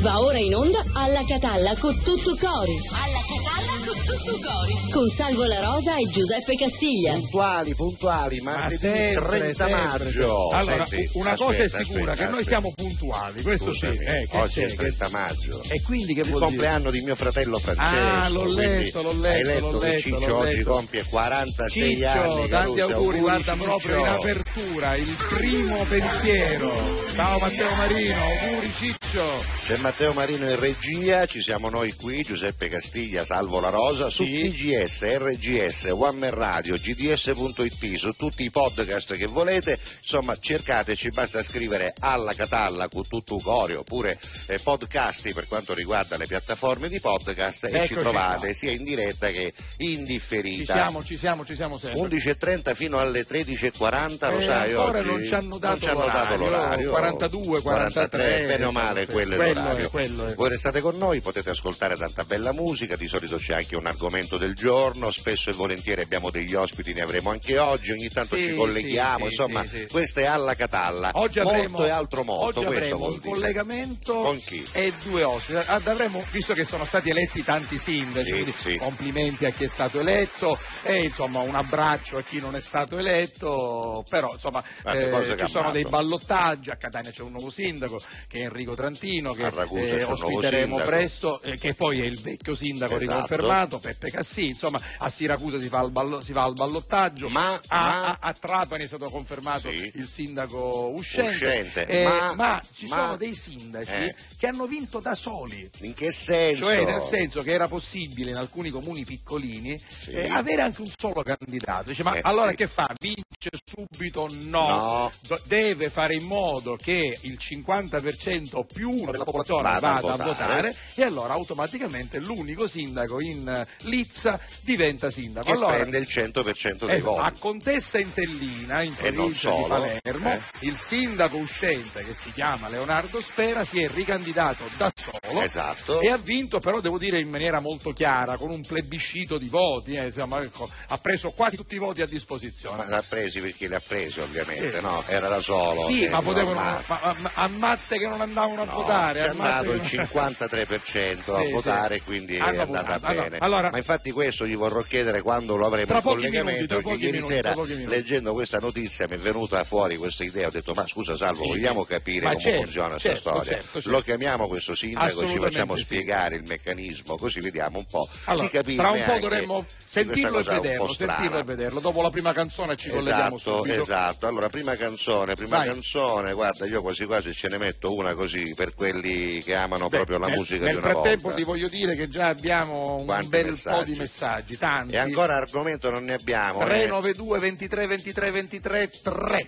Va ora in onda alla Catalla con tutto cori. Alla Catalla con tutto cori. Con Salvo La Rosa e Giuseppe Castiglia. Puntuali, puntuali, martedì sempre, 30 sempre. maggio. Allora, Senti, una aspetta, cosa è sicura, aspetta, che noi siamo puntuali, questo Scusami, sì. Eh, che oggi c'è, è il che- 30 maggio. E quindi che il vuol dire? compleanno di mio fratello Francesco. Ah, l'ho letto, l'ho letto, Hai letto l'ho che letto, Ciccio oggi letto. compie 46 Ciccio, anni. tanti auguri, guarda Ciccio. proprio in apertura, il primo pensiero. Ciao Matteo Marino, auguri Ciccio. C'è Matteo Marino in regia, ci siamo noi qui, Giuseppe Castiglia, Salvo La Rosa, su Sì. TGS, RGS, One Man Radio, GDS.it, su tutti i podcast che volete, insomma cercateci, basta scrivere alla Catalla con tutto cori oppure eh, podcasti per quanto riguarda le piattaforme di podcast e ci Eccoci trovate qua. sia in diretta che in Ci differita. siamo, ci siamo, ci siamo sempre. 11.30 fino alle 13.40, lo Eh, sai oggi? non ci hanno dato ci hanno dato l'orario, l'orario. 42, 43, bene o male, sì, quello è quello l'orario. è, quello è. Voi restate con noi, potete ascoltare tanta bella musica, di solito c'è anche un argomento del giorno, spesso e volentieri abbiamo degli ospiti, ne avremo anche oggi, ogni tanto Sì, ci colleghiamo, sì, insomma, sì, questa è alla Catalla. Oggi avremo, molto e altro molto, oggi questo avremo un collegamento Con chi? e due ospiti. Ah, avremo, visto che sono stati eletti tanti sindaci, complimenti a chi è stato eletto e insomma un abbraccio a chi non è stato eletto, però insomma eh, ci sono ha dei ballottaggi, a Catania c'è un nuovo sindaco che è Enrico Trantino che eh, ospiteremo presto, eh, che poi è il vecchio sindaco. Riconfermato, Peppe Cassì, insomma a Siracusa si fa ballo- si va al ballottaggio, Ma- a, ma- a- a Trapani è stato confermato Sì. il sindaco uscente, Uscente, Eh, ma- ma, ci sono dei sindaci Eh. che hanno vinto da soli. In che senso? Cioè nel senso che era possibile in alcuni comuni piccolini Sì. eh, avere anche un solo candidato. Dice, ma Eh, allora sì. che fa? Vince subito? No. No. Deve fare in modo che il 50% più uno della popolazione Vada a vada, a votare. votare e allora automaticamente l'unico sindaco in eh, Lizza diventa sindaco. Che allora, prende il 100% dei eh, voti. a Contessa Intellina, in E provincia di Palermo, eh. il sindaco uscente che si chiama Leonardo Spera si è ricandidato da solo Esatto. e ha vinto però devo dire in maniera molto chiara con un plebiscito di voti eh, insomma, ecco, ha preso quasi tutti i voti a disposizione Ma l'ha presi perché li ha presi ovviamente, no? Era da solo. sì eh, ma potevano normale. ma- ma- a matte che non andavano a No, votare matte andato il che non- 53% a Sì, votare sì. quindi è Hanno andata. Allora- bene allora- ma infatti questo gli vorrò chiedere quando lo avremo in collegamento minuti, perché ieri minuti, sera leggendo questa notizia mi è venuta fuori questa idea ho detto ma scusa Salvo Sì, vogliamo capire come certo, funziona questa certo, storia certo, certo. lo chiamiamo questo sindaco ci facciamo sì. spiegare il meccanismo così vediamo un po' Allora, di capire tra un po' dovremmo sentirlo e vederlo, sentirlo e vederlo. Dopo la prima canzone ci colleghiamo Esatto, subito. esatto. Allora, prima canzone, prima Vai. canzone, guarda, io quasi quasi ce ne metto una così per quelli che amano Beh, proprio la nel, musica nel di una frattempo volta. ti voglio dire che già abbiamo un Quanti bel po' messaggi? di messaggi, tanti. E ancora argomento non ne abbiamo. eh. 392 23 23 23 3.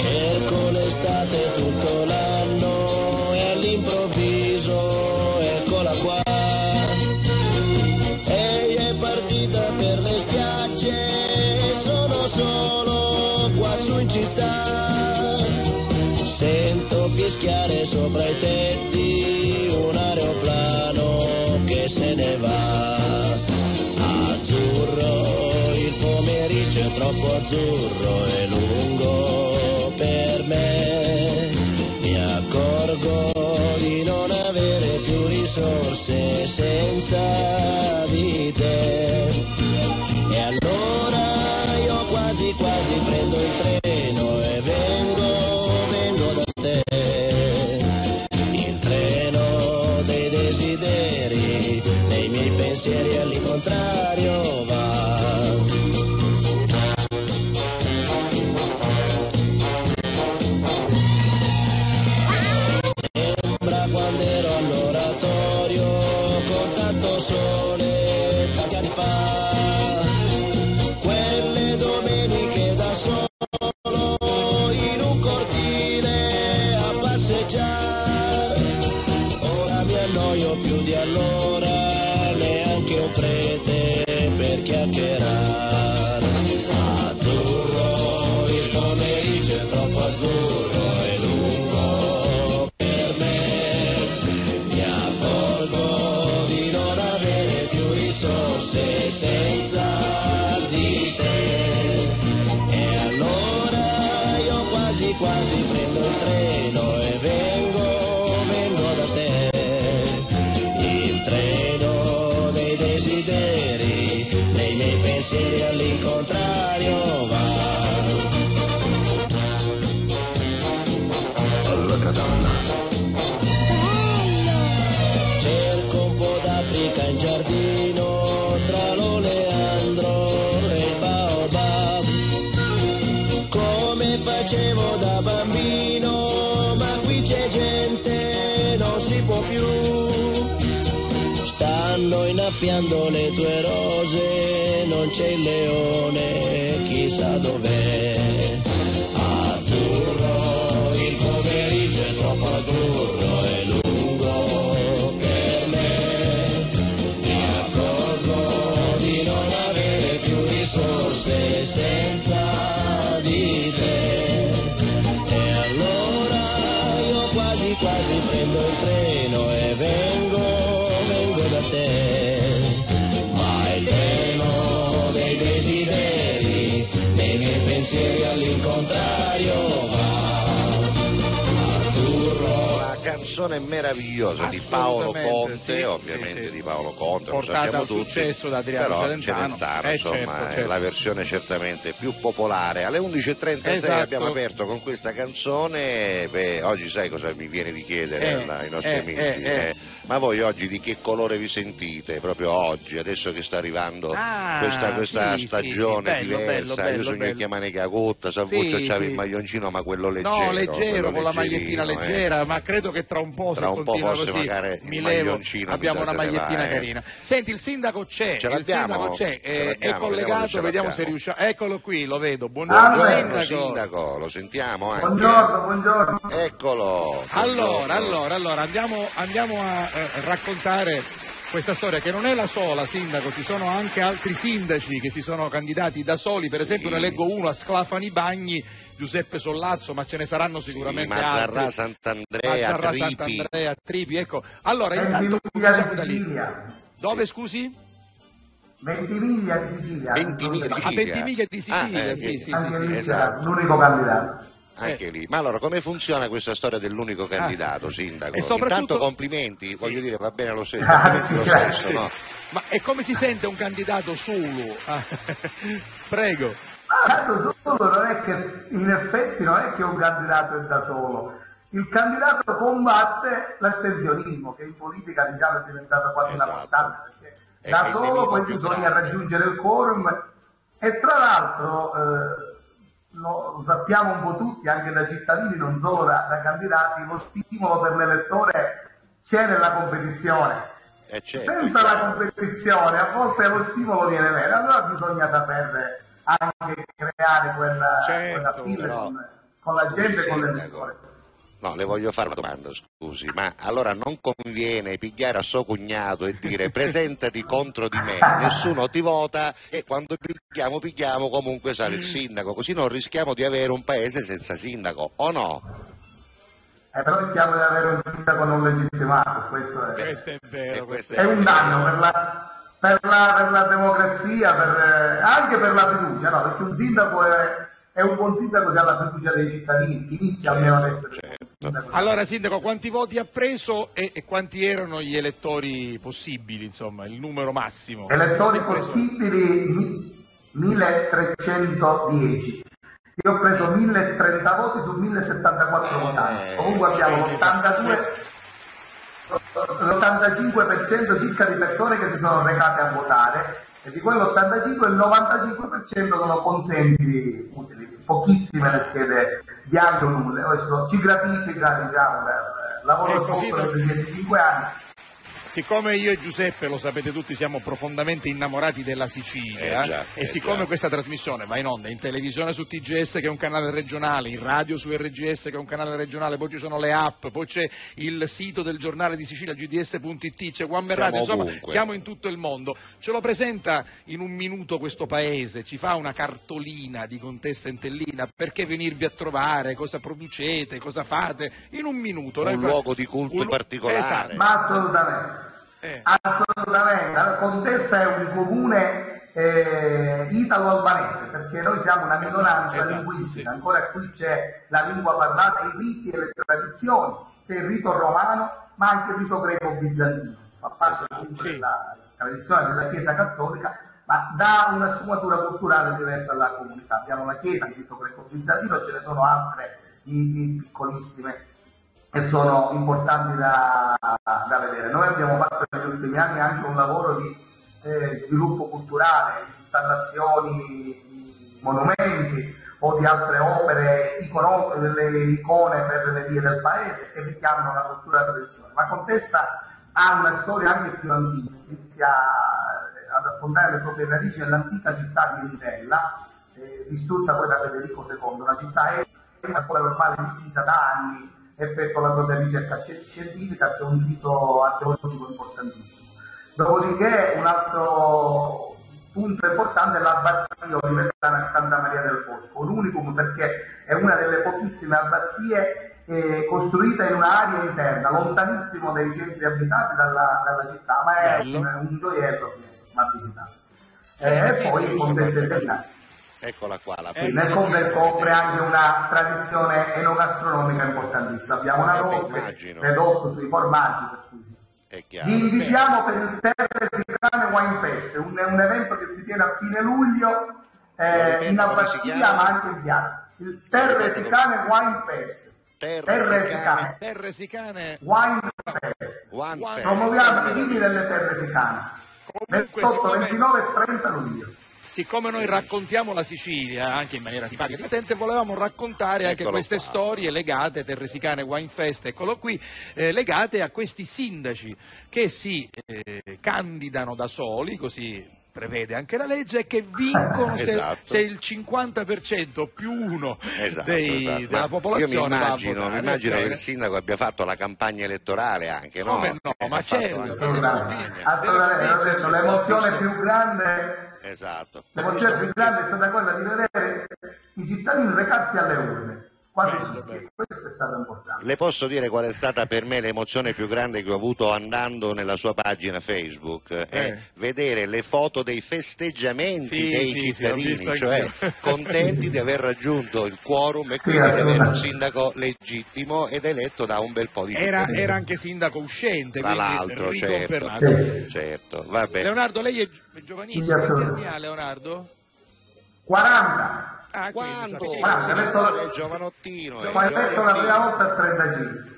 Cerco l'estate tutto l'anno e all'improvviso eccola qua. Ehi è partita per le spiagge, sono solo fischiare sopra i tetti un aeroplano che se ne va. Azzurro, il pomeriggio è troppo azzurro e lungo per me. Mi accorgo di non avere più risorse senza di te. Sierra y encontrar successo da Adriano però Celentano. Celentano, Eh, insomma, certo, è certo. la versione certamente più popolare. Alle 11.36 Esatto. abbiamo aperto con questa canzone, beh, oggi sai cosa mi viene di chiedere Eh, ai nostri eh, amici? eh, eh. eh? Ma voi oggi di che colore vi sentite? Proprio oggi, adesso che sta arrivando Ah, questa, questa sì, sì, stagione sì, bello, diversa, bello, bello, io sogno bello. che chiamare Cagotta, Salvuccio Sì, c'aveva sì. il maglioncino ma quello leggero. No, leggero, con la magliettina eh. leggera, ma credo che tra un po' Tra se un po' forse così magari mi il levo, maglioncino abbiamo una magliettina eh. carina. Senti, il sindaco c'è, Ce il sindaco c'è, eh, è collegato, vediamo se riusciamo. Eccolo qui, lo vedo. Buongiorno Buongiorno sindaco. sindaco, lo sentiamo anche. Buongiorno, buongiorno. Eccolo. Allora, allora, allora, andiamo, andiamo a eh, raccontare questa storia che non è la sola, sindaco, ci sono anche altri sindaci che si sono candidati da soli, per esempio ne leggo uno a Sclafani Bagni, Giuseppe Sollazzo, ma ce ne saranno sicuramente Mazzarrà, altri. Sant'Andrea, Mazzarrà, Tripi. Sant'Andrea, Tripi, ecco. Allora, intanto cominciamo da lì. Dove, scusi? Ventimiglia di Sicilia. Ventimiglia di A Sicilia. Ventimiglia di Sicilia, Ah, eh, sì, sì. sì, sì, sì. c'era esatto. l'unico candidato. Anche lì. Ma allora come funziona questa storia dell'unico candidato, sindaco? Ah. E soprattutto- Intanto complimenti, voglio dire, va bene lo stesso, Ah, sì, lo stesso, no? Ma e come si sente un candidato solo? Ah, Prego. Ma tanto solo non è che, in effetti non è che un candidato è da solo. Il candidato combatte l'astensionismo, che in politica diciamo è diventata quasi una Esatto. costante, perché È da solo poi bisogna grande. raggiungere il quorum e tra l'altro eh, lo, lo sappiamo un po' tutti, anche da cittadini, non solo da, da candidati, lo stimolo per l'elettore c'è nella competizione. Eh, certo, Senza la chiaro. competizione a volte lo stimolo viene meno, allora bisogna saper anche creare quella, Certo, quella con, con la gente e con l'elettore. No, le voglio fare una domanda, scusi, ma allora non conviene pigliare a suo cognato e dire presentati contro di me, nessuno ti vota e quando pigliamo, pigliamo comunque sale il sindaco, così non rischiamo di avere un paese senza sindaco, o no? Eh, però rischiamo di avere un sindaco non legittimato, questo è, Questo è vero, questo questo è un danno per la, per la- per la democrazia, per, eh, anche per la fiducia, no? perché un sindaco è, è un buon sindaco se ha la fiducia dei cittadini, inizia almeno ad essere certo. Allora, Sindaco, quanti voti ha preso e, e quanti erano gli elettori possibili, insomma, il numero massimo? Elettori possibili mi- 1310. Io ho preso 1030 voti su 1074 votanti. Eh, Comunque abbiamo l'82 l'85% circa di persone che si sono recate a votare e di quell'85 il 95% sono consensi utili, pochissime le schede bianche o nulle. Questo ci gratifica diciamo, il lavoro svolto negli 25 anni. Siccome io e Giuseppe, lo sapete tutti, siamo profondamente innamorati della Sicilia Eh già, e eh siccome già. questa trasmissione va in onda in televisione su TGS che è un canale regionale, in radio su RGS che è un canale regionale, poi ci sono le app, poi c'è il sito del giornale di Sicilia gds.it, c'è One Radio, insomma ovunque. siamo in tutto il mondo. Ce lo presenta in un minuto questo paese, ci fa una cartolina di Contessa Entellina, perché venirvi a trovare, cosa producete, cosa fate, in un minuto. Un Noi- luogo di culto un- particolare. Esatto. Ma assolutamente. Eh. Assolutamente, la Contessa è un comune eh, italo-albanese, perché noi siamo una minoranza esatto, linguistica, sì. ancora qui c'è la lingua parlata, i riti e le tradizioni, c'è il rito romano, ma anche il rito greco-bizantino, fa parte comunque sì. della tradizione della Chiesa cattolica, ma dà una sfumatura culturale diversa alla comunità. Abbiamo la Chiesa, il rito greco-bizantino, ce ne sono altre di, di piccolissime che sono importanti da, da vedere. Noi abbiamo fatto negli ultimi anni anche un lavoro di eh, sviluppo culturale, installazioni di monumenti o di altre opere, icono- delle icone per le vie del paese che richiamano la cultura e la tradizione. Ma Contessa ha una storia anche più antica, inizia eh, ad affrontare le proprie radici nell'antica città di Rivella, eh, distrutta poi da Federico II, una città è una scuola normale di Pisa da anni, effettua la propria ricerca sci- scientifica, c'è un sito archeologico importantissimo. Dopodiché un altro punto importante è l'abbazia di Santa Maria del Bosco, un unicum perché è una delle pochissime abbazie eh, costruita in un'area interna, lontanissimo dai centri abitati dalla, dalla città, ma è un, un gioiello che va visitato. Eh, Eh, e poi il sì. Eternale. Eccola qua, la Eh, Nel offre sì. anche una tradizione enogastronomica importantissima. Abbiamo una Eh, immagino. prodotto sui formaggi, per cui sì. è chiaro. Vi invitiamo per il Terre Sicane Wine Fest, un, un evento che si tiene a fine luglio eh, in Abbazia ma anche in piazza. Il Terre ripeta Sicane Wine Fest. Terre Terre Sicane. Sicane Terre sicane. Wine Fest. One. Promuoviamo i vini delle Terre Sicane. Comunque, 28, siccome- 29 e 30 luglio. Siccome noi raccontiamo la Sicilia anche in maniera simpatica e divertente, volevamo raccontare anche Eccolo queste qua. storie legate, Terresicane Wine Fest, eccolo qui, eh, legate a questi sindaci che si eh, candidano da soli, così prevede anche la legge, e che vincono se, Esatto. se il 50% più uno Esatto, dei- esatto. della popolazione Io mi va a immagino, mi immagino che il sindaco abbia fatto la campagna elettorale anche, no? Come no? Eh, Ma anche- Assolutamente, detto, l'emozione più grande Esatto. L'emozione più grande è stata quella di vedere i cittadini recarsi alle urne, quasi Bello, tutti. bello. Questo è stato importante. Le posso dire qual è stata per me l'emozione più grande che ho avuto andando nella sua pagina Facebook? È Eh. vedere le foto dei festeggiamenti Sì, dei sì, sì, cittadini, visto cioè contenti di aver raggiunto il quorum e Sì, quindi di avere un sindaco legittimo ed eletto da un bel po' di Era, cittadini. era anche sindaco uscente, Tra l'altro, certo. Sì. Certo. Leonardo, lei è, gi- è giovanissimo, Sì, quanti assolutamente. anni ha Leonardo? 40, Ah, quindi, insomma, sì, Guarda, sì, adesso- È giovanottino. eh, poi hai detto la prima volta a 35.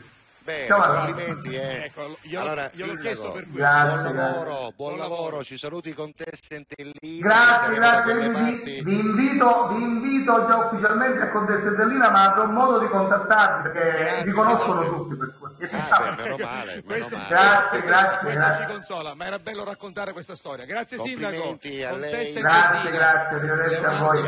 Bene, Giovane. complimenti. Eh. Ecco, io- allora, io l'ho sindaco, chiesto per questo. Grazie, buon grazie. lavoro, buon lavoro, ci saluti. Grazie, saremo da grazie. quelle Vi, vi invito, vi invito già ufficialmente a Contessa Dellina, ma avrò modo di contattarvi perché Grazie, vi conoscono grazie. tutti. Per cui. E Ah, sta. beh, meno male, meno Questo- male. Grazie, grazie, Questo grazie. ci consola, ma era bello raccontare questa storia. Grazie Sindaco. Complimenti a lei. Grazie, grazie, arrivederci a voi.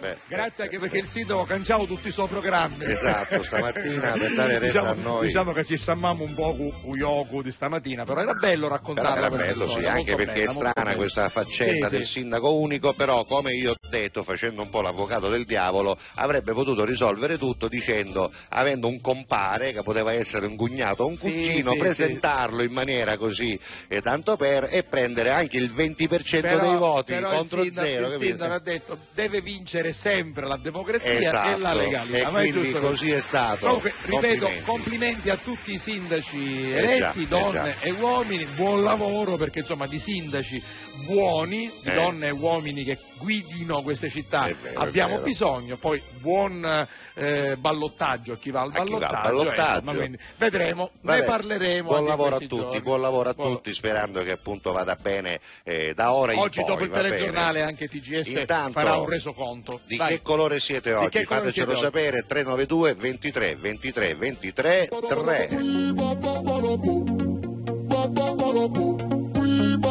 Beh, Grazie anche perché il sindaco ha cangiato tutti i suoi programmi. Esatto, stamattina per dare retta diciamo, a noi. Diciamo che ci stammamo un po' con Uyoku di stamattina, però era bello Però raccontarla. era bello, sì, storia, anche molto perché bella, è strana questa faccenda Sì, del sì. sindaco unico, però come io ho detto, facendo un po' l'avvocato del diavolo, avrebbe potuto risolvere tutto dicendo, avendo un compare che poteva essere un cugnato o un Sì, cugino, sì, presentarlo in maniera così e tanto per e prendere anche il 20% Però- dei voti però il contro sindaco- zero, Il sindaco ha detto deve vincere sempre la democrazia Esatto, e la legalità. e quindi così è stato. Comunque, ripeto, Complimenti. Complimenti a tutti i sindaci Eh eletti, già, eh donne già. e uomini, buon lavoro perché insomma di sindaci buoni, di Eh. donne e uomini che guidino queste città vero, abbiamo bisogno, poi buon eh, ballottaggio a chi va al chi va al ballottaggio, ballottaggio. quindi vedremo, Vabbè, ne parleremo. Buon in lavoro a tutti, giorni. buon lavoro a Buon- tutti, sperando che appunto vada bene eh, da ora in Oggi poi. dopo il va bene. telegiornale anche TGS Intanto, farà un resoconto. Di Vai. che colore siete Di oggi? Fatecelo siete oggi? sapere 392 23 23 23 3.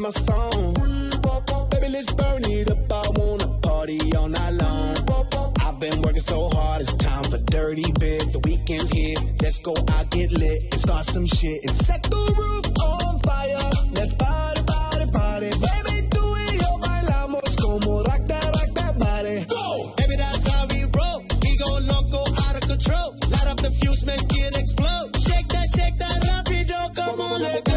my song. Baby, let's burn it go out, get lit, and start some shit and set the roof on fire. Let's party, party, party. Baby, tú y yo bailamos como rock that, rock that body. Go! Baby, that's how we roll. We gon' go loco, out of control. Light up the fuse, make it explode. Shake that, shake that rapido, come on, let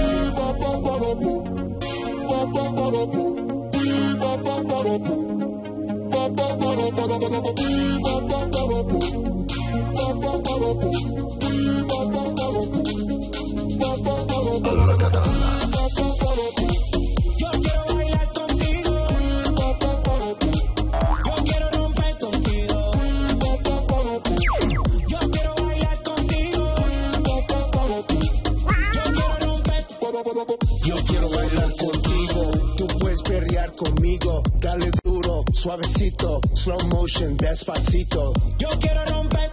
Yo despacito. Yo quiero romper.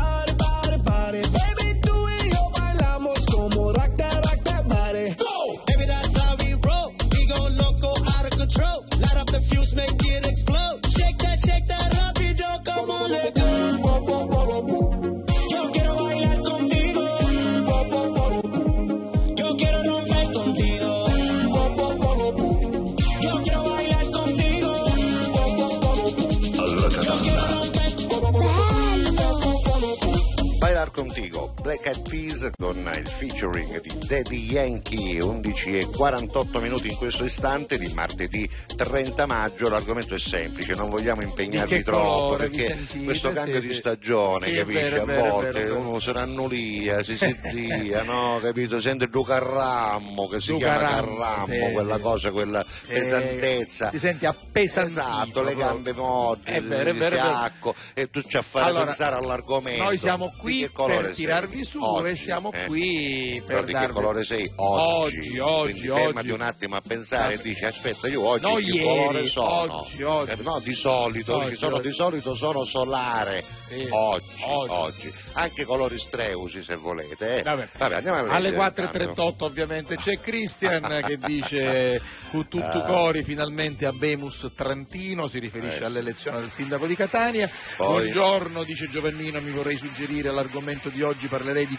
recipes con il featuring di Daddy Yankee, 11 e 48 minuti in questo istante di martedì 30 maggio. L'argomento è semplice, non vogliamo impegnarvi troppo perché sentite? questo cambio Sì, di sì. stagione, Sì, capisci? vero, A vero, volte vero, uno si rannulia, si sentia, no? Capito? Sente il ducarrammo che si chiama Ducarrammo, carrammo, sì, quella sì. cosa, quella pesantezza. ti senti appesantito Esatto, le gambe morte, il fiacco, e tu ci a fare Allora, pensare all'argomento. Noi siamo qui per tirarvi su e siamo eh? Qui Però per di che darvi... colore sei? Oggi. Oggi, oggi, Quindi fermati oggi. un attimo a pensare e Vabbè. dici aspetta io oggi No, che ieri, colore sono? oggi, oggi. Eh, no, di solito, Oggi, sono, di solito sono solare. Sì, Oggi, oggi. Anche colori streusi se volete. eh. Vabbè. andiamo a Alle leggere intanto. 4.38 ovviamente c'è Christian che dice con tutto Ah. cori finalmente a Bemus Trentino, si riferisce Eh, all'elezione del sindaco di Catania. Poi- Buongiorno, dice Giovannino, mi vorrei suggerire l'argomento di oggi, parlerei di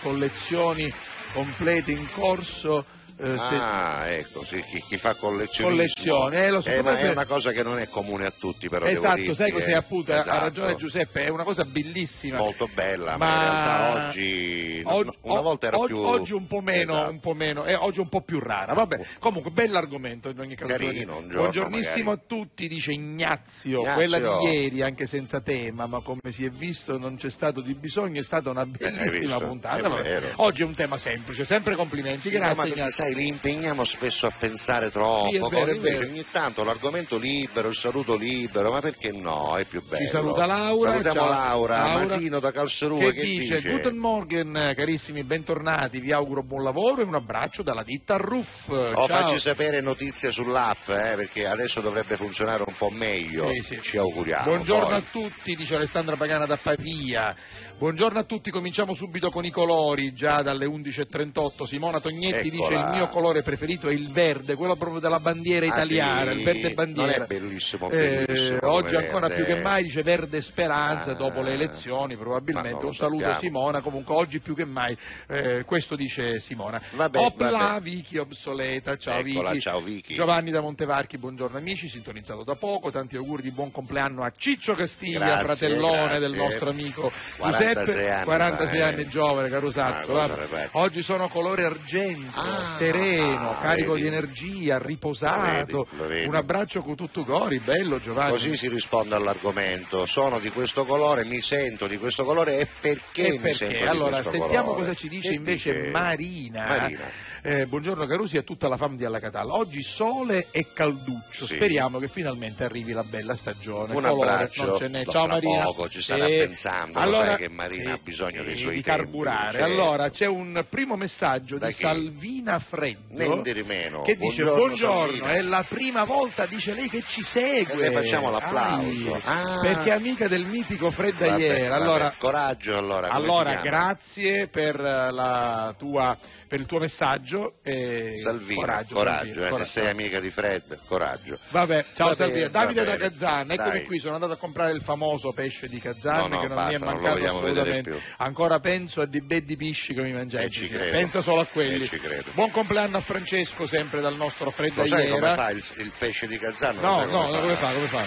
collezioni complete in corso. Eh, se- Ah, ecco, sì, chi, chi fa. Collezione, eh, so, Eh, ma è una cosa che non è comune a tutti, però. Esatto, sai cos'è eh. appunto, ha Esatto. ragione Giuseppe, è una cosa bellissima. Molto bella, ma, Ma- in realtà oggi. Og- no, una volta era oggi, più. oggi un po' meno, Esatto. un po' meno, e oggi un po' più rara. Vabbè, comunque bell'argomento in ogni caso. Carino, un giorno Buongiornissimo magari. a tutti, dice Ignazio. Ignazio. Quella di ieri, anche senza tema, ma come si è visto non c'è stato di bisogno, è stata una bellissima visto? puntata. È. Oggi è un tema semplice, sempre complimenti, Sì, no, grazie Ignazio. Sai, li impegniamo spesso a pensare troppo, Sì, vero, invece ogni tanto l'argomento libero, il saluto libero, ma perché no? È più bello. Ci saluta Laura. Salutiamo ciao. Laura, Masino da Calserue che, che, dice, Guten Morgen carissimi, bentornati, vi auguro buon lavoro e un abbraccio dalla ditta Ruff. O Ciao. facci sapere notizie sull'app, eh, perché adesso dovrebbe funzionare un po' meglio. Sì, sì. Ci auguriamo. Buongiorno poi. a tutti, dice Alessandra Pagana da Pavia. Buongiorno a tutti, cominciamo subito con i colori, già dalle 11.38 Simona Tognetti Eccola. dice il mio colore preferito è il verde, quello proprio della bandiera ah, italiana, ah, sì. il verde bandiera. Non è bellissimo, bellissimo eh, oggi verde. ancora più che mai dice verde speranza ah, dopo le elezioni probabilmente, un saluto a Simona, comunque oggi più che mai eh, questo dice Simona. Vabbè, Opla. Vicky obsoleta, ciao, Eccola, Vicky. ciao Vicky. Giovanni da Montevarchi, buongiorno amici, sintonizzato da poco, tanti auguri di buon compleanno a Ciccio Castiglia, grazie, fratellone grazie. del nostro amico Guarda, 47, anni 46 fa, anni eh. giovane, caro ah, Sazzo. Oggi sono colore argento, ah, sereno, ah, carico vedi. di energia, riposato. Lo vedi, lo vedi. Un abbraccio con tutto cori, bello Giovanni. Così si risponde all'argomento. Sono di questo colore, mi sento di questo colore e perché, e perché? mi sento allora, di questo colore? Allora, sentiamo cosa ci dice che invece dice? Marina. Marina eh, buongiorno Carusi e a tutta la fam di Alla Catalla. Oggi sole e calduccio. Sì. Speriamo che finalmente arrivi la bella stagione. Un Colore, abbraccio. non ce n'è. No, Ciao Marina. poco ci starà Sì. pensando, lo Allora, sai che Marina ha bisogno dei suoi di tempi, carburare. certo. Allora, c'è un primo messaggio Da di chi? Salvina Freddo. Meno. Che dice Buongiorno, buongiorno, Salvina." è la prima volta, dice lei, che ci segue. E le facciamo l'applauso. Ah. Perché è amica del mitico Fredda Vabbè, ieri. vabbè, Allora, coraggio allora. allora, grazie per, eh, la tua, per il tuo messaggio. e Salvina, coraggio, coraggio, Salvina, eh, se coraggio. sei amica di Fred, coraggio. Vabbè, ciao Va Salvina. bene, Davide da. Kazan, eccomi Dai. qui, sono andato a comprare il famoso pesce di Kazan No, no, che non basta, mi è mancato assolutamente. Ancora penso a di beddi pisci che mi mangiai. Ci credo. Pensa solo a quelli. Ci credo. Buon compleanno a Francesco, sempre dal nostro Fredda Lo sai come fa il, il pesce di? Lo No, no, come fa? Come fa?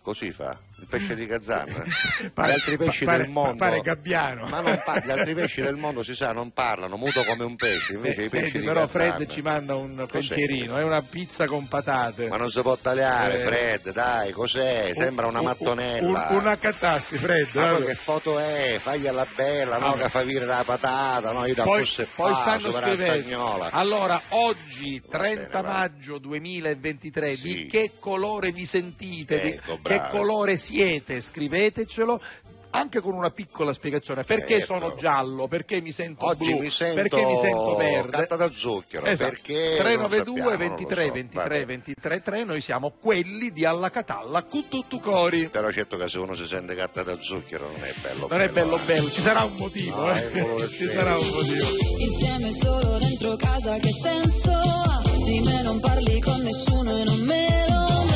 Così fa, il pesce di Kazan. Pare- gli altri pesci pare- del mondo... pare gabbiano. Ma non par- gli altri pesci del mondo si sa, non parlano, muto come un pesce, invece i Senti, pesci di però Kazan... Fred ci manda un pensierino, è una pizza con patate. Ma non si può tagliare, Eh. Fred, dai, cos'è? Sembra una Un- un- mattonella. un- una catasti, Fred. Ma poi vabbè. che foto è? Fagli alla bella, no? Vabbè. Che fa vire la patata, no? Io da poi, fosse poi pa, stanno sopra la scrivendo stagnola. allora oggi Va 30 bene, maggio 2023 Sì. di che colore vi sentite Di Ecco, che colore siete scrivetecelo anche con una piccola spiegazione perché Certo. sono giallo perché mi sento Oggi blu mi sento perché mi sento verde carta da zucchero, Esatto. perché 392 non sappiamo, 23 non lo so. 23 Vabbè. 23 3 noi siamo quelli di Alla Catalla con tutto cori Però certo che se uno si sente carta da zucchero non è bello non è bello eh. bello ci sarà un motivo No, eh. ci sarà un motivo Insieme solo dentro casa che senso ha? Di me non parli con nessuno e non me lo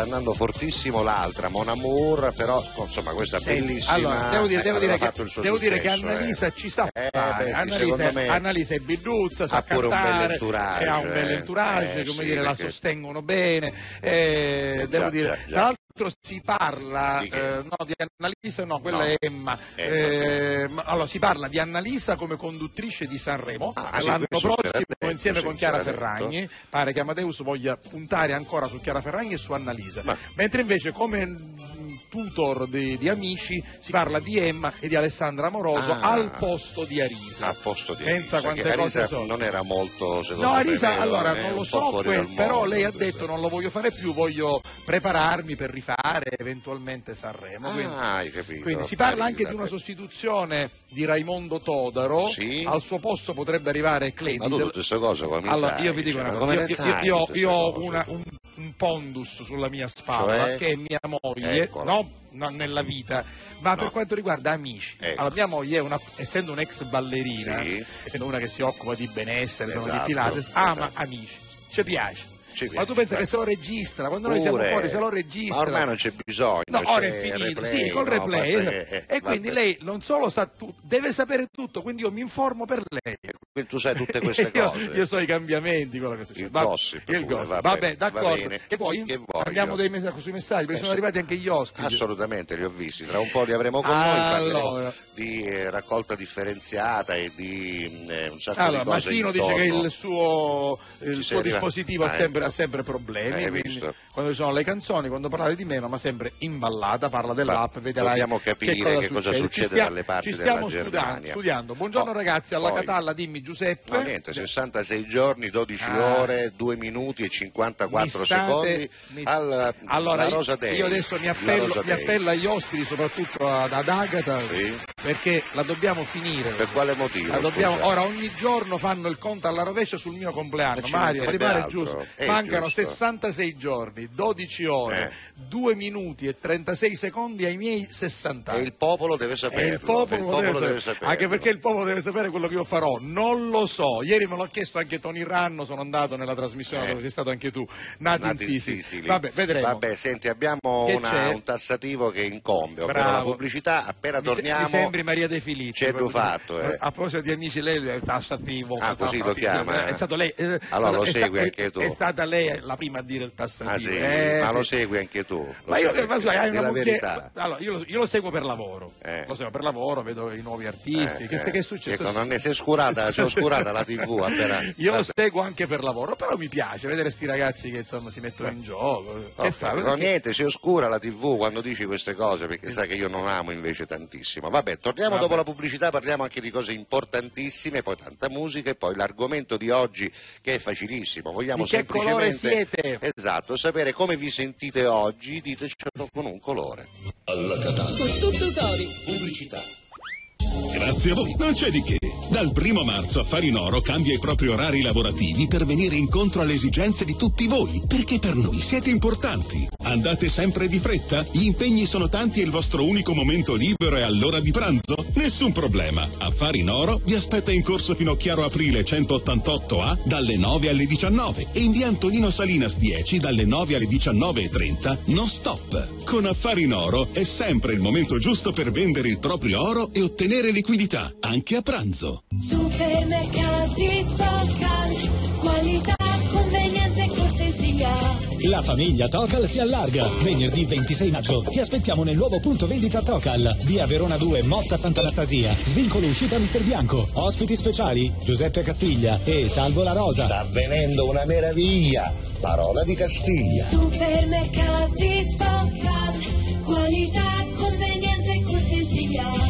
sta andando fortissimo l'altra, Mon Amour, però insomma questa è bellissima. allora, devo dire, eh, devo aveva dire che, devo dire che successo, eh. Annalisa ci sa Eh, fare. beh, sì, Annalisa, me Annalisa è biduzza, sa ha pure un cantare, bell'entourage, e ha un bel eh. entourage, Eh, come sì, dire, la perché- sostengono bene. eh, devo Già, dire, già, già. Si parla Di eh, no, di Annalisa, no, quella No. è Emma. Emma, Eh, ma- allora si parla di Annalisa come conduttrice di Sanremo Ah, sì, l'anno era prossimo detto, insieme sì, con Chiara era detto. Ferragni. Pare che Amadeus voglia puntare ancora su Chiara Ferragni e su Annalisa. Ma- Mentre invece come tutor di, di Amici si parla di Emma e di Alessandra Amoroso Ah. al posto di Arisa. a posto di Pensa Arisa, quante che cose Arisa sono. non era molto secondo No, me, Arisa, allora eh, non lo so, fuori que- dal però mondo, lei ha detto non lo voglio fare più, voglio prepararmi per rifare eventualmente Sanremo. quindi- Ah, hai capito. quindi si parla anche Arisa, di una sostituzione di Raimondo Todaro, Sì. al suo posto potrebbe arrivare Ma Cledi. tu tutte queste cose come Allora, sai? io vi dico Cioè, una ma cosa, io, io- io- io ho una- un, un pondus sulla mia spalla, Cioè? che è mia moglie, Eccola. no, no, nella vita, ma per No. quanto riguarda amici. Ecco. Allora, mia moglie, è una- essendo un'ex ballerina, Sì. essendo una che si occupa di benessere, Esatto, di Pilates, ama esatto. amici, ci piace. Ci Ma tu pensi che se lo registra, quando noi siamo Pure. fuori se lo registra. Ma ormai non c'è bisogno. No, ora è finito, replay, sì, col no, replay. eh, e quindi vabbè. lei non solo sa tutto, deve sapere tutto, quindi io mi informo per lei. Quindi tu sai tutte queste io, cose. io so i cambiamenti, quello che succede. Il Va- gossip il pure, gossip. vabbè, Vabbè, va d'accordo. bene. E poi Che andiamo dei messaggi, sui messaggi, perché Eh, sono sì. arrivati anche gli ospiti. Assolutamente, li ho visti. Tra un po' li avremo con noi, Allora. parleremo di eh, raccolta differenziata e di eh, un sacco Allora, di cose Massino dice che intorno. il suo, il suo dispositivo Ah, ha, sempre, ecco. Ha sempre problemi. Visto? quando ci sono le canzoni, quando parlare di meno, ma sempre imballata, parla dell'app, Ma vedrai dobbiamo capire che cosa succede Ci stia- dalle parti ci stiamo della studiando, Germania. studiando. Buongiorno Oh, ragazzi, alla poi- Catalla dimmi Giuseppe. No, niente, 66 giorni, 12 Ah. ore, 2 minuti e 54 Mi state- secondi mi- al, allora, Rosa Day. io adesso mi appello, mi appello agli ospiti, soprattutto ad, ad Agata, Sì. perché la dobbiamo finire. Per quale motivo? La dobbiamo- ora ogni giorno fanno il conto alla rovescia sul mio compleanno. Mario, mancherebbe pare giusto? È Mancano giusto. 66 giorni, 12 ore, Eh. 2 minuti e 36 secondi ai miei 60 E anni. il popolo deve saperlo. E il popolo, il lo popolo deve, deve sapere. saperlo. Anche perché il popolo deve sapere quello che io farò. Non lo so. Ieri me l'ho chiesto anche Tony Ranno, sono andato nella trasmissione Eh. dove sei stato anche tu. Nati, Nati in Sicily. Sicily. Vabbè, vedremo. Vabbè, senti, abbiamo una- un tassativo che incombe, ovvero Bravo. la pubblicità. Appena Mi se- torniamo. Mi sembri Maria De Filippi. C'è più fatto, eh. A proposito di amici, lei è tassativo. Ah, così lo chiama, È eh. stato lei. eh, Allora lo è segui è- anche tu. È stata lei la prima a dire il tassativo. Ah, sì, Eh, ma lo segui anche tu. Lo Ma io, sai ma che- sai, hai una verità. Allora, io lo, io lo seguo per lavoro. Eh. Lo seguo per lavoro, vedo i nuovi artisti. Eh, che, eh. che è successo? Ecco, non ne- si è oscurata, si è oscurata la TV appena. Io lo seguo anche per lavoro, però mi piace vedere sti ragazzi che insomma si mettono in gioco. Oh, fa? no, niente, si oscura la TV quando dici queste cose perché sai che io non amo invece tantissimo. Vabbè, torniamo Vabbè. dopo la pubblicità, parliamo anche di cose importantissime, poi tanta musica e poi l'argomento di oggi che è facilissimo. Vogliamo che colore siete? Esatto, sapere come vi sentite oggi, ditecelo con un colore. Con tutto cori. Grazie a voi, non c'è di che. Dal primo marzo Affari in Oro cambia i propri orari lavorativi per venire incontro alle esigenze di tutti voi, perché per noi siete importanti. Andate sempre di fretta? Gli impegni sono tanti e il vostro unico momento libero è all'ora di pranzo? Nessun problema. Affari in Oro vi aspetta in corso fino a Chiaro Aprile 188A dalle 9 alle 19 e in via Antonino Salinas 10 dalle 9 alle 19.30 non stop. Con Affari in Oro è sempre il momento giusto per vendere il proprio oro e ottenere liquidità, anche a pranzo. Supermercati Tocal, qualità, convenienza e cortesia. La famiglia Tocal si allarga. Venerdì 26 maggio ti aspettiamo nel nuovo punto vendita Tocal, via Verona 2, Motta Sant'Anastasia. Svincolo uscita Mister Bianco. Ospiti speciali Giuseppe Castiglia e Salvo La Rosa. Sta avvenendo una meraviglia, parola di Castiglia. Supermercati Tocal, qualità, convenienza e cortesia.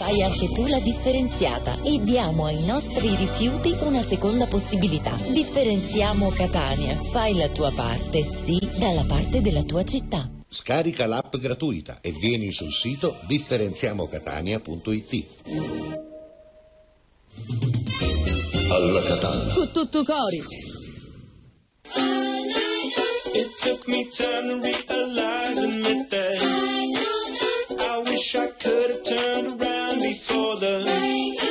Fai anche tu la differenziata e diamo ai nostri rifiuti una seconda possibilità. Differenziamo Catania. Fai la tua parte, sì, dalla parte della tua città. Scarica l'app gratuita e vieni sul sito differenziamocatania.it. Alla Catania. Con tutto cori. It took me time to realize and admit that I wish I could have turned around Night's for the.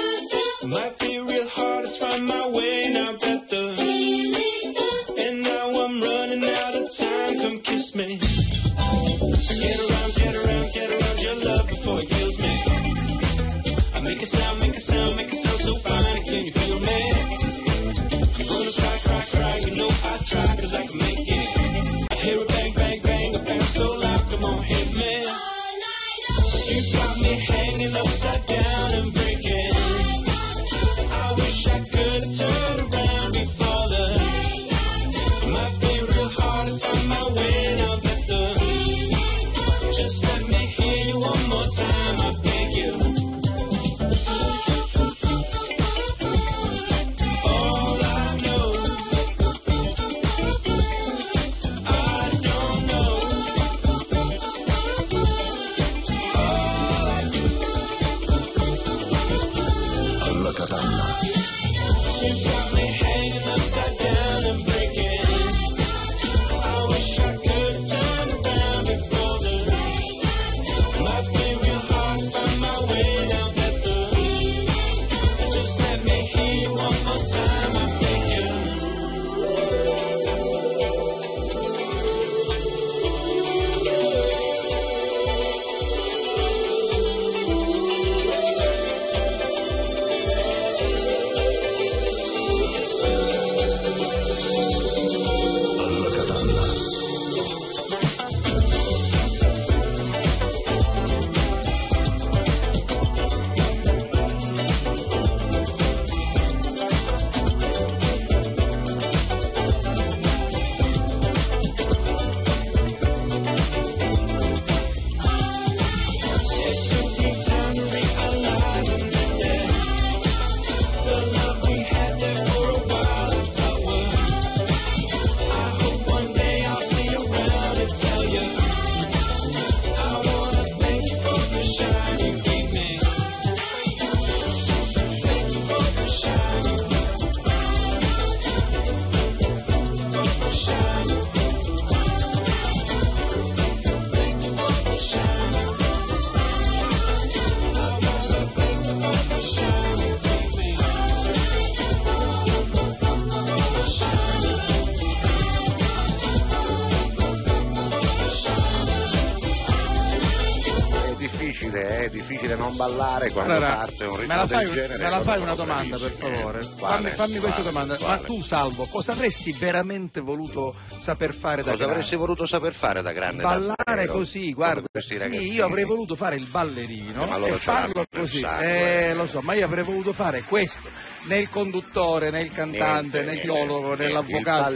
Difficile, è difficile non ballare quando Allora, parte un ritmo fai, del genere. me la fai una domanda per favore? Quale? Fammi, fammi questa Quale? domanda. Quale? Ma tu, Salvo, cosa avresti veramente voluto saper fare da Cosa grande? avresti voluto saper fare da grande? Ballare davvero? così, guarda, sì, io avrei voluto fare il ballerino Eh, ma loro e farlo così, sangue, eh, eh. lo so, ma io avrei voluto fare questo, né il conduttore, né il cantante, né il niente, biologo, né l'avvocato,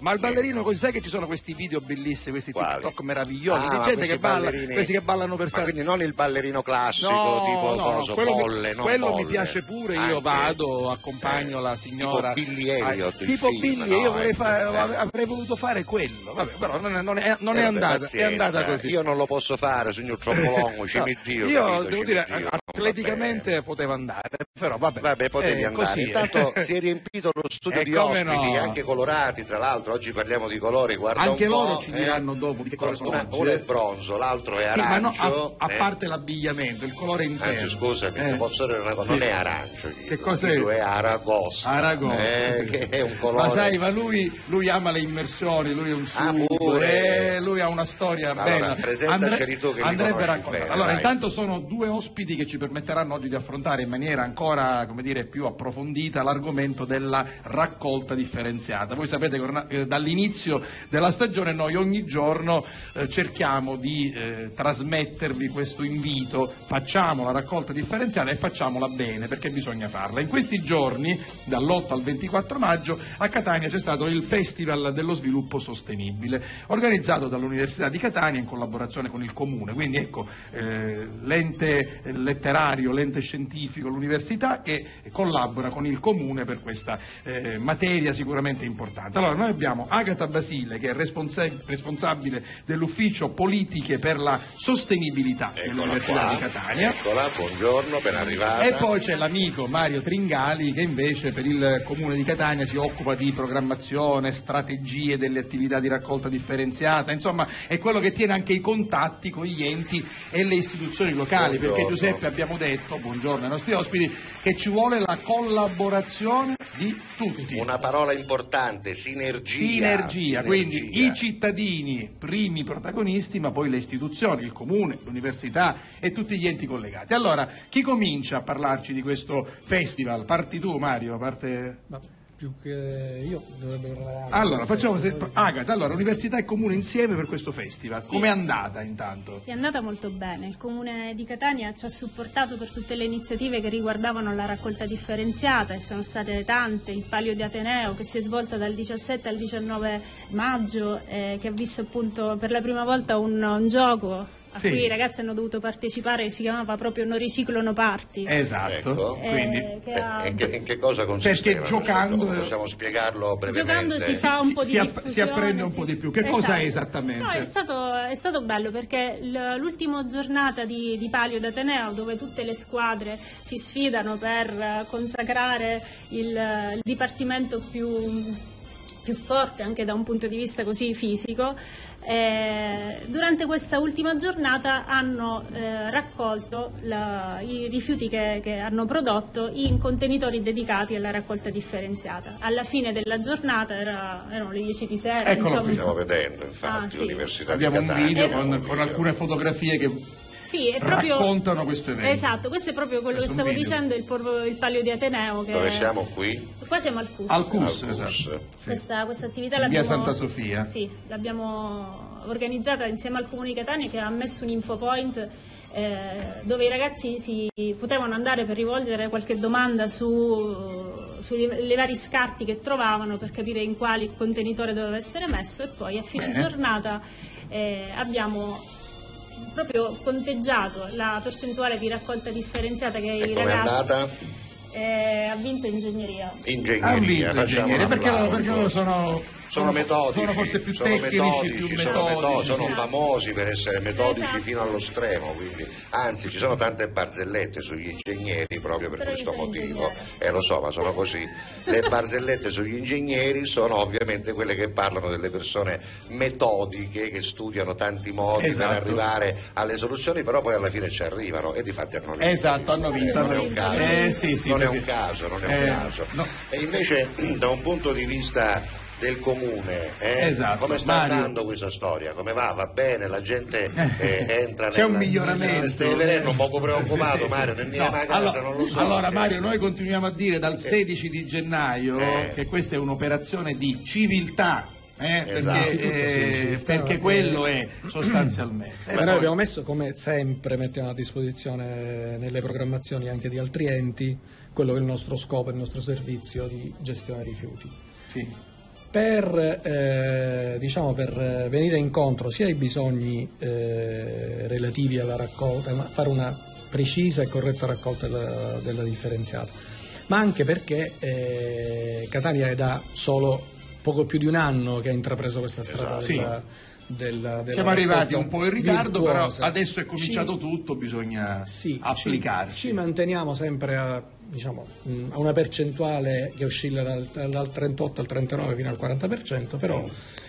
ma il ballerino così, sai che ci sono questi video bellissimi, questi Quali? TikTok meravigliosi, Ah, gente che balla, questi che ballano per stare... quindi non il ballerino classico, No, tipo no, coso, quello, mi- bolle, non quello mi bolle. piace pure, io Anche- vado, accompagno eh, la signora. Tipo Billy Elliot, Ah, tipo film, Billy, no? io vorrei fare- Eh. avrei voluto fare quello, vabbè, però non è, non è- non è Eh, andata, è andata così. Io non lo posso fare, signor Trompolongo, ci No, mi Dio, io devo ci dire, mi va atleticamente potevo andare, però vabbè. Vabbè, potevi eh, andare. così, Intanto si è riempito lo studio Eh, di ospiti, no. anche colorati, tra l'altro. Oggi parliamo di colori, guarda Anche un po', loro ci eh. diranno dopo di che cosa sono Una- oggi, Uno è bronzo, l'altro è Sì, ma no, arancio. a, a eh. parte l'abbigliamento, il colore interno. Anzi, scusami, Eh. posso dire una cosa, Sì. non è arancio. Che dico, cos'è? È aragosta. Aragosta, eh, sì. che è un colore. Ma sai, ma lui, lui ama le immersioni, lui è un Ah, sugo, pure. eh, lui ha una storia Allora, bella. presentaceli tu che li andrebbe bene, Allora, intanto sono due ospiti che ci permetteranno oggi di affrontare in maniera ancora, dire, più approfondita l'argomento della raccolta differenziata. Voi sapete che eh, dall'inizio della stagione noi ogni giorno eh, cerchiamo di eh, trasmettervi questo invito, facciamo la raccolta differenziata e facciamola bene perché bisogna farla. In questi giorni, dall'8 al 24 maggio, a Catania c'è stato il Festival dello Sviluppo Sostenibile, organizzato dall'Università di Catania in collaborazione con il Comune. Quindi ecco, eh, l'ente letterario, l'ente scientifico, l'università che collabora con il Comune per questa eh, materia sicuramente importante. Allora, noi abbiamo Agata Basile che è responsa- responsabile dell'ufficio politiche per la sostenibilità Eccola dell'Università qua. di Catania. Eccola, buongiorno, ben arrivata. E poi c'è l'amico Mario Tringali che invece per il Comune di Catania si occupa di programmazione, strategie delle attività di raccolta differenziata, insomma è quello che tiene anche i contatti con gli enti e le istituzioni locali, perché Buongiorno. Giuseppe abbiamo detto, buongiorno ai nostri ospiti, che ci vuole la collaborazione di tutti. Una parola importante, sinergia. Sinergia, quindi Sinergia. i cittadini primi protagonisti, ma poi le istituzioni, il comune, l'università e tutti gli enti collegati. Allora, chi comincia a parlarci di questo festival? Parti tu Mario, parte... più che io dovrebbe parlare Allora, facciamo se... Agata, allora, università e comune insieme per questo festival. Sì. Com'è andata intanto? È andata molto bene, il Comune di Catania ci ha supportato per tutte le iniziative che riguardavano la raccolta differenziata e sono state tante, il Palio di Ateneo che si è svolto dal 17 al 19 maggio, eh, che ha visto appunto per la prima volta un, un gioco a Sì. cui i ragazzi hanno dovuto partecipare si chiamava proprio Non riciclo no party. Esatto, Ecco. quindi... Eh, che ha- in che, in che cosa consisteva? Perché giocando-? Possiamo spiegarlo brevemente? Giocando si fa un po' di si app- diffusione, si apprende un sì. po' di più. Che cosa è esattamente? No, è, stato, è stato bello perché l'ultima giornata di, di Palio d'Ateneo dove tutte le squadre si sfidano per eh, consacrare il, il dipartimento più, più forte anche da un punto di vista così fisico, eh, durante questa ultima giornata hanno eh, raccolto la- i rifiuti che, che hanno prodotto in contenitori dedicati alla raccolta differenziata. Alla fine della giornata era- erano le 10 di sera. Eccolo insomma. qui. Stiamo vedendo, infatti, Ah, sì. Università Abbiamo di un Catania. video abbiamo con, un con video. alcune fotografie che Sì, è proprio... raccontano questo evento. Esatto, questo è proprio quello Questo che stavo video. dicendo, il, por- il palio di Ateneo. Che Dove siamo qui? Qua siamo al CUS. Al CUS, Al esatto. CUS. Sì. Questa, questa attività In via l'abbiamo, Santa Sofia. Sì, l'abbiamo organizzata insieme al Comune di Catania che ha messo un infopoint eh, dove i ragazzi si potevano andare per rivolgere qualche domanda su, sui vari scarti che trovavano per capire in quali contenitore doveva essere messo e poi a fine Bene. giornata eh, abbiamo proprio conteggiato la percentuale di raccolta differenziata che E i ragazzi andata? eh, ha vinto ingegneria. Ingegneria, Ha vinto ingegneria, perché, perché loro sono, Sono metodici, sono forse più sono tecnici, metodici, più sono, metodici. meto- sono famosi per essere metodici Esatto. fino allo stremo, quindi, anzi ci sono tante barzellette sugli ingegneri proprio per Però questo motivo, eh lo so ma sono così, le barzellette sugli ingegneri sono ovviamente quelle che parlano delle persone metodiche che studiano tanti modi Esatto. per arrivare alle soluzioni, però poi alla fine ci arrivano e di fatti hanno vinto. Esatto, hanno vinto. non è un caso, Eh, sì, sì, non è un caso, non è un Eh, caso. no. E invece da un punto di vista del comune, eh, Esatto, come sta Mario. andando questa storia? Come va? Va bene? La gente eh, entra C'è un nella- miglioramento. Stai vedendo un poco preoccupato Sì, sì, sì. Mario, nel No, casa allora, non lo so. allora, Mario, noi continuiamo a dire dal 16 di gennaio Eh. che questa è un'operazione di civiltà. eh, Esatto. perché, eh, perché eh. quello è sostanzialmente. E poi- noi abbiamo messo, come sempre, mettiamo a disposizione nelle programmazioni anche di altri enti quello che è il nostro scopo, il nostro servizio di gestione dei rifiuti. sì. Per, eh, diciamo, per venire incontro sia ai bisogni eh, relativi alla raccolta, ma fare una precisa e corretta raccolta della, della differenziata, ma anche perché eh, Catania è da solo poco più di un anno che ha intrapreso questa strada Esatto. della, della- della Siamo arrivati un po' in ritardo, però virtuosa. adesso è cominciato Ci- tutto, bisogna sì, applicarsi. Ci, ci manteniamo sempre a, diciamo, a una percentuale che oscilla dal, dal 38 al 39 fino al 40%, però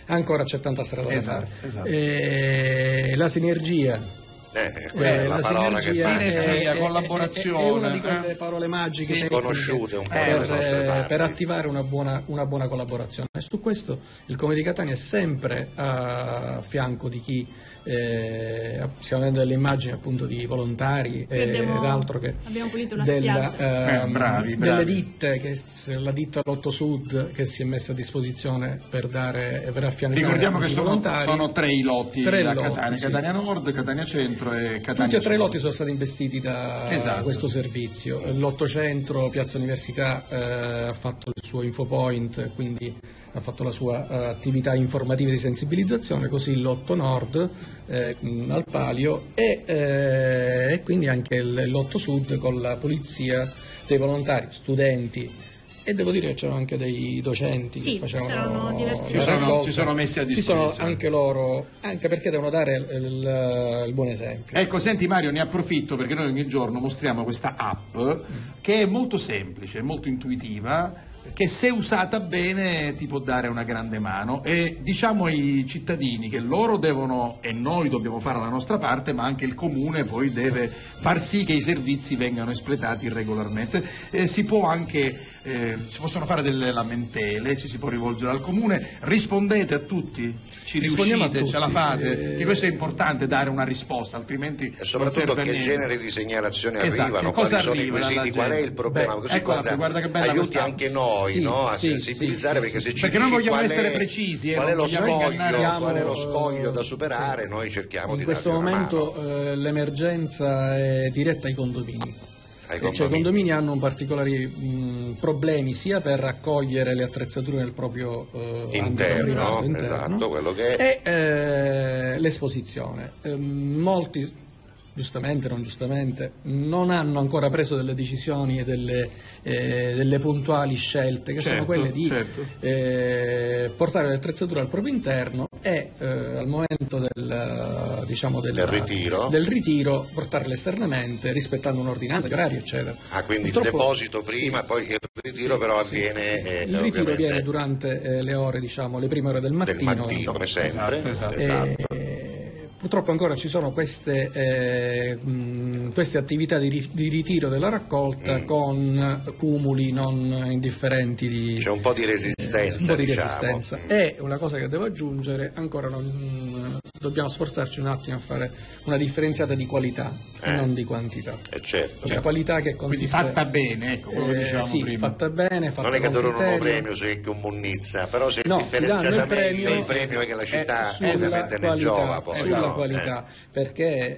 ancora c'è tanta strada da Esatto, fare. esatto. E la sinergia. Eh, quella è eh, la, parola che sinergia fa. è- Sinergia, è- collaborazione, È, una di eh. quelle parole magiche Sì, conosciute un po' per, eh, per attivare una buona, una buona collaborazione. E su questo il Comune di Catania è sempre a fianco di chi eh, stiamo vedendo delle immagini appunto di volontari eh, abbiamo- ed altro che abbiamo pulito una della, spiaggia. ehm, Eh, bravi, delle bravi. ditte che la ditta Lotto Sud che si è messa a disposizione per dare per affiancare Ricordiamo che sono, volontari. sono tre i lotti Tre da lotti, Catania, sì. Catania Nord, Catania Centro e Catania Tutti e tre i lotti sono stati investiti da Esatto. questo servizio. L'Ottocentro, Piazza Università, eh, ha fatto il suo infopoint, quindi ha fatto la sua eh, attività informativa di sensibilizzazione, così l'Otto Nord eh, mh, al Palio e, eh, e quindi anche il- l'Otto Sud con la polizia dei volontari, studenti e devo dire che c'erano anche dei docenti Sì, che facevano c'erano diversi Si sono- si sono messi a Ci sono disposizione. anche loro, anche perché devono dare il, il- il buon esempio. Ecco, senti Mario, ne approfitto perché noi ogni giorno mostriamo questa app che è molto semplice, molto intuitiva, che se usata bene ti può dare una grande mano e diciamo ai cittadini che loro devono e noi dobbiamo fare la nostra parte, ma anche il comune poi deve far sì che i servizi vengano espletati regolarmente. Eh, si può anche eh, si possono fare delle lamentele, ci si può rivolgere al comune, rispondete a tutti, ci Rispondiamo a riuscite, ce la tutti, fate, eh, di questo è importante dare una risposta, altrimenti E soprattutto che niente. genere di segnalazioni Esatto, arrivano, quali sono i quesiti, qual è il problema, Beh, così eccola guarda, guarda che bella aiuti questa- anche noi Sì, no, a sì, sensibilizzare sì, perché sì, se sì. ci Perché noi vogliamo qual essere è- precisi, eh, qual è lo scoglio, ingannare. qual è lo Siamo, scoglio da superare, noi cerchiamo In di questo darvi una momento eh, l'emergenza è diretta ai condomini. Ai Eh, Cioè, i condomini. condomini hanno particolari mh, problemi sia per raccogliere le attrezzature nel proprio eh, Interno, privato, interno, esatto, che e eh, l'esposizione. Eh, molti, giustamente o non giustamente, non hanno ancora preso delle decisioni e delle, eh, delle puntuali scelte che sono Certo, quelle di certo. eh, portare le attrezzature al proprio interno e eh, al momento del, diciamo, del, Del ritiro. del ritiro portarle esternamente rispettando un'ordinanza, gli orari eccetera. Ah, quindi il Purtroppo- deposito prima, sì. poi il ritiro Sì, però sì, avviene sì. eh, il ritiro avviene durante eh, le ore, diciamo, le prime ore del del mattino. mattino, come sempre. Esatto, esatto. esatto. Eh, purtroppo ancora ci sono queste, eh, mh, queste attività di, di ritiro della raccolta Mm. con cumuli non indifferenti di, C'è un po' di un resistenza, po' di diciamo. resistenza. Mm. E una cosa che devo aggiungere, ancora non, dobbiamo sforzarci un attimo a fare una differenziata di qualità e Eh. non di quantità. Eh, certo. La qualità che Quindi consiste fatta bene, ecco, quello che eh, dicevamo sì, prima. fatta bene, fatta Non è che loro non criterio. premio se è che un munnizza, però se No, differenziatamente il premio- il premio è che la città sulla ovviamente ne qualità, giova poi. sulla no? qualità, Eh. perché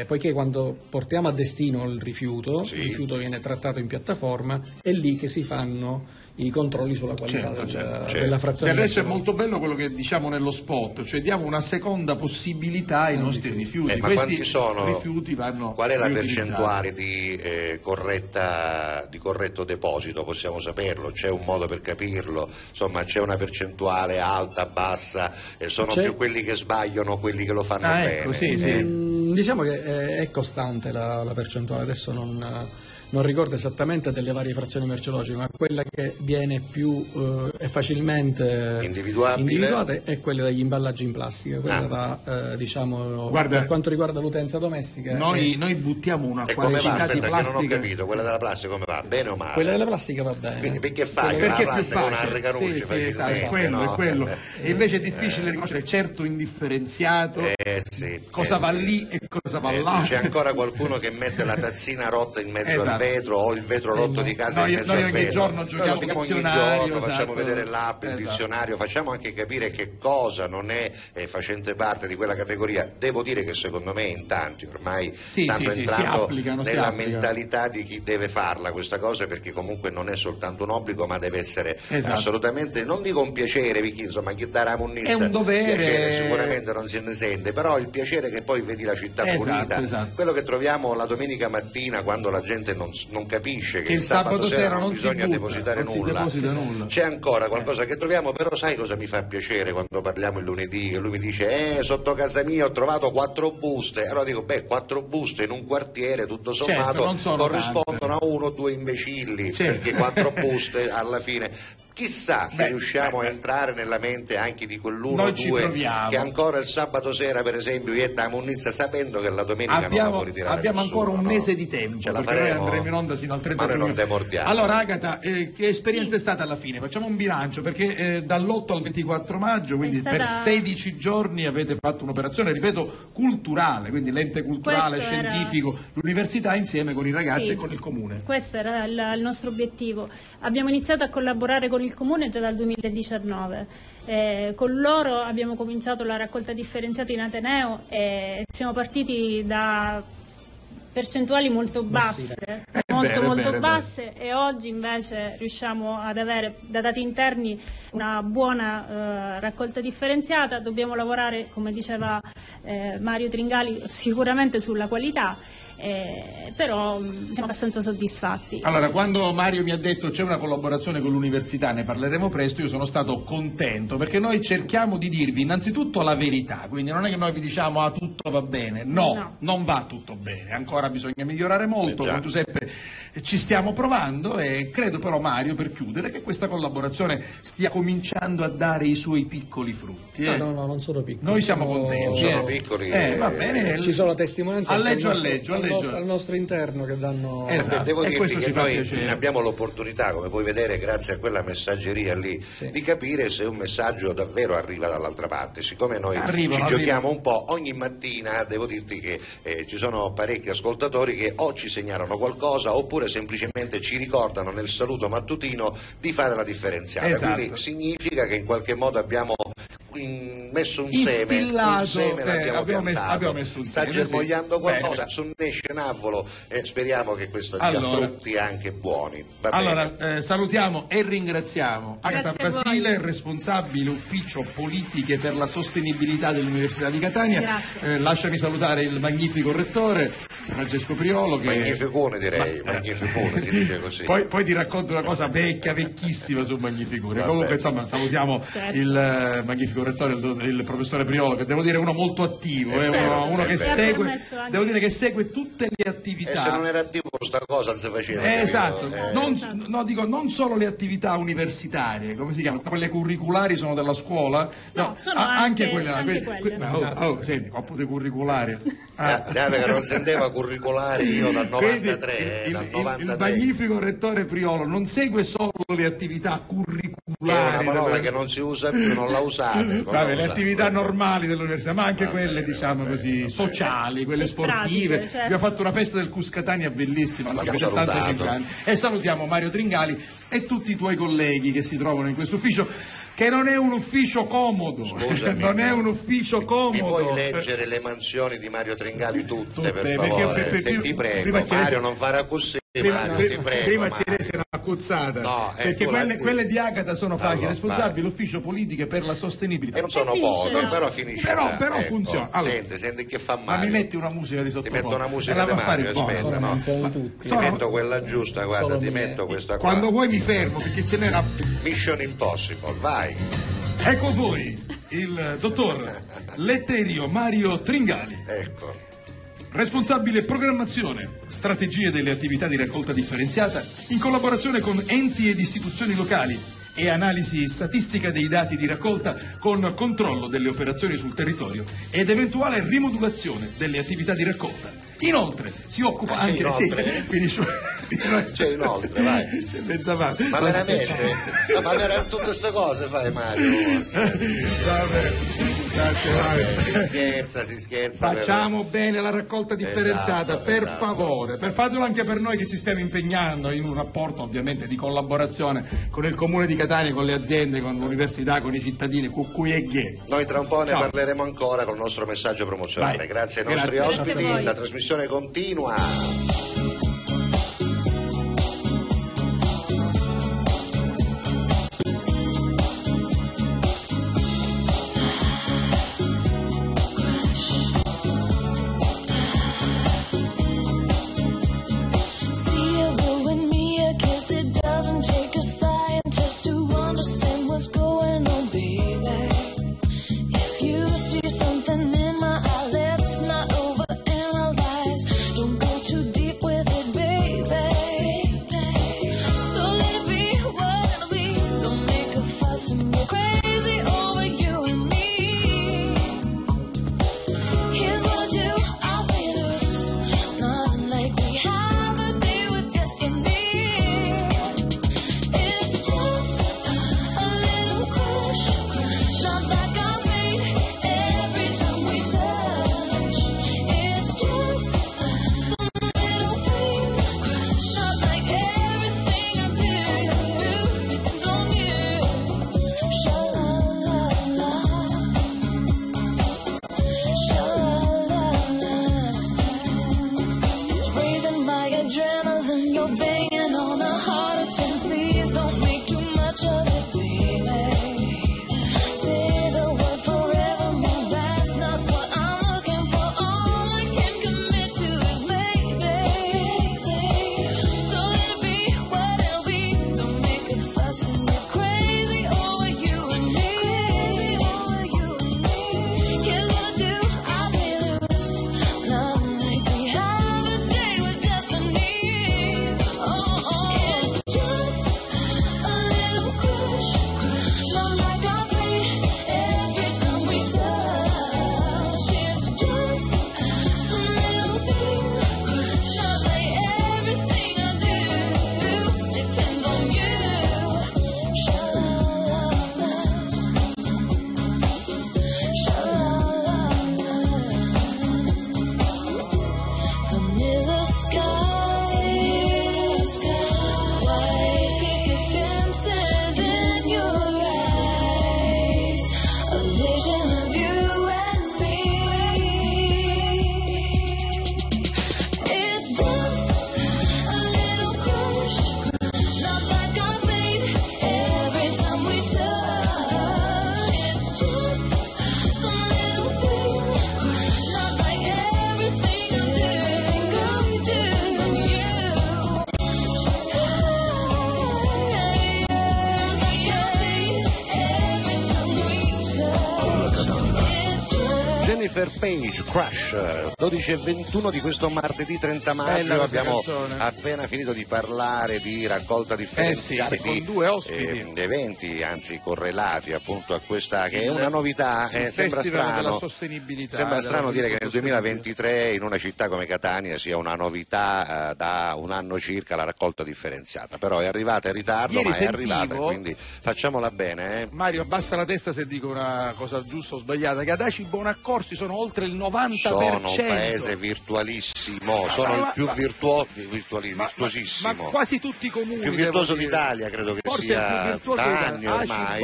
eh, poiché quando portiamo a destino il rifiuto, Sì. il rifiuto viene trattato in piattaforma, è lì che si fanno i controlli sulla qualità Certo, del- certo, certo. della frazione. Del resto è molto bello quello che diciamo nello spot, cioè diamo una seconda possibilità ai nostri rifiuti. Eh, ma Questi quanti sono? rifiuti vanno Qual è la percentuale di, eh, corretta, di corretto deposito? Possiamo saperlo? C'è un modo per capirlo? Insomma, c'è una percentuale alta, bassa? Eh, sono C'è- più quelli che sbagliano quelli che lo fanno Ah, bene? ecco, sì, Eh, sì. Mm, Diciamo che è, è costante la, la percentuale, adesso non, non ricordo esattamente delle varie frazioni merceologiche, ma quella che viene più eh, è facilmente Individuabile? individuata è quella degli imballaggi in plastica, quella Ah. va, eh, diciamo, Guarda, per quanto riguarda l'utenza domestica. Noi, eh, noi buttiamo una E va? quantità di che non ho plastica. capito, quella della plastica come va? Bene o male? quella della plastica va bene. Quindi perché fai? Quella- Che Perché la è plastica non facile, arreca luce sì, sì, esatto, è quello, no? è quello. Eh, E invece è difficile riconoscere certo indifferenziato Eh sì, cosa eh va sì. lì e cosa va Eh sì, là. c'è ancora qualcuno che mette la tazzina rotta in mezzo al Esatto. Vetro o il vetro rotto di casa Noi- mezzo noi ogni vetro. giorno Noi giochiamo spieghiamo ogni giorno, facciamo esatto. vedere l'app, il Esatto. dizionario, facciamo anche capire che cosa non è eh, facente parte di quella categoria. Devo dire che secondo me in tanti ormai Sì, stanno sì, sì, entrando si nella mentalità di chi deve farla questa cosa perché comunque non è soltanto un obbligo ma deve essere Esatto. assolutamente, non dico un piacere perché insomma chi dà la munnizza È un dovere. piacere sicuramente non se ne sente, però il piacere che poi vedi la città Esatto, pulita, esatto. quello che troviamo la domenica mattina quando la gente non, non capisce che, Che il sabato sera non bisogna butta, depositare non nulla. nulla. C'è ancora qualcosa che troviamo, però sai cosa mi fa piacere quando parliamo il lunedì? Che lui mi dice, eh, sotto casa mia ho trovato quattro buste. Allora dico, beh, quattro buste in un quartiere, tutto Certo, sommato, non sono corrispondono a uno o due imbecilli, Certo. perché quattro buste alla fine... Chissà se Beh, riusciamo beh, a entrare nella mente anche di quell'uno o due che ancora il sabato sera, per esempio, ietta la munnizza sapendo che la domenica non la Abbiamo, può ritirare abbiamo nessuno, ancora un no? mese di tempo Ce la faremo? andremo in onda sino al 30 Ma noi demordiamo. Allora Agata, eh, che esperienza Sì. è stata alla fine? Facciamo un bilancio perché eh, dall'8 al 24 maggio, quindi stata- per 16 giorni avete fatto un'operazione, ripeto, culturale, quindi l'ente culturale, Questo era- scientifico, l'università insieme con i ragazzi Sì. e con il comune. Questo era il, il nostro obiettivo. Abbiamo iniziato a collaborare con il Comune già dal 2019. Eh, con loro abbiamo cominciato la raccolta differenziata in Ateneo e siamo partiti da percentuali molto basse, molto vero, è molto vero, è basse e oggi invece riusciamo ad avere da dati interni una buona eh, raccolta differenziata. Dobbiamo lavorare, come diceva eh, Mario Tringali, sicuramente sulla qualità, eh, però mh, siamo abbastanza soddisfatti. Allora, quando Mario mi ha detto c'è una collaborazione con l'università, ne parleremo presto, io sono stato contento perché noi cerchiamo di dirvi innanzitutto la verità, quindi non è che noi vi diciamo ah tutto va bene, no, No. non va tutto bene, ancora bisogna migliorare molto, Eh Giuseppe ci stiamo provando e credo però Mario per chiudere che questa collaborazione stia cominciando a dare i suoi piccoli frutti. No, eh. no, no, non sono piccoli. Noi siamo contenti. Sono eh. piccoli, Eh, va bene. Ci sono testimonianze Alleggio, al nostro- alleggio, al alleggio. nostro, al nostro interno che danno... Esatto. Devo e dirti questo che noi piacere. abbiamo l'opportunità, come puoi vedere grazie a quella messaggeria lì, di capire se un messaggio davvero arriva dall'altra parte. Siccome noi Arrivano, ci giochiamo arrivano. un po' ogni mattina, devo dirti che eh, ci sono parecchi ascoltatori che o ci segnalano qualcosa oppure semplicemente ci ricordano nel saluto mattutino di fare la differenziata. Esatto. Quindi significa che in qualche modo abbiamo in- messo un seme, un seme eh, l'abbiamo abbiamo messo- piantato. abbiamo messo un sta germogliando sì. Qualcosa, bene. su esce navolo e speriamo che questo dia Allora. frutti anche buoni. Va bene? Allora, eh, salutiamo e ringraziamo Agata. Basile, responsabile ufficio politiche per la sostenibilità dell'Università di Catania. Eh, lasciami salutare il magnifico rettore Francesco Priolo. Che... Magnificone direi, Ma- magnificone si dice così. Poi, poi ti racconto una cosa vecchia, vecchissima su Magnificone. Vabbè. Comunque, insomma, salutiamo Certo. il eh, magnifico rettore, il, il professore Priolo, che devo dire è uno molto attivo, Eh, è certo, uno, uno che certo. Ci ha segue, anche- devo dire che segue tutte le E attività. se non era attivo questa cosa non si faceva. Eh, esatto, Eh, non, no, dico, non solo le attività universitarie, come si chiamano? Quelle curriculari sono della scuola? No, sono a- anche- quelle. anche que- quelle. que- oh, oh, senti, compute curriculari. Ah, eh, perché non senteva curricolare io dal Quindi 93, il, eh, il- dal il- il 93. magnifico rettore Priolo non segue solo le attività Che è una curriculari. parola che non si usa più, non la usate. non la Vabbè, le usate. attività normali dell'università, ma anche Va quelle, diciamo così, sociali, quelle sportive. pratiche, certo. Abbiamo fatto una festa del Cuscatania bellissima, L'abbiamo no? 75 salutato. anni. E salutiamo Mario Tringali e tutti i tuoi colleghi che si trovano in questo ufficio, che non è un ufficio comodo, Scusami. non è un ufficio Mi comodo. puoi leggere le mansioni di Mario Tringali tutte, Tutte, per perché- favore? perché- Se ti prego, Mario, non fare così, Prima, Mario, prima- ti prego. prima ci rese una accuzzata No, perché tu la- quelle, quelle di Agata sono facili, Allora, responsabile ufficio politiche per la sostenibilità. E non sono E poche, però finisce Però- però ecco. funziona. Allora, senti, senti che fa Ma male. mi metti una musica di Ti sottofondo? metto una E musica la di Mario, aspetta, Sono no? di tutti. Ti Sono- metto quella giusta, guarda, ti metto questa qua. Quando vuoi mi fermo perché ce n'era. Mission Impossible, vai. Ecco voi, il dottor Letterio Mario Tringali, Ecco. Responsabile programmazione, strategie delle attività di raccolta differenziata in collaborazione con enti ed istituzioni locali e analisi statistica dei dati di raccolta con controllo delle operazioni sul territorio ed eventuale rimodulazione delle attività di raccolta. Inoltre si occupa anche sì, finisce- C'è inoltre, vai. Pensavate. Ma veramente? Ma, ma vera- tutte queste cose fai Mario? Vabbè, grazie Mario. Si scherza, si scherza. però. Facciamo bene la raccolta differenziata, Esatto, per esatto. favore, per fatelo anche per noi che ci stiamo impegnando in un rapporto ovviamente di collaborazione con il comune di Catania, con le aziende, con l'università, con i cittadini, con cui e ghe. Noi tra un po' ne Ciao. parleremo ancora con il nostro messaggio promozionale. Vai. Grazie ai nostri Grazie. ospiti, Grazie la trasmissione continua. major crash uh, 12 e 21 di questo martedì 30 maggio abbiamo canzone. appena finito di parlare di raccolta differenziale eh sì, di due eh, eventi anzi correlati appunto a questa che è una novità eh, sembra strano, sembra strano dire che nel 2023 in una città come Catania sia una novità eh, da un anno circa la raccolta differenziata. Però è arrivata in ritardo Ieri ma sentivo, è arrivata quindi facciamola bene eh. Mario basta la testa se dico una cosa giusta o sbagliata. Che ad Aci Bonaccorsi sono oltre il 90% sono paese virtualissimo, sono il più virtuoso, virtuali- Ma virtuosissimo. quasi tutti i comuni. più virtuoso d'Italia credo che Forse sia da anni ormai.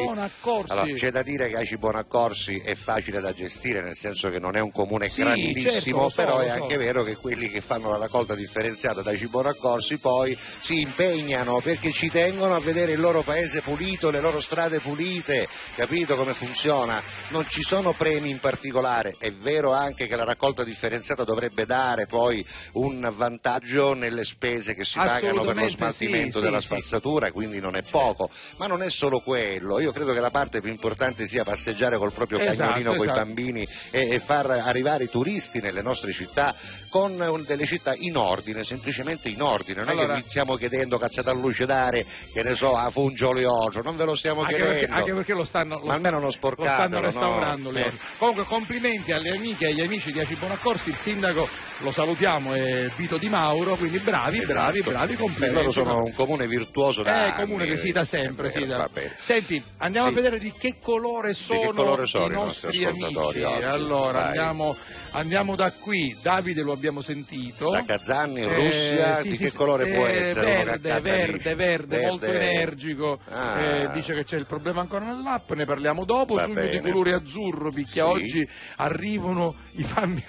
Allora, c'è da dire che Aci Bonaccorsi è facile da gestire nel senso che non è un comune Sì, grandissimo certo, so, però è so. anche vero che quelli che fanno la raccolta differenziata da Aci Bonaccorsi poi si impegnano perché ci tengono a vedere il loro paese pulito le loro strade pulite. Capito come funziona? Non ci sono premi in particolare. È vero anche che la raccolta differenziata dovrebbe dare poi un vantaggio nelle spese che si pagano per lo smaltimento sì, della sì, sì. spazzatura, quindi non è poco. Ma non è solo quello, io credo che la parte più importante sia passeggiare col proprio Esatto, cagnolino con i esatto. bambini e, e far arrivare i turisti nelle nostre città con un- delle città in ordine, semplicemente in ordine. Non è Allora- che vi stiamo chiedendo cacciate a lucidare, che ne so, a Fungiolioso, non ve lo stiamo Anche chiedendo. perché, anche perché lo stanno, lo Ma almeno non lo sporcatelo, stanno restaurando no? Eh. Comunque complimenti alle amiche e agli amici di Aci Bonaccorsi, il sindaco lo salutiamo è Vito Di Mauro, quindi bravi, bravi, Esatto. bravi, Beh, complimenti. loro sono un comune virtuoso da Eh, comune anni, che si da sempre, eh, bene. Senti, andiamo Sì. a vedere di che colore sono, colore sono i i nostri nostri ascoltatori amici. oggi? Allora, Vai. andiamo, andiamo da qui. Davide lo abbiamo sentito. Da Kazan in Eh, Russia, sì, di sì, che sì, colore può eh, essere? Verde, verde, verde, molto energico. Ah. Eh, dice che c'è il problema ancora nell'app, ne parliamo dopo. Va Sugno di bene. colore azzurro, picchia oggi arrivano i fammi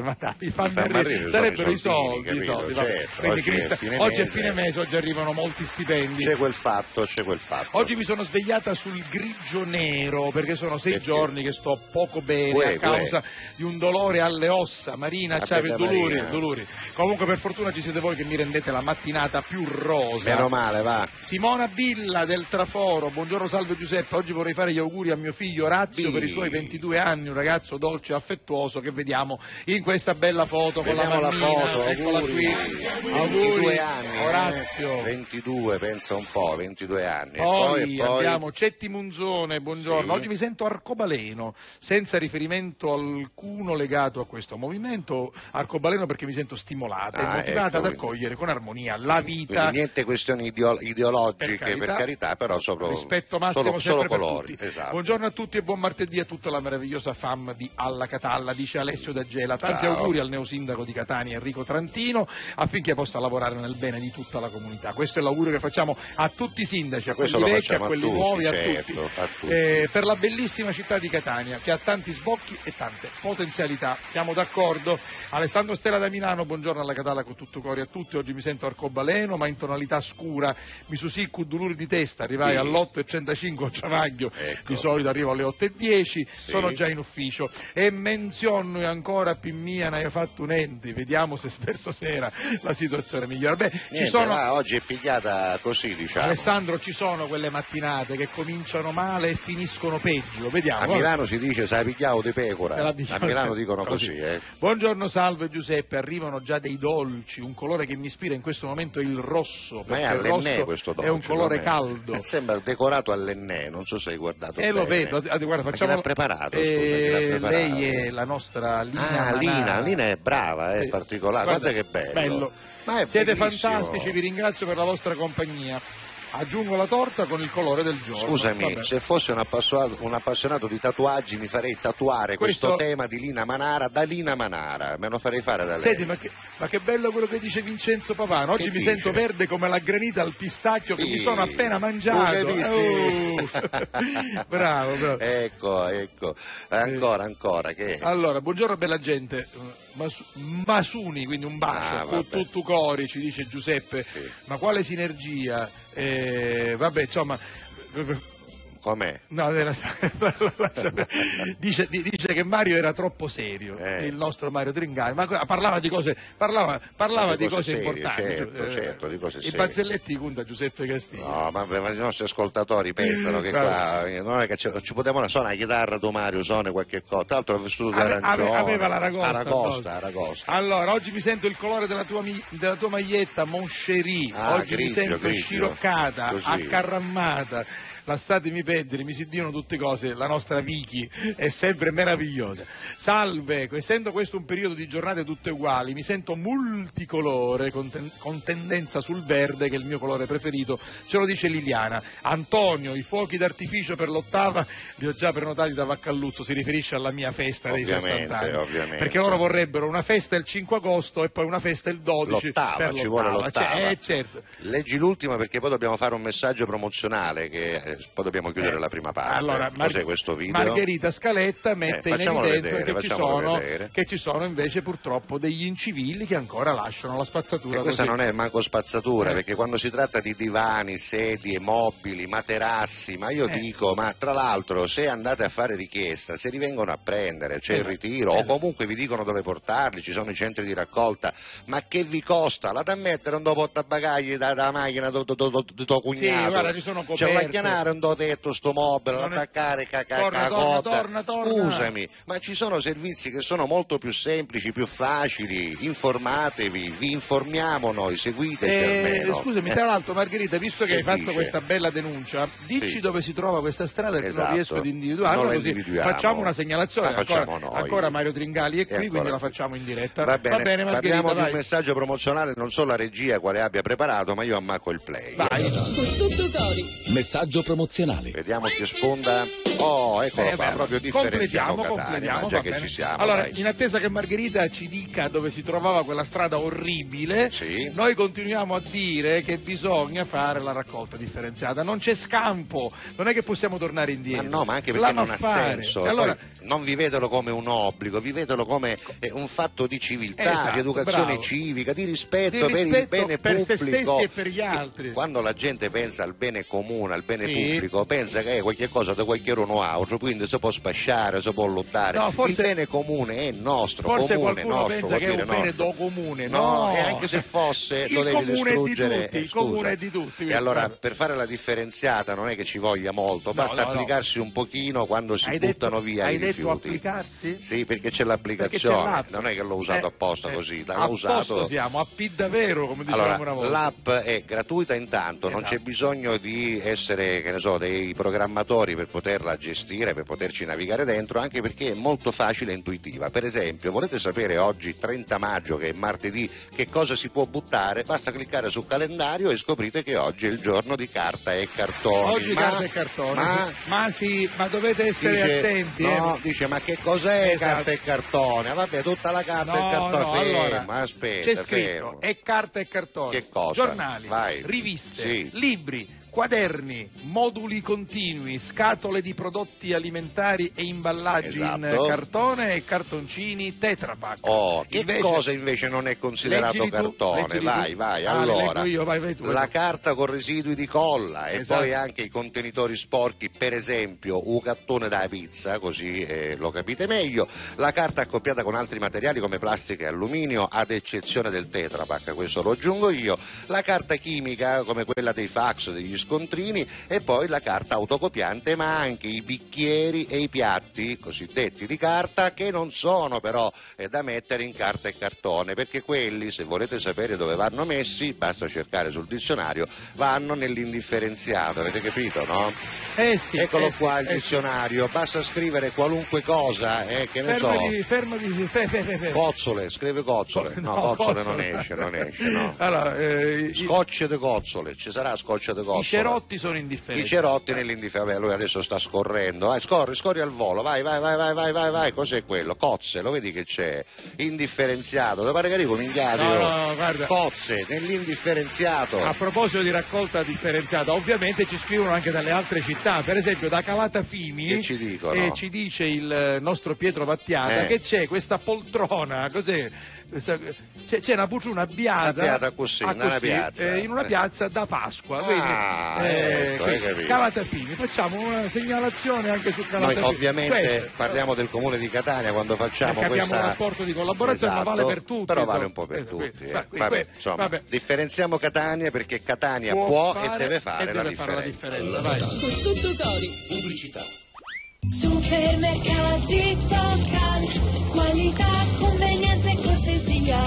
ma dai, i fammi, fammi arriri, arriri sono sarebbero i i soldi, i soldi. Certo, oggi fine oggi è mese. fine mese, oggi arrivano molti stipendi. C'è quel fatto, c'è quel fatto. Oggi mi sono svegliata sul grigio nero perché sono sei Perché? giorni che sto poco bene Uè, a causa di un dolore alle ossa. Marina, ciao, bella dolori, Marina. dolori. Comunque per fortuna ci siete voi che mi rendete la mattinata più rosa. Meno male, va. Simona Billa del Traforo, buongiorno salve Giuseppe, oggi vorrei fare gli auguri a mio figlio Orazio Sì. per i suoi 22 anni, un ragazzo dolce e affettuoso che vediamo in questa bella foto con Vediamo la la mammina, foto, eccola auguri. qui. 22 anni. eh. Orazio. 22, pensa un po', 22 anni. Poi, poi, poi- abbiamo Cetti Munzone, buongiorno. Sì. Oggi mi sento arcobaleno, senza riferimento alcuno legato a questo movimento. Arcobaleno perché mi sento stimolata e Ah, motivata ecco, ad accogliere con armonia la vita. Niente questioni ideo- ideologiche, Per per carità. carità, però solo, Rispetto massimo solo, solo colori. Esatto. Buongiorno a tutti e buon martedì a tutta la meravigliosa fam di Alla Catalla, dice Alessio da Gela. Tanti Ciao. auguri al neosindaco di Catania Enrico Trantino affinché possa lavorare nel bene di tutta la comunità. Questo è l'augurio che facciamo a tutti i sindaci, a quelli vecchi, a a quelli tutti, nuovi, a certo, tutti. a tutti. Eh, per la bellissima città di Catania che ha tanti sbocchi e tante potenzialità. Siamo d'accordo? Alessandro Stella da Milano, buongiorno alla Catalla con tutto cuore a tutti. Oggi mi sento arcobaleno ma in tonalità scura. Mi susicco dolore di testa, arrivai Sì. all'8.35 a Ciavaglio, Ecco. di solito arrivo alle 8.10, sono già in ufficio. E menziono ancora Pimmia, ne hai fatto un ente, vediamo se verso sera la situazione migliora. Beh, ci Niente, sono... va, oggi è pigliata così, diciamo. Alessandro, ci sono quelle mattinate che cominciano male e finiscono peggio, vediamo. A. Milano si dice sai pigliavo di pecora. A Milano dicono così, eh. Buongiorno, salve Giuseppe, arrivano già dei dolci, un colore che mi ispira in questo momento è il rosso, Ma è all'ennè questo dolce. è un colore caldo. Sembra decorato all'ennè, non so se hai guardato E lo bene. vedo, ah, guarda, Ma chi facciamo... l'ha preparato, Eh, scusa, chi l'ha preparato? Lei è la nostra Lina Ah. Lina, Lina è brava, è Eh, particolare, guarda, che bello. Ma è Siete bellissimo. fantastici, vi ringrazio per la vostra compagnia. Aggiungo la torta con il colore del giorno. Scusami, Vabbè. se fossi un appassionato, un appassionato di tatuaggi mi farei tatuare questo... Questo- tema di Lina Manara da Lina Manara, me lo farei fare da lei. Senti, ma che, ma che bello quello che dice Vincenzo Papano. Oggi Che mi dice? sento verde come la granita al pistacchio che mi Sì. sono appena mangiato. Oh. bravo, bravo. Ecco, ecco, ancora, ancora, che... Allora, buongiorno bella gente. Masu- Masuni, quindi un bacio, Ah, tu, vabbè. tu, tu cori, ci dice Giuseppe. Sì. Ma quale sinergia? Eh, vabbè, insomma, Com'è? No, della- dice, di- dice che Mario era troppo serio, Eh. il nostro Mario Tringani, ma parlava di cose, parlava, parlava Ma di cose, serie, importanti. certo, Eh, certo, di cose I serie. bazzelletti conta Giuseppe Castiglia. No, ma, ma i nostri ascoltatori pensano che qua eh, non è che ci, ci potevamo suona la chitarra tu Mario, suona qualche cosa. Tra l'altro ha vestito di Ave- aveva l'aragosta Aragosta, aragosta. Allora, oggi mi sento il colore della tua, mi- della tua maglietta, Moncherie, Ah, oggi mi grigio, sento grigio. sciroccata, accarrammata. Lasciatemi perdere, mi si dicono tutte cose, la nostra Vicky è sempre meravigliosa. Salve, essendo questo un periodo di giornate tutte uguali, mi sento multicolore con, ten- con tendenza sul verde, che è il mio colore preferito, ce lo dice Liliana. Antonio, i fuochi d'artificio per l'ottava li ho già prenotati da Vaccalluzzo, si riferisce alla mia festa dei Ovviamente, 60 anni. ovviamente. Perché loro vorrebbero una festa il 5 agosto e poi una festa il 12 L'ottava, per ci vuole l'ottava. l'ottava. Cioè, eh, certo. Leggi l'ultima perché poi dobbiamo fare un messaggio promozionale che eh, poi dobbiamo chiudere la prima parte. Allora, Mar- Cos'è questo video? Margherita Scaletta mette Eh, in evidenza vedere, che, ci sono, che ci sono invece purtroppo degli incivili che ancora lasciano la spazzatura E questa così. non è manco spazzatura, Eh. perché quando si tratta di divani, sedie, mobili, materassi, ma io Eh. dico, ma tra l'altro se andate a fare richiesta, se li vengono a prendere, c'è Esatto, il ritiro, o comunque vi dicono dove portarli, ci sono i centri di raccolta, ma che vi costa? La da mettere un do portabagagli da, da macchina do, do, do, do- tuo cugnato? guarda, ci sono C'è la coperte. Chianare un do tetto sto mobile, Non è- l'attaccare caca, Torna, torna, cacotta. torna, torna. Scusami, ma ci sono servizi che sono molto più semplici, più facili, informatevi, vi informiamo noi, seguiteci Eh, almeno. scusami, Eh. tra l'altro Margherita, visto che, Che hai fatto dice? questa bella denuncia, dici Sì. dove si trova questa strada che Esatto. non riesco ad individuarla, così facciamo una segnalazione. Ancora, noi. ancora Mario Tringali è qui, E quindi ancora la facciamo in diretta. Va bene, Margherita, parliamo di vai. un messaggio promozionale, non so la regia quale abbia preparato, ma io ammacco il play. Vai. Con tutto. Messaggio promozionale. Vediamo che sponda. Oh, eccolo Eh, qua, proprio differenziamo completiamo, Catania, completiamo, che ci siamo. Allora, dai. in attesa che Margherita ci dica dove si trovava quella strada orribile, noi continuiamo a dire che bisogna fare la raccolta differenziata. Non c'è scampo, non è che possiamo tornare indietro. Ma no, ma anche perché La non ha fare. senso. Allora, Poi non vivetelo come un obbligo, vivetelo come eh, un fatto di civiltà, Esatto, di educazione bravo. civica, di rispetto, Di per il rispetto bene per se pubblico. stessi e per gli altri. Quando la gente pensa al bene comune, al bene Sì. Pubblico, pensa che è qualche cosa da qualche uno altro, quindi si può spasciare, si può lottare. No, forse- il bene comune è nostro, forse comune, nostro, vuol dire bene nostro. do comune. No, No, e anche se fosse lo devi è di distruggere. tutti, eh, il comune è di tutti. E allora per fare la differenziata non è che ci voglia molto, basta no, applicarsi un pochino quando si hai buttano detto, via hai i detto rifiuti. applicarsi? Sì, perché c'è Perché c'è l'applicazione, l'app. non è che l'ho usato Eh, apposta eh, così, l'ho usato. siamo, a P davvero, come dicevamo Allora, una volta. l'app è gratuita intanto, non Esatto. c'è bisogno di essere, che ne so, dei programmatori per poterla gestire, per poterci navigare dentro, anche perché è molto facile e intuitiva. Per esempio, volete sapere oggi, 30 maggio, che è martedì, che cosa si può buttare? Basta cliccare sul calendario e scoprite che oggi è il giorno di carta e cartoni. Oggi Ma- carta e cartone. Ma Ma sì, ma dovete essere dice, attenti. no, eh. dice ma che cos'è Esatto. carta e cartone? Vabbè, tutta la carta No, e cartone, no, fermo, allora, aspetta, c'è scritto, fermo. è carta e cartone. Che cosa? Giornali, Vai. riviste, Sì. libri, quaderni, moduli continui, scatole di prodotti alimentari e imballaggi in Esatto. cartone e cartoncini Tetra Pak. Oh, che Invece- cosa invece non è considerato tu, cartone? vai, tu. vai, Ah, allora. io, vai, vai tu, vai la carta con residui di colla e Esatto. poi anche i contenitori sporchi, per esempio un cattone da pizza, così eh, lo capite meglio. La carta accoppiata con altri materiali come plastica e alluminio, ad eccezione del Tetra Pak, questo lo aggiungo io. La carta chimica come quella dei fax, degli scontrini e poi la carta autocopiante, ma anche i bicchieri e i piatti cosiddetti di carta che non sono però eh, da mettere in carta e cartone, perché quelli, se volete sapere dove vanno messi, basta cercare sul dizionario, vanno nell'indifferenziato, avete capito, no? Eh sì, Eccolo eh sì, qua il eh sì. dizionario, basta scrivere qualunque cosa, eh, che ne so. Fermati, fermati, fe, fe, fe, fe. Cozzole, scrive cozzole. No, No, cozzole cozzole. non esce, non esce, no. Allora, eh, Scocce de cozzole, ci sarà scoccia de cozzole. I cerotti sono indifferenti. I cerotti nell'indifferenza, vabbè, lui adesso sta scorrendo, vai, scorri, scorri al volo, vai, vai, vai, vai, vai, vai, vai, cos'è quello? Cozze, lo vedi che c'è? Indifferenziato, ti pare che arrivo minchiato? No, no, no, guarda. Cozze, nell'indifferenziato. A proposito di raccolta differenziata, ovviamente ci scrivono anche dalle altre città, per esempio da Calatafimi Che ci dicono? eh, ci dice il eh, nostro Pietro Vattiata Eh. che c'è questa poltrona, cos'è? Questa- c'è, c'è una, una biata, Una biata così, in una così, piazza. eh, in una Eh. piazza da Pasqua, Ah, quindi Eh, ecco, quindi, capito. Calatafimi, facciamo una segnalazione anche su Noi Calatafimi. ovviamente Questo, parliamo del comune di Catania quando facciamo Perché abbiamo questa un rapporto di collaborazione, ma Esatto, vale per tutti, Però vale un po' per Eh, tutti. eh. Vabbè, que- insomma, vabbè. differenziamo Catania perché Catania può, Può e deve fare e la deve fare la differenza. differenza, vai. Con tutto cori. Pubblicità. Supermercati Tocal, qualità, convenienza e cortesia.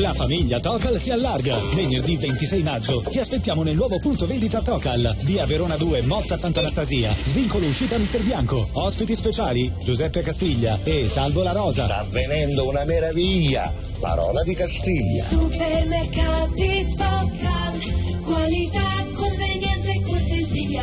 La famiglia Tocal si allarga. Venerdì 26 maggio ti aspettiamo nel nuovo punto vendita Tocal, via Verona 2, Motta Sant'Anastasia. Svincolo uscita Mister Bianco. Ospiti speciali Giuseppe Castiglia e Salvo La Rosa. Sta avvenendo una meraviglia, la rola di Castiglia. Supermercati Tocal, qualità, convenienza e cortesia.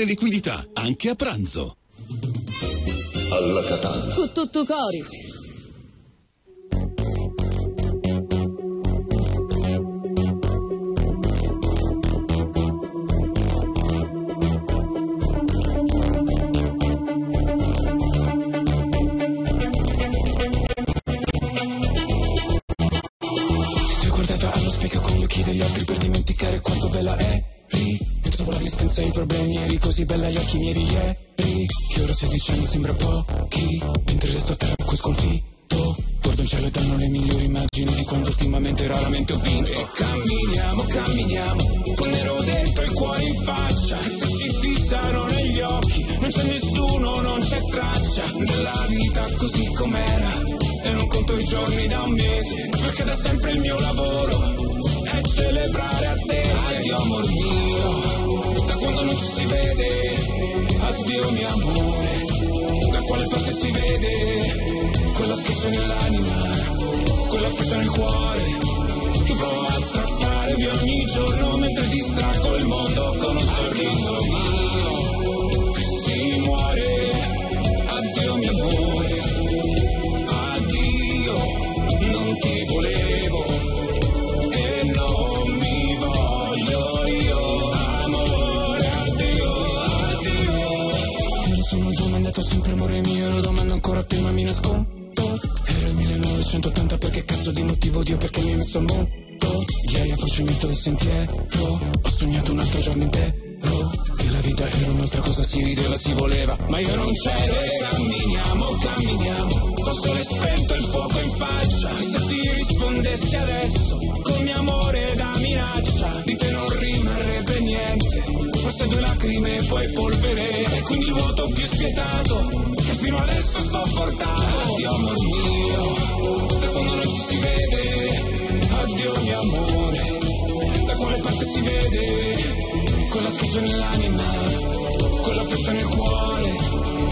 liquidità, anche a pranzo. Alla Catania. Con tutto cori. Guardata allo specchio con gli occhi degli altri per dimenticare quanto bella Mentre volavi senza i problemi eri così bella agli occhi miei di ieri. Che ora stai dicendo sembra pochi. Mentre resto a terra sconfitto. Guardo in cielo e danno le migliori immagini di quando ultimamente raramente ho vinto. E camminiamo, camminiamo Con nero dentro il cuore in faccia. Se ci fissano negli occhi Non c'è nessuno, non c'è traccia. Della vita così com'era E non conto i giorni da un mese Perché da sempre il mio lavoro celebrare attese Addio amor mio Da quando non ci si vede. Addio mio amore Da quale parte si vede? Quella schiaccia nell'anima Quella freccia nel cuore. Che provo a strappare via ogni giorno Mentre distraggo il mondo con un sorriso mio Che si muore domando ancora a te ma mi nascondo. Era il 1980 perché cazzo di motivo Dio perché mi hai messo al mondo Ieri a procedimento del sentiero Ho sognato un altro giorno intero. Che la vita era un'altra cosa si rideva si voleva. Ma io non c'ero e camminiamo camminiamo. Col sole spento il fuoco in faccia. Se ti rispondessi adesso Con mio amore da minaccia Di te non rimarrebbe niente Forse due lacrime e poi polvere. E quindi il vuoto più spietato Che fino adesso ho sopportato Addio amor mio Da quando non ci si vede. Addio mio amore Da quale parte si vede? Quella schiaccia nell'anima Quella freccia nel cuore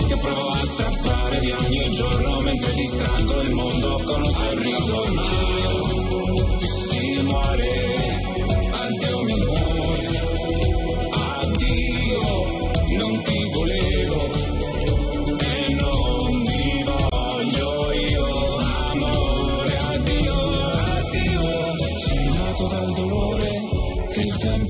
Che provo a strappare di ogni giorno Mentre distraggo il mondo con un sorriso mio. Che si muore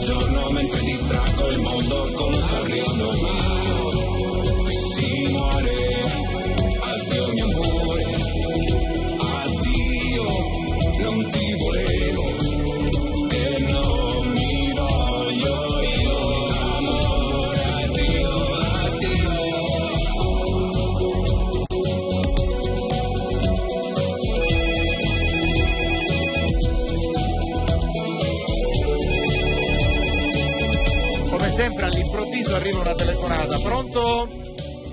giorno mentre distraggo il mondo con un sorriso all'improvviso arriva una telefonata. Pronto?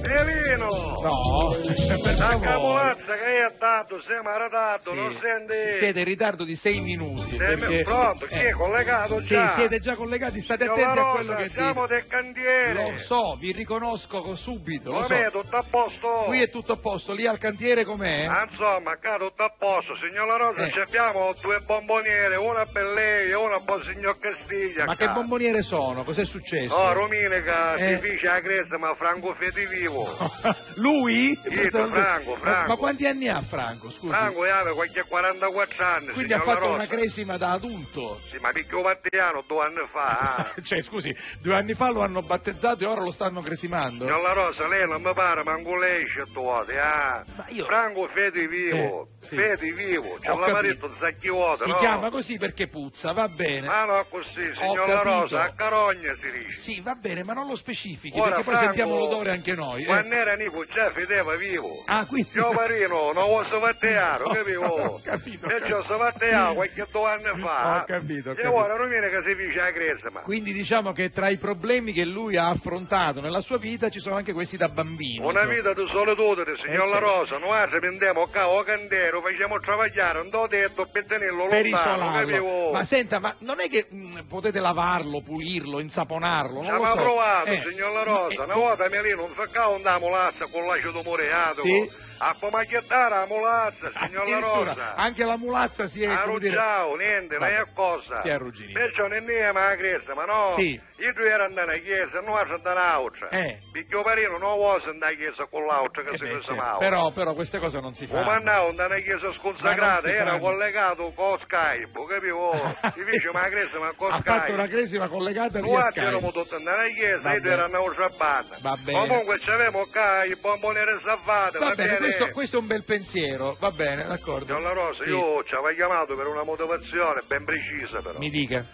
Elino! No, per La cavolazza che hai dato, siamo arredato, Sì, non senti... Siete in ritardo di sei minuti. Perché- pronto? Chi è eh, collegato Sì, già? siete già collegati, state Signor attenti a Rosa, quello che siamo del cantiere. Lo so, vi riconosco co- subito, lo so. Com'è, tutto a posto? Qui è tutto a posto, lì al cantiere com'è? Ah, insomma, qua tutto a posto. Signor La Rosa, Eh. abbiamo due bomboniere, una per lei e una per il signor Castiglia. Ma che qua. bomboniere sono? Cos'è successo? Oh, Rominica, Eh. si dice a Grecia, ma Franco Fede vivo. Lui? Sì, Franco, Ma- Franco. Ma, quanti anni ha Franco? Scusi. Franco aveva qualche 44 anni, Quindi ha fatto Rosa. una cresima da adulto. Sì, ma picchio Mattiano due anni fa, ah. cioè, scusi, due anni fa lo hanno battezzato e ora lo stanno cresimando? Signor La Rosa, lei non mi pare manco lei certe volte, ah. Franco Fede vivo, Eh, sì. Fede vivo, c'è la capito. marito zacchi vuoto, Si no? chiama così perché puzza, va bene. Ah no, così, signor La capito. Rosa, a carogna si dice. Sì, va bene, ma non lo specifichi, Ora, perché poi Franco, sentiamo l'odore anche noi. eh. Quando era Nico già fedeva vivo. Ah, quindi... Io marino, non lo fatteare, Ho capivo? capito, ho E ci ho so fatteare qualche due anni fa. Ho capito, ho E capito. ora non viene che si dice a cresima. Quindi diciamo che tra i problemi che lui ha affrontato nella sua vita ci sono anche questi da bambino. Una insomma. vita di solitudine, signor Eh, La certo. Rosa, noi altri prendiamo qua o candero, facciamo travagliare, un do tetto per tenerlo per lontano, capivo? Ma senta, ma non è che mh, potete lavarlo, pulirlo, insaponarlo? Ci Non lo abbiamo so. provato, Eh, signor La Rosa, eh, una volta mi lì non fa un da mulazza con l'acido muriato. Sì. A pomacchiettare la mulazza, signor La Rosa. anche la mulazza si è... dire- Arruggiao, niente, non è cosa. Si è arrugginito. Perciò ne andiamo alla chiesa, ma no, Sì. Io due ero andare alla chiesa, noi altri andare all'altra. Eh. Perché parino non vuole andare alla chiesa con l'altra che Eh si beh, certo. male. Però, però queste cose non si fanno. mandavo andare alla chiesa sconsacrata, si era collegato con Skype, capivo? Ti dice ma la chiesa ma con ha Skype. fatto una cresima collegata Noi via altri eravamo Skype. tutti andare alla chiesa, Va io bene. ero un'altra banda. Va bene. Comunque c'avevamo qua i bomboniere salvate, Va bene, questo, questo è un bel pensiero, va bene, d'accordo. Signor La Rosa, Sì. io ci avevo chiamato per una motivazione ben precisa però. Mi dica.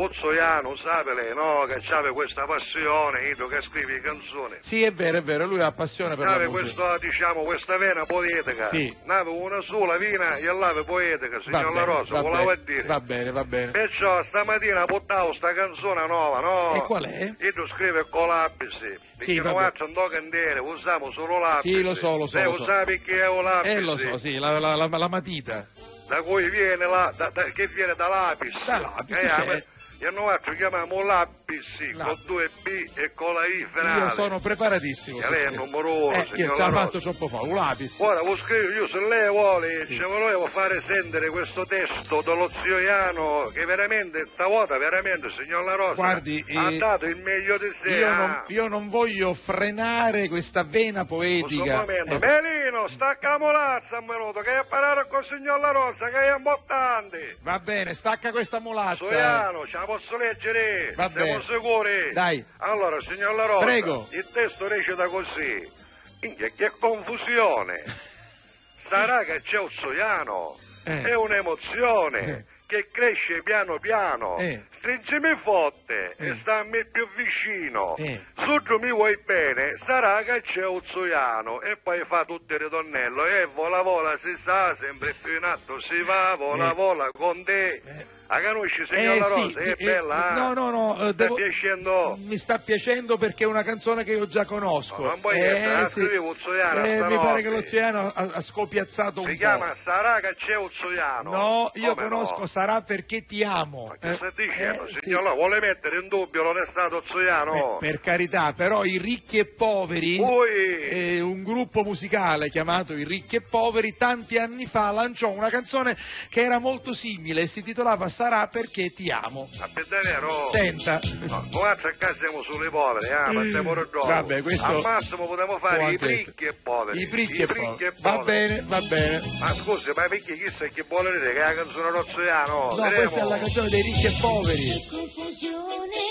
Pozzoiano, sa lei, no? Che c'ave questa passione, io che scrivi canzoni. Sì, è vero, è vero, lui ha passione per la C'ave musica. questa, diciamo, questa vena poetica. Sì. N'ave una sola vina e l'ave poetica, signor La Rosa, va voleva dire. Va bene, va bene. Perciò stamattina buttavo sta canzone nuova, no? E qual è? Io tu scrive con. Perché Sì, noi vabbè. altri non candere, usiamo solo l'apisi. Sì, lo so, lo so, Lei lo so. sa perché è un lapisi. Eh, lo so, sì, la, la- la- la matita. Da cui viene la, da- da- che viene da lapis. Da lapis, Eh, cioè. E noi altri chiamiamo lapis con due B e con la I finale. Io sono preparatissimo. E su lei è il questo. numero uno, Eh, io ce la La faccio troppo fa, un lapis. Ora, lo scrivo io, se lei vuole, ci volevo fare sentire questo testo dello zio Iano, che veramente, stavolta veramente, signor La Rosa, Guardi, ha eh, dato il meglio di sé. Io non, io non voglio frenare questa vena Questo poetica. momento. Eh, Melino, stacca la molazza, venuto, che hai parlato con il signor La Rosa, che è importante. va bene, stacca questa molazza. Soiano, ce la posso leggere? Va Siamo bene. sicuri? Dai. Allora, signor La Rosa, Prego. il testo recita così. Minchia, che confusione. Sarà che c'è un Soiano. Eh. È un'emozione che cresce piano piano. Eh. Stringimi forte Eh. e stammi più vicino. Eh. Su giù mi vuoi bene, sarà che c'è un Soiano. E poi fa tutto il ritornello. E vola vola si sa, sempre più in alto si va, vola Eh. vola con te. La conosci, signor Eh, sì, Rosa? È eh, bella, eh? no, no, no, eh, devo- piacendo? Mi sta piacendo perché è una canzone che io già conosco. No, non puoi Eh, essere, la sì. Uzzoiano Eh, mi pare che l'Oceano ha, ha scopiazzato un Si po'. chiama Sarà che c'è un Soiano. No, io Come conosco no? Sarà perché ti amo. Che Eh, sta dicendo, eh, sì. signor La? Vuole mettere in dubbio l'onestà Zoiano? Per carità, però i ricchi e poveri, eh, un gruppo musicale chiamato I ricchi e poveri, tanti anni fa lanciò una canzone che era molto simile e si titolava sarà perché ti amo. Ma per davvero? Senta. No, noi a casa siamo sulle povere, ah, ma stiamo dopo. Vabbè, questo Al massimo potremmo fare i anche ricchi e poveri. I ricchi e poveri. Va bene, va bene. Ma scusi, ma perché chissà che vuole dire che è la canzone Rozzoliano? No, questa è la canzone dei ricchi e poveri. Confusione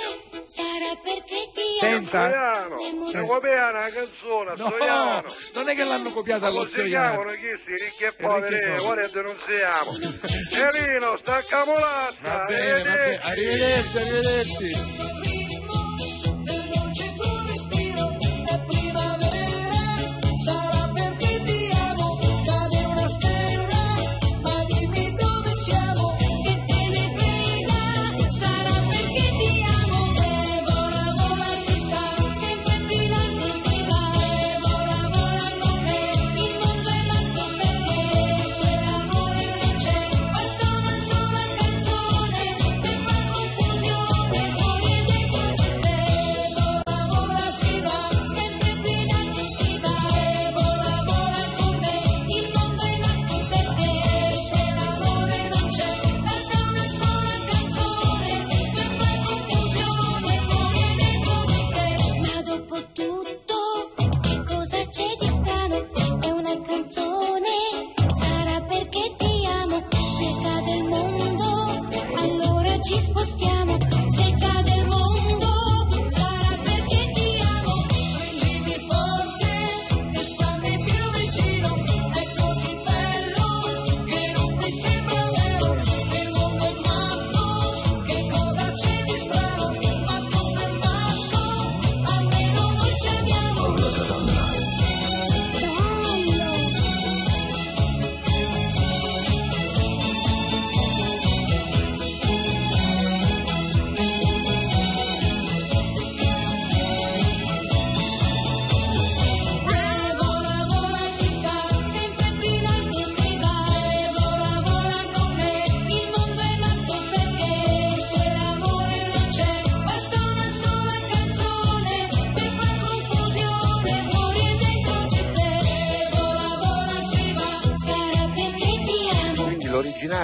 sarà perché ti Senta. Zoiano, Le è copiata la canzone, No, Zoiano. non è che l'hanno copiata allo si chiamano Zoiano. chi si ricchi e poveri? Ora denunziamo. Elino, sta camolazza. Va bene, va bene. Arrivederci, arrivederci.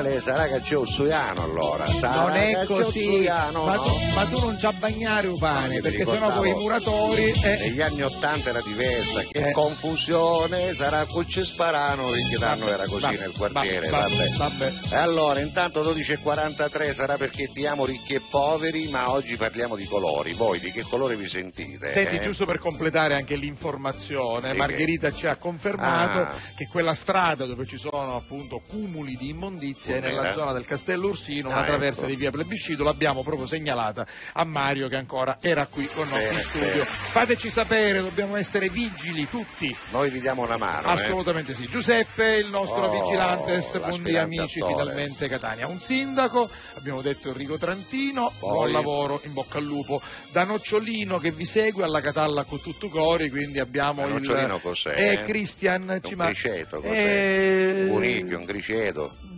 L'originale sarà che c'è Ossoiano allora. Sarà Non è così, ma, no? tu, ma tu non c'ha bagnare un pane, perché sennò poi i muratori... eh, Negli anni Ottanta era diversa, che Eh. confusione, sarà Cucci Sparano, perché danno era così vabbè, nel quartiere, vabbè, vabbè. E allora, intanto 12.43 sarà perché ti amo ricchi e poveri, ma oggi parliamo di colori. Voi di che colore vi sentite? Senti, eh? giusto per completare anche l'informazione, Di che? Margherita ci ha confermato Ah. che quella strada dove ci sono appunto cumuli di immondizie è Com'era? nella zona del Castello Ursino, Ah, una traversa ecco. di via Plebiscito, l'abbiamo proprio segnalata a Mario che ancora era qui con noi in studio. bene. Fateci sapere, dobbiamo essere vigili tutti. Noi vi diamo una mano. eh. Assolutamente sì. Giuseppe, il nostro Oh, vigilantes, buondì l'aspirante amici, finalmente Catania. Un sindaco, abbiamo detto Enrico Trantino, Poi- buon lavoro, in bocca al lupo. Da Nocciolino che vi segue alla Catalla con tutto cori, quindi abbiamo il... Nocciolino cos'è? Eh, Cristian ci Un criceto, cos'è? Eh, Un ricchio,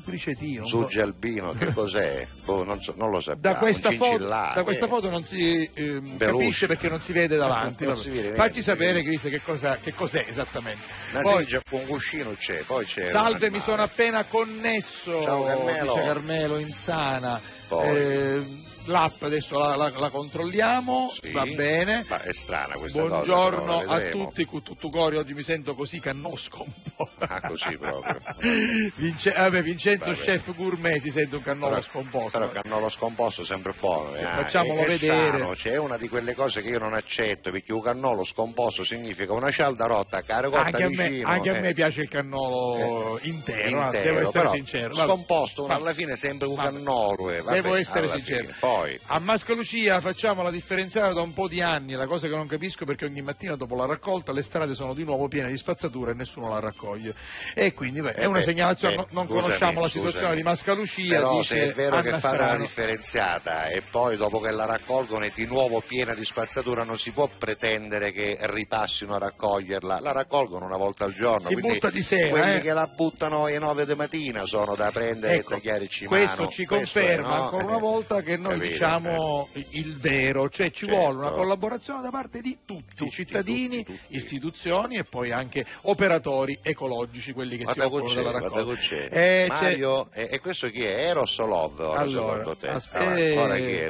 cricetino. un Zuggi albino, che cos'è? Boh, non, so- non lo sappiamo. da questa, foto, da questa eh. foto non si Belushi. capisce perché non si vede davanti. Si vede Facci sapere. Chris, che, cosa, che cos'è esattamente. Una Poi- con un cuscino c'è, poi c'è. Salve, mi sono appena connesso. Ciao, Carmelo. Dice Carmelo Insana. Poi. Eh, L'app adesso la, la- la controlliamo, Sì. va bene. Ma è strana questa cosa. Buongiorno però, la a tutti, cu- tutto cori, oggi mi sento così cannosco un po'. Ah, così proprio. Vince- vabbè, Vincenzo Vabbè. Chef Gourmet si sente un cannolo Però- scomposto. Però cannolo scomposto sempre buono. eh. Facciamolo è, è vedere. sano, c'è una di quelle cose che io non accetto, perché un cannolo scomposto significa una cialda rotta, cotta anche a, me, vicino. anche a eh. me piace il cannolo Eh, intero, ah, intero, devo essere però sincero. Vabbè. Scomposto, alla fine è sempre un cannolo. eh, Devo essere sincero. fine. Poi, A Mascalucia facciamo la differenziata da un po' di anni, la cosa che non capisco perché ogni mattina dopo la raccolta le strade sono di nuovo piene di spazzatura e nessuno la raccoglie. E quindi beh, è Eh una beh, segnalazione, eh, no- non scusami, conosciamo la scusami. situazione di Mascalucia. Però dice se è vero che Anna fate la differenziata e poi dopo che la raccolgono è di nuovo piena di spazzatura non si può pretendere che ripassino a raccoglierla, la raccolgono una volta al giorno. Si butta di sera, Quelli eh. che la buttano alle 9 di mattina sono da prendere Ecco, e tagliare cimano. Questo ci conferma no? ancora una volta che noi? Diciamo il vero, cioè ci Certo. vuole una collaborazione da parte di tutti, cittadini, istituzioni e poi anche operatori ecologici, quelli che si Guarda occupano c'è, della raccolta. c'è. Eh, c'è- Mario, e, e questo chi è? Eros o Love ora Allora, secondo te? aspe- Allora, ora chi è?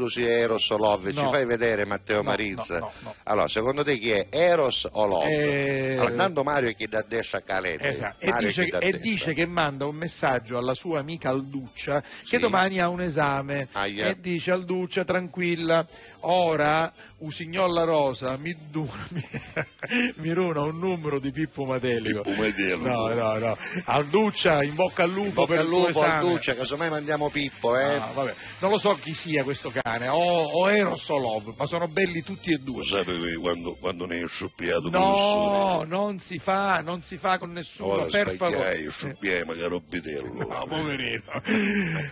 Tu sia Eros o Love? Ci No. fai vedere Matteo No, Marizza? no, no, no. Allora, secondo te chi è? Eros o Love? Eh, Allora, Mario è chi da destra a Calette. Esatto, E, dice, da e dice che manda un messaggio alla sua amica Alduccia che Sì. domani ha un esame Aia. E dice Alduccia tranquilla, ora Usignolla Rosa mi, du- mi, mi runa un numero di Pippo Matelico. Pippo Matelico. No, no, no. Alduccia, in bocca al lupo Bocca per al lupo. Alduccia, casomai mandiamo Pippo, eh? Ah, vabbè. Non lo so chi sia questo cane, o, o Eros o Love, ma sono belli tutti e due. Sapevi quando, quando ne hai sciuppiato No, non si fa, non si fa con nessuno, Ora per favore. spagliai, sciuppiai, magari un bitello. No, poverino.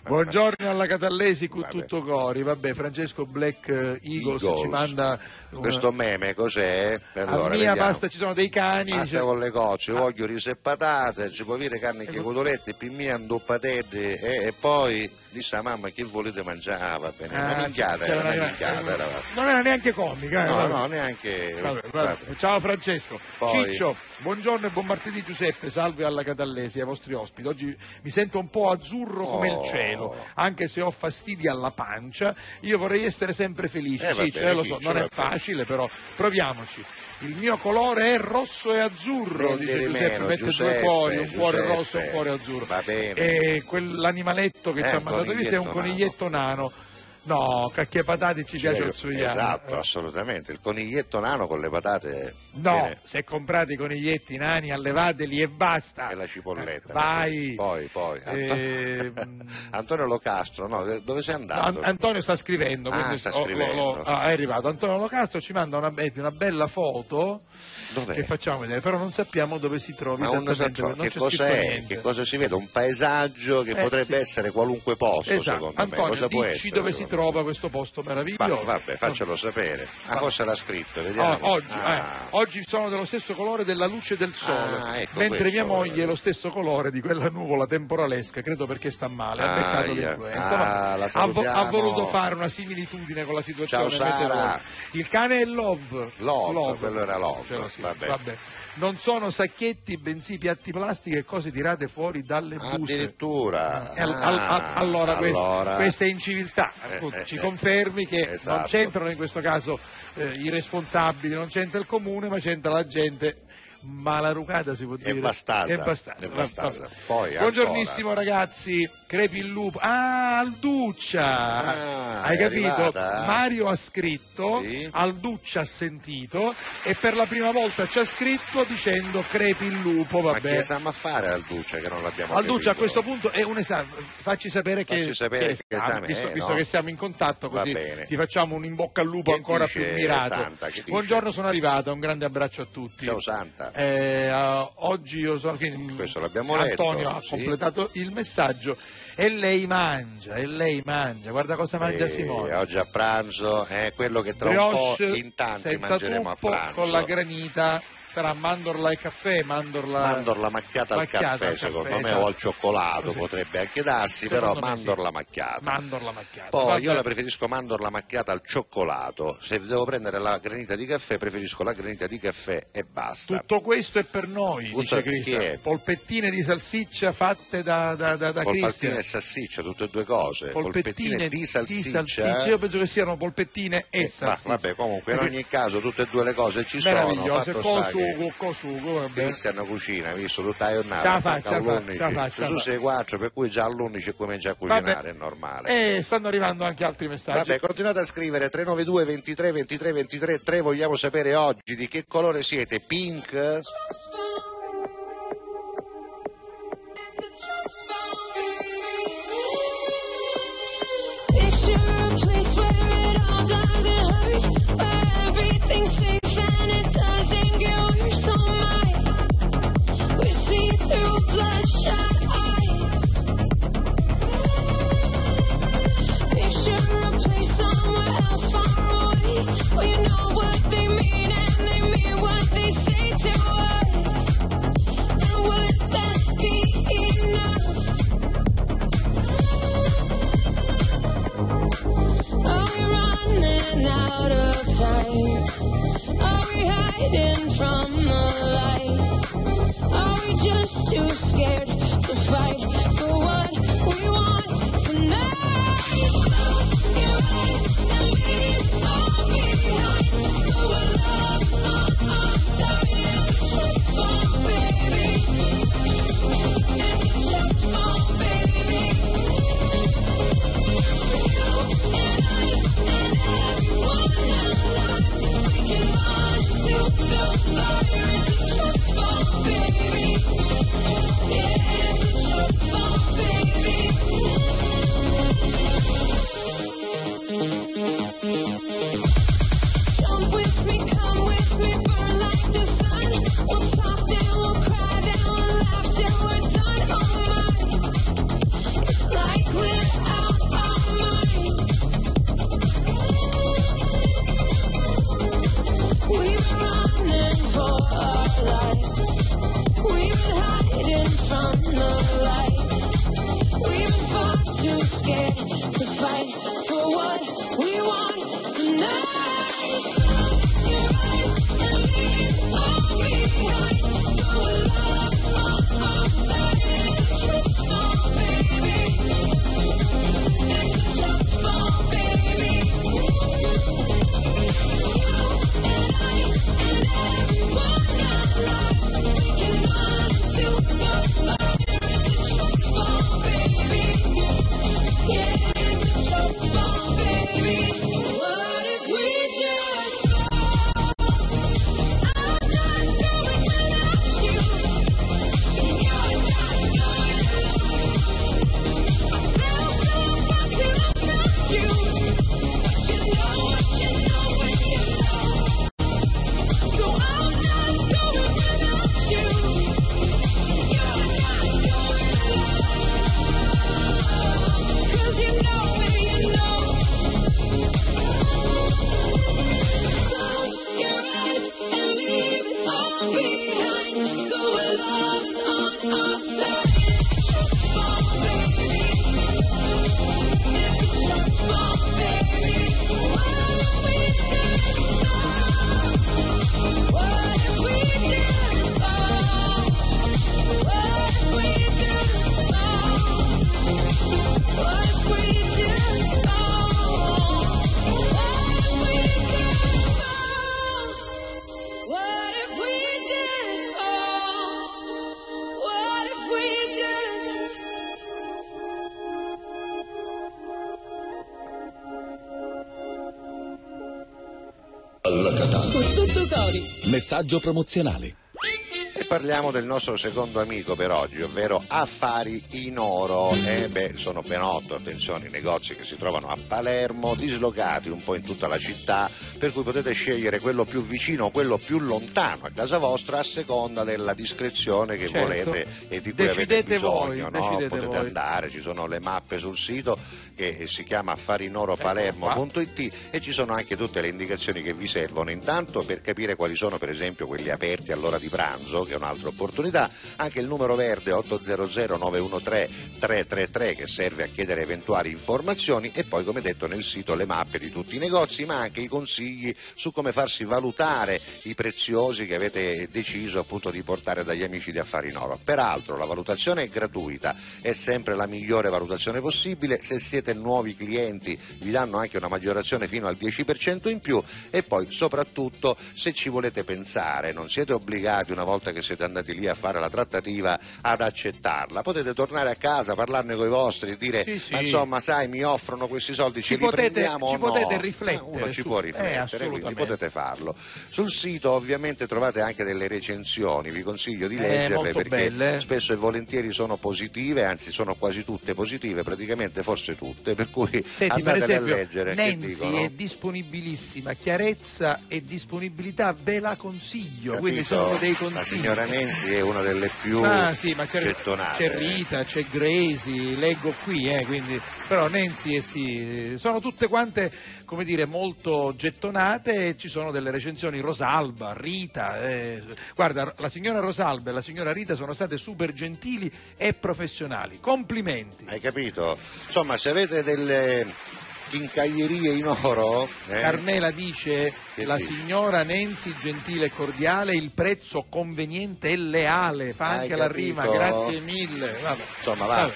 Buongiorno alla Catallesi con tutto cori. Vabbè, Francesco Black eh, Eagles, Eagles. ci manda una- Questo meme cos'è? Allora, mia vediamo. basta ci sono dei cani. Basta dice- con le cocce, Ah. voglio riso e patate, ci può dire carne che cotolette, pimmia, indoppatelle e, e poi disse a mamma che volete mangiare, ah, va bene, una Ah, minchiata, c'era era una una- minchiata, era- Non era neanche comica. eh, No, vabbè. no, neanche... Vabbè, vabbè. Ciao Francesco. Poi- Ciccio, buongiorno e buon martedì Giuseppe, salve alla Catallesi, ai vostri ospiti. Oggi mi sento un po' azzurro come Oh. il cielo, anche se ho fastidi alla pancia. Io vorrei essere sempre felice, Eh, Ciccio, bene, eh, lo so, Ciccio, non è facile, però proviamoci. Il mio colore è rosso e azzurro, Niente dice di Giuseppe, meno, mette Giuseppe, due cuori, un cuore Giuseppe. rosso e un cuore azzurro. Va bene. E quell'animaletto che Eh, ci ha un mandato via è un coniglietto coniglietto nano. No, cacchie patate ci piace il suo Esatto, assolutamente, il coniglietto nano con le patate No, viene- se comprate i coniglietti nani, allevateli e basta. e la cipolletta. Vai. Poi, poi. Eh, Antonio Locastro, no, dove sei No, andato? An- Antonio sta scrivendo, Ah, sta oh, lo- scrivendo. lo- ah, è arrivato. Antonio Locastro ci manda una, una bella foto Dov'è? che facciamo vedere, però non sappiamo dove si trovi Ma esattamente, non che c'è cosa scritto è? niente. Che cosa si vede? Un paesaggio che Eh, potrebbe sì. essere qualunque posto, Esatto. secondo me. Antonio, Cosa può dici essere? dove si secondo trova questo posto me? meraviglioso. Va- vabbè, faccelo sapere. Ah, Va- forse l'ha scritto, vediamo. Oh, oggi, Ah. eh, oggi sono dello stesso colore della luce del sole, Ah, ecco mentre questo, mia moglie è lo stesso colore di quella nuvola temporalesca, credo perché sta male, ha Ah, beccato ia. l'influenza. Ah, ha, voluto fare una similitudine con la situazione Ciao. Il cane è Love. Love, quello era Love, scritto, vabbè. vabbè. Non sono sacchetti, bensì piatti plastica e cose tirate fuori dalle buste. Addirittura. E al- al- al- Ah, allora, questa, allora. questa è inciviltà, Eh, Appunto, eh, ci eh. confermi che non Esatto. c'entrano in questo caso eh, i responsabili, non c'entra il comune, ma c'entra la gente malarucata si può È dire. bastasa, È bastasa. è bastasa. Poi, Buongiornissimo ragazzi, crepi il lupo. Ah, Alduccia! Ah, Hai capito? arrivata? Mario ha scritto, Sì. Alduccia ha sentito e per la prima volta ci ha scritto dicendo crepi il lupo, Ma vabbè. che siamo a fare al Duce che non l'abbiamo Alduccia a capito? questo punto è un esame, facci sapere che, Facci sapere che che esame, esame visto, visto no? che siamo in contatto così ti facciamo un in bocca al lupo Che ancora più mirato. Santa? Che? Buongiorno, sono arrivato, un grande abbraccio a tutti. Ciao Santa. Eh, eh, oggi io Questo l'abbiamo Antonio letto, ha sì. completato il messaggio e lei mangia, e lei mangia, guarda cosa mangia Eh, Simone. oggi a pranzo è quello che tra Brioche un po' in tanti mangeremo a tuppo, pranzo. con la granita tra mandorla e caffè, mandorla, Mandorla macchiata al macchiata caffè, al secondo caffè, me, esatto. o al cioccolato Così. potrebbe anche darsi, Secondo però mandorla sì. macchiata. Mandorla macchiata. Poi Vabbè. io la preferisco mandorla macchiata al cioccolato, se devo prendere la granita di caffè preferisco la granita di caffè e basta. Tutto questo è per noi, Tutto- dice Cristian. Polpettine di salsiccia fatte da, da, da, da Polpettine e salsiccia, tutte e due cose. Polpettine di salsiccia. Io penso che siano polpettine e Eh, ma salsiccia. vabbè, comunque in ogni caso tutte e due le cose ci sono. Fatto sta che sugo, con sugo, va bene. Cristian cucina, visto tutta la giornata. Ce la fa, attacca ce la fa, all'11. ce la fa, ce la Tu fa. sei 4, per cui già all'11 comincia a Vabbè. cucinare, è normale. E stanno arrivando anche altri messaggi. Vabbè, continuate a scrivere 392 23 23 23 3, vogliamo sapere oggi di che colore siete, pink? Well, you know what they mean, and they mean what they say to us. And would that be enough? Are we running out of time? Are we hiding from the light? Are we just too scared to fight for what we want tonight? Close your eyes baby. Yeah, it's just fun, baby. Messaggio promozionale. Parliamo del nostro secondo amico per oggi, ovvero Affari in Oro. Eh beh, sono ben otto, attenzione, i negozi che si trovano a Palermo, dislocati un po' in tutta la città, per cui potete scegliere quello più vicino o quello più lontano a casa vostra a seconda della discrezione che Certo. volete e di cui Decidete avete bisogno. voi, no? Potete voi. andare, ci sono le mappe sul sito che si chiama affarinoropalermo.it e ci sono anche tutte le indicazioni che vi servono intanto per capire quali sono per esempio quelli aperti all'ora di pranzo che un'altra opportunità. Anche il numero verde 800 913 333 che serve a chiedere eventuali informazioni e poi come detto nel sito le mappe di tutti i negozi ma anche i consigli su come farsi valutare i preziosi che avete deciso appunto di portare dagli amici di Affari in Oro peraltro la valutazione è gratuita è sempre la migliore valutazione possibile. Se siete nuovi clienti vi danno anche una maggiorazione fino al 10% in più. E poi soprattutto se ci volete pensare non siete obbligati una volta che siete andati lì a fare la trattativa ad accettarla potete tornare a casa parlarne con i vostri dire Sì, sì. ma insomma sai mi offrono questi soldi Ci ce li potete- prendiamo ci o no potete Eh, riflettere uno ci su- può eh, riflettere quindi assolutamente. potete farlo sul sito ovviamente trovate anche delle recensioni vi consiglio di Eh, leggerle molto perché belle, eh. spesso e volentieri sono positive anzi sono quasi tutte positive praticamente forse tutte per cui Senti, per andatele esempio, a leggere Nancy è disponibilissima, chiarezza e disponibilità ve la consiglio, quindi Capito? sono dei consigli. Nancy è una delle più Ah, sì, ma c'è, gettonate. c'è Rita, c'è Gracie, leggo qui, eh, quindi, però Nancy e sì, sono tutte quante, come dire, molto gettonate e ci sono delle recensioni Rosalba, Rita, eh, guarda, la signora Rosalba e la signora Rita sono state super gentili e professionali, complimenti. Hai capito? Insomma, se avete delle Quincaglierie in oro? eh? Carmela dice Che la dice? signora Nenzi gentile e cordiale, il prezzo conveniente e leale, fa Hai anche la capito? rima, grazie mille. Vabbè. Insomma, va. Vabbè.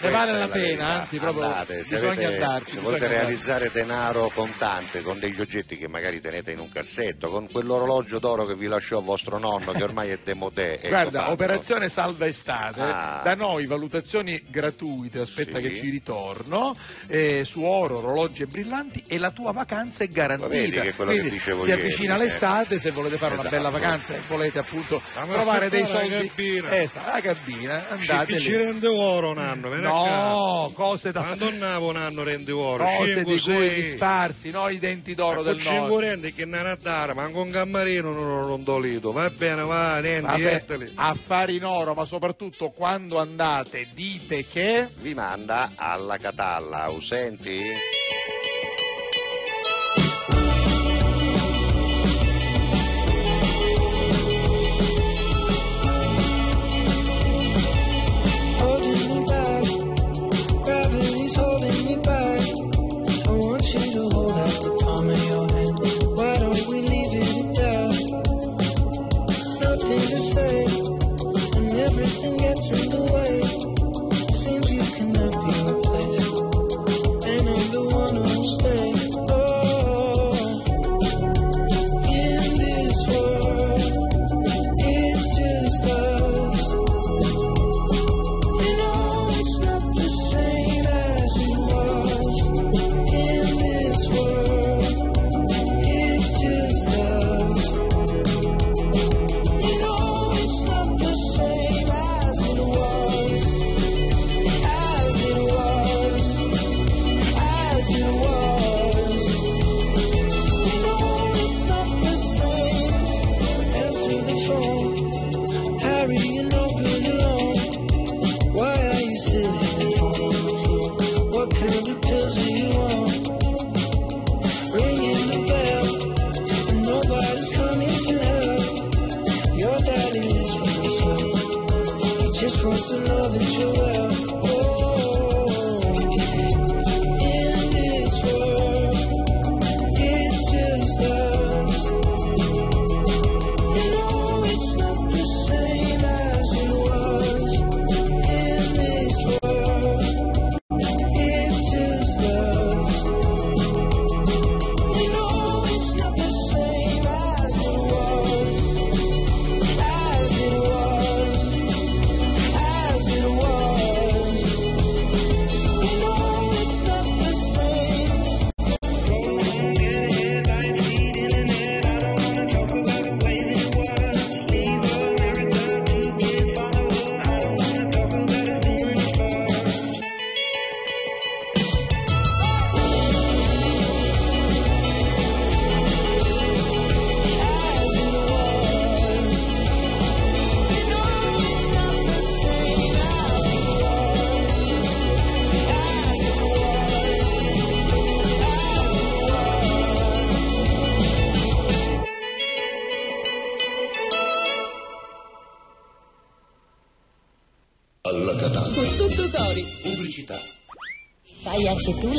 Ne vale la la pena, verità. anzi proprio Andate, se bisogna avete- andarci. Se volete andarci. realizzare denaro contante con degli oggetti che magari tenete in un cassetto, con quell'orologio d'oro che vi lasciò vostro nonno che ormai è demodè. ecco, Guarda, fatelo. operazione salva estate, Ah. da noi valutazioni gratuite, aspetta Sì. che ci ritorno, eh, su oro, orologi e brillanti e la tua vacanza è garantita. Ma vedi che è quello che Quindi dicevo si ieri, avvicina eh. l'estate, se volete fare una Esatto. bella vacanza e volete appunto trovare dei aspettare la soldi... cabina. Esatto, la cabina, andate Ci, ci rende oro un anno, me ne No, cose da Quando andavo un anno rende oro, cose 5, di cui 6. risparsi, no i denti d'oro con del 5 nord. rende che non a dare, ma con un cammarino non non dolito. Va bene, va, rendi, etteli. affari in oro, ma soprattutto quando andate dite che... Vi manda alla Catalla, ausenti?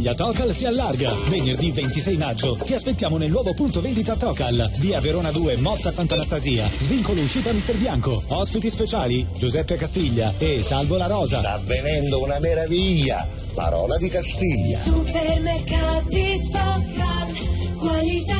famiglia Tocal si allarga. Venerdì 26 maggio ti aspettiamo nel nuovo punto vendita Tocal, via Verona 2, Motta Sant'Anastasia. Svincolo uscita Mister Bianco. Ospiti speciali Giuseppe Castiglia e Salvo La Rosa. Sta avvenendo una meraviglia. Parola di Castiglia. Supermercati Tocal, qualità,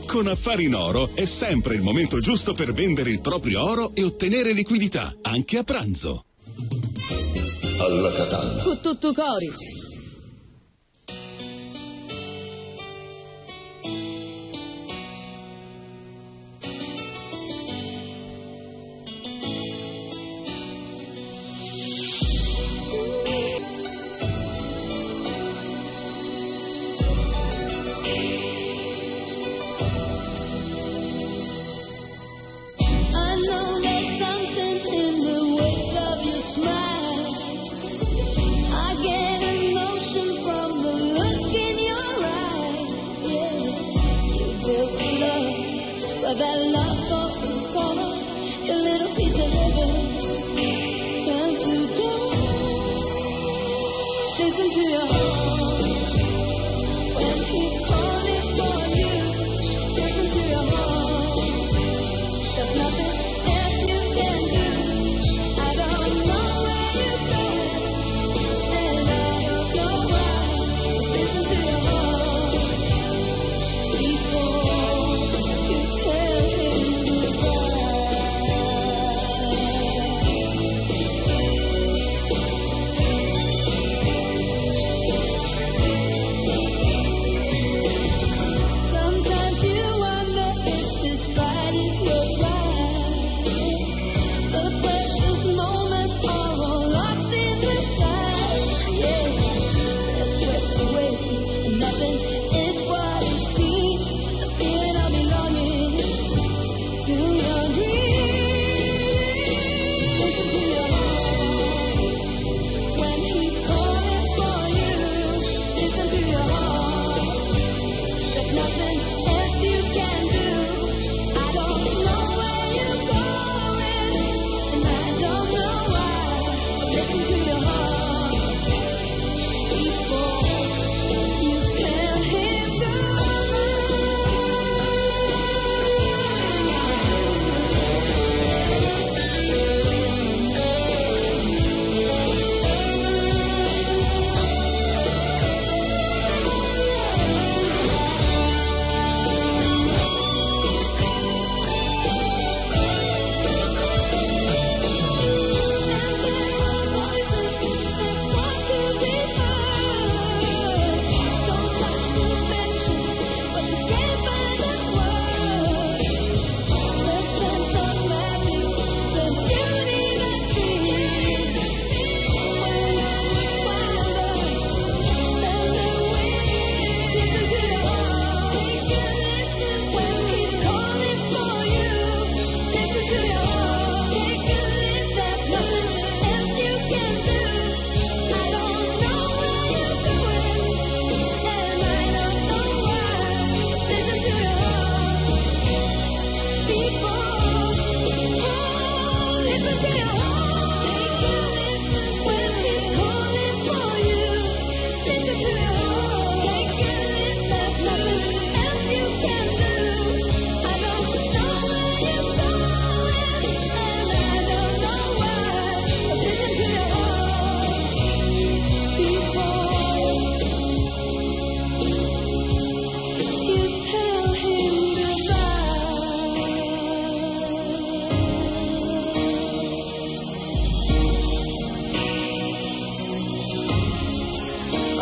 Con Affari in Oro è sempre il momento giusto per vendere il proprio oro e ottenere liquidità, anche a pranzo. Alla Catalla. Con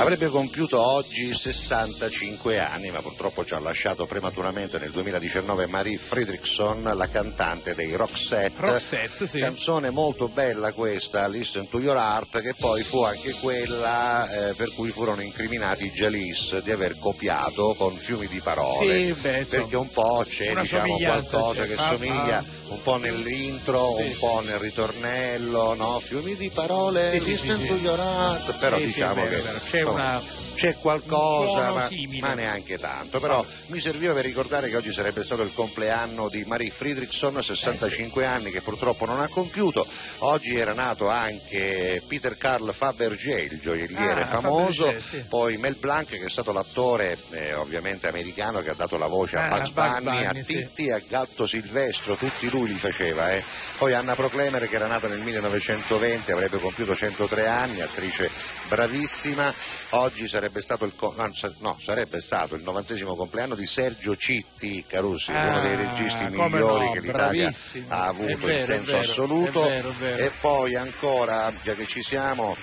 Avrebbe compiuto oggi 65 anni, ma purtroppo ci ha lasciato prematuramente nel 2019 Marie Fredriksson, la cantante dei Roxette. Roxette, sì. Canzone molto bella questa, Listen to Your Heart, che poi fu anche quella eh, per cui furono incriminati i Jalis di aver copiato con fiumi di parole. Sì, beh, perché un po' c'è diciamo, qualcosa c'è. che Ah, somiglia ah. Un po' nell'intro, Sì. un po' nel ritornello, no? Fiumi di parole, Sì, Listen sì, to sì. Your Heart, però diciamo che. C'è una c'è qualcosa, ma, ma neanche tanto. Però mi serviva per ricordare che oggi sarebbe stato il compleanno di Marie Friedrichson, 65 anni, che purtroppo non ha compiuto. Oggi era nato anche Peter Karl Fabergé, il gioielliere Ah, famoso, Fabergé, poi Mel Blanc, che è stato l'attore eh, ovviamente americano che ha dato la voce a Ah, Bugs Bugs Bunny, a Bunny, sì. Titti, a Gatto Silvestro, tutti lui li faceva. eh. Poi Anna Proclemer, che era nata nel 1920, avrebbe compiuto 103 anni, attrice bravissima. Oggi sarebbe stato il, no, sarebbe stato il novantesimo compleanno di Sergio Citti Carusi, Ah, uno dei registi come migliori no, che l'Italia bravissimo. ha avuto vero, in senso vero, assoluto. è vero, è. E poi ancora, già che ci siamo,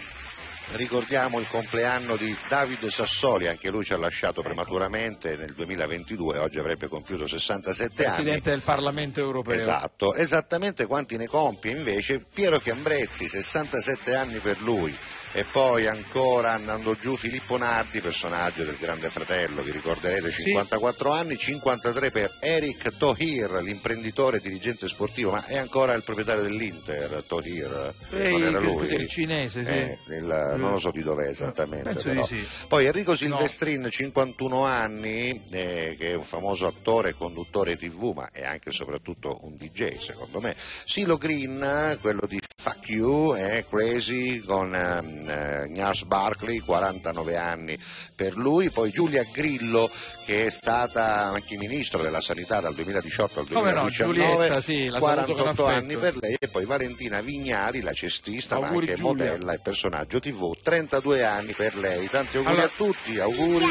ricordiamo il compleanno di Davide Sassoli, anche lui ci ha lasciato prematuramente nel 2022, oggi avrebbe compiuto 67 anni. Presidente del Parlamento europeo. Esatto, esattamente quanti ne compie invece Piero Chiambretti, 67 anni per lui. E poi ancora andando giù Filippo Nardi, personaggio del Grande Fratello, vi ricorderete, 54 anni, 53 per Eric Tohir, l'imprenditore dirigente sportivo, ma è ancora il proprietario dell'Inter, Tohir, Ehi, non era lui? il cinese, sì. Eh, il- non lo so di dov'è esattamente. Sì. Poi Enrico Silvestrin, 51 anni, eh, che è un famoso attore e conduttore tv, ma è anche e soprattutto un DJ, secondo me. Silo Green, quello di Fuck You, eh, Crazy, con ehm, eh, Gnars Barkley, 49 anni per lui. Poi Giulia Grillo, che è stata anche ministro della sanità dal 2018 al Come no, 2019, Giulietta, sì, la saluto con 48 affetto. anni per lei. E poi Valentina Vignali, la cestista, ma Auguri, anche Giulia. modella e personaggio tv, 32 anni per lei. Tanti auguri Allora- a tutti, auguri.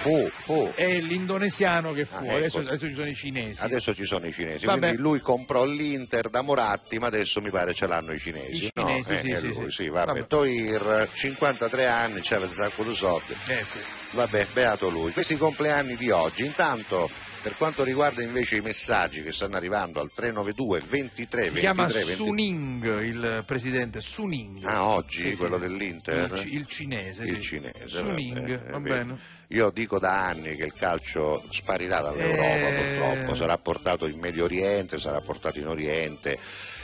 Fu, fu. È l'indonesiano che fu, Ah, ecco. adesso, adesso ci sono i cinesi. Adesso ci sono i cinesi, Vabbè. quindi lui comprò l'Inter da Moratti, ma adesso mi pare ce l'hanno i cinesi. I no? cinesi, Eh, sì, è sì, lui, sì. vabbè. Vabbè. Toir, 53 anni, c'aveva un sacco di soldi. Eh, sì. Vabbè, beato lui. Questi compleanni di oggi. Intanto, per quanto riguarda invece i messaggi che stanno arrivando al 392 23 Si 23 chiama 23 Suning il presidente, Suning. Ah, oggi Sì, sì. quello dell'Inter? Il, il cinese, Il sì. cinese, Suning, vabbè, va eh, bene. Io dico da anni che il calcio sparirà dall'Europa, Eh. purtroppo, sarà portato in Medio Oriente, sarà portato in Oriente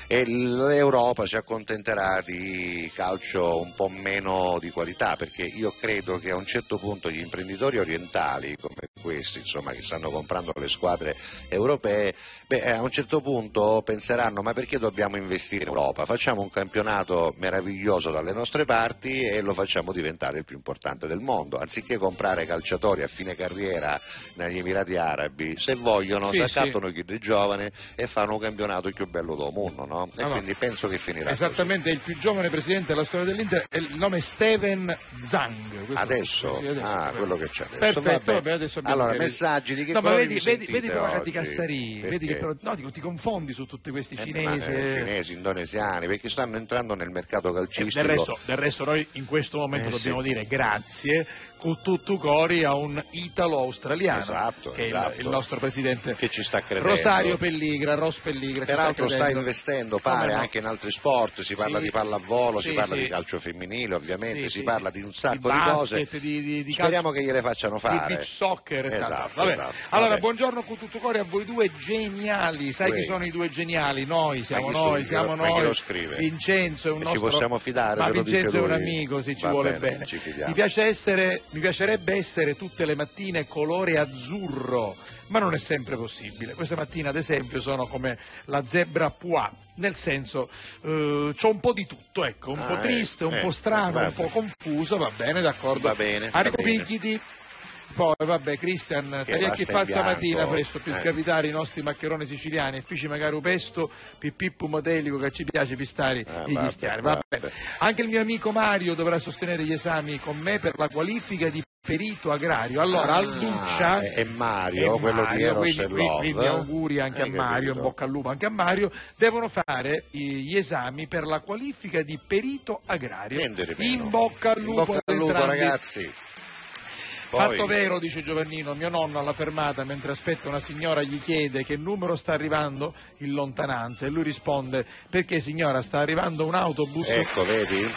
e l'Europa si accontenterà di calcio un po' meno di qualità, perché io credo che a un certo punto gli imprenditori orientali come questi, insomma, che stanno comprando le squadre europee, beh, a un certo punto penseranno ma perché dobbiamo investire in Europa? Facciamo un campionato meraviglioso dalle nostre parti e lo facciamo diventare il più importante del mondo, anziché comprare calciatori a fine carriera negli Emirati Arabi, se vogliono Sì, si sì. accattano chi di giovane e fanno un campionato più bello del mondo, no? E Ah, no. quindi penso che finirà così. Esattamente, il più giovane presidente della storia dell'Inter, e il nome è Steven. Questo- Adesso? sì, adesso, ah, quello che c'è adesso. Perfetto, vabbè. adesso allora, chiarito. messaggi di che No, colore vedi, vedi, vedi oggi? di Cassari, vedi che però, no, dico, ti confondi su tutti questi Eh, cinesi. eh, eh. cinesi, indonesiani, perché stanno entrando nel mercato Eh, calcistico. Del resto, del resto noi in questo momento Eh, dobbiamo sì. dire grazie con tutto cori a un italo-australiano Esatto, che è il- esatto. nostro presidente che ci sta credendo. Rosario Pelligra, Ros Pelligra. Peraltro sta credendo. investendo, pare, no? anche in altri sport, si parla Sì. di pallavolo, Sì, si parla sì. di calcio femminile ovviamente, si parla di un sacco di, basket, cose. di- di- di Speriamo calcio- che gliele facciano di fare. beach soccer Esatto, esatto. Allora, Vabbè. buongiorno con tutto cuore a voi due geniali. Sai Sì. chi sono i due geniali? Noi siamo noi, siamo chi noi. Vincenzo è un E ci nostro possiamo fidare, Ma se Vincenzo è un amico, sì, ci Va vuole bene, bene. ci fidiamo. Mi, piace essere, mi piacerebbe essere tutte le mattine colore azzurro, ma non è sempre possibile. Questa mattina, ad esempio, sono come la zebra Pua, nel senso, eh, c'ho un po' di tutto, ecco, un Ah, po' triste, eh, un eh, po' strano, va un po' confuso, va bene, d'accordo. Va bene, Arrivo. Poi vabbè, Cristian, Che tagliacchi fa stamattina bianco. presto per Eh. scapitare i nostri maccheroni siciliani e fici magari pesto, pipippo modelico che ci piace pistare Eh, i vabbè, ghistiari. Vabbè. vabbè. Anche il mio amico Mario dovrà sostenere gli esami con me per la qualifica di perito agrario. Allora, Ah, Alduccia è Mario, è quello di Mario, Eros quindi, e quindi- auguri anche Hai a Mario, in bocca al lupo anche a Mario, devono fare gli esami per la qualifica di perito agrario. Niente di. In bocca al lupo, bocca al lupo, ragazzi. Fatto vero, dice Giovannino, mio nonno alla fermata mentre aspetta una signora gli chiede che numero sta arrivando in lontananza e lui risponde perché signora sta arrivando un autobus Ecco, vedi?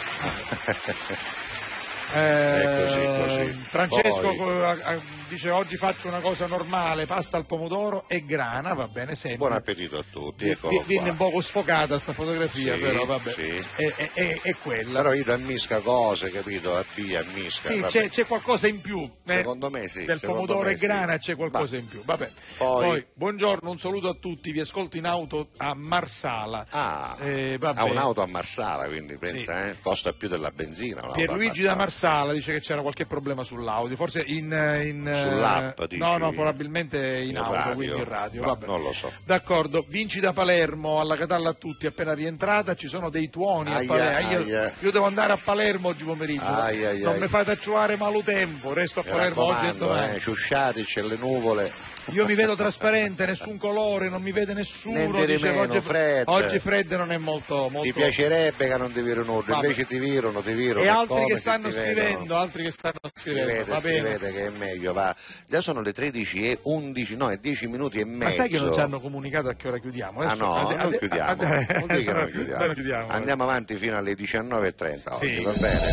Eh, così, così. Francesco Poi- dice oggi faccio una cosa normale, pasta al pomodoro e grana, va bene sempre. Buon appetito a tutti, eccolo Viene un poco sfocata sta fotografia, Sì, però vabbè. sì. È, è- è- è quella. Però io ammisca cose, capito? Abbia, ammisca. Sì, c'è, c'è qualcosa in più. eh, Secondo me sì, Del pomodoro e grana c'è qualcosa in più. Vabbè. Poi- Poi, buongiorno, un saluto a tutti. Vi ascolto in auto a Marsala. Ah, Eh, ha un'auto a Marsala, quindi pensa, eh, costa più della benzina. a Pierluigi da Marsala. Dice che c'era qualche problema sull'audio, forse in... in, Sull'app, dici? No, no, probabilmente in, In auto, radio? quindi in radio. Vabbè. non lo so. D'accordo, vinci da Palermo, alla Catalla a tutti, appena rientrata, ci sono dei tuoni a Aia, Palermo. Io, aia. io devo andare a Palermo oggi pomeriggio. Aia, non mi fate acciuare tempo, resto a Palermo oggi e domani. eh, ciusciatici le nuvole. Io mi vedo trasparente, nessun colore, non mi vede nessuno. Niente di dice meno, oggi, Fred. oggi Fred non è molto... molto... Ti piacerebbe che non ti viro nulla, invece ti virano, ti virano. E altri che stanno scrivendo, altri che stanno scrivendo. Scrivete, che è meglio, va. Già sono le 13 e 11, no, è 10 minuti e mezzo. Ma sai che non ci hanno comunicato a che ora chiudiamo? Ah Adesso- no, ade- non ade- chiudiamo, ade- non non chiudiamo. non chiudiamo. Andiamo avanti fino alle 19.30 oggi, Sì. va bene?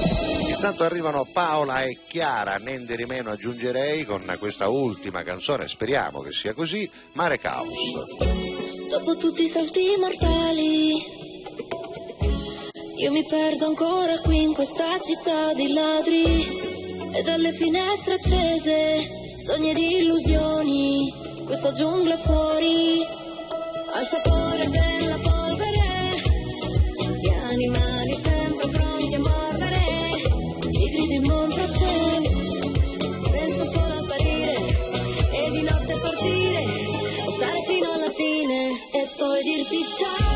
Intanto arrivano Paola e Chiara, Nende di meno aggiungerei con questa ultima canzone, speriamo che sia così, Mare Caos. Dopo tutti i salti mortali, io mi perdo ancora qui in questa città di ladri. E dalle finestre accese, sogni di illusioni, questa giungla fuori, al sapore della polvere, gli animali sempre pronti a mordere, i gridi montra c'è, partire o stare fino alla fine e poi dirti ciao.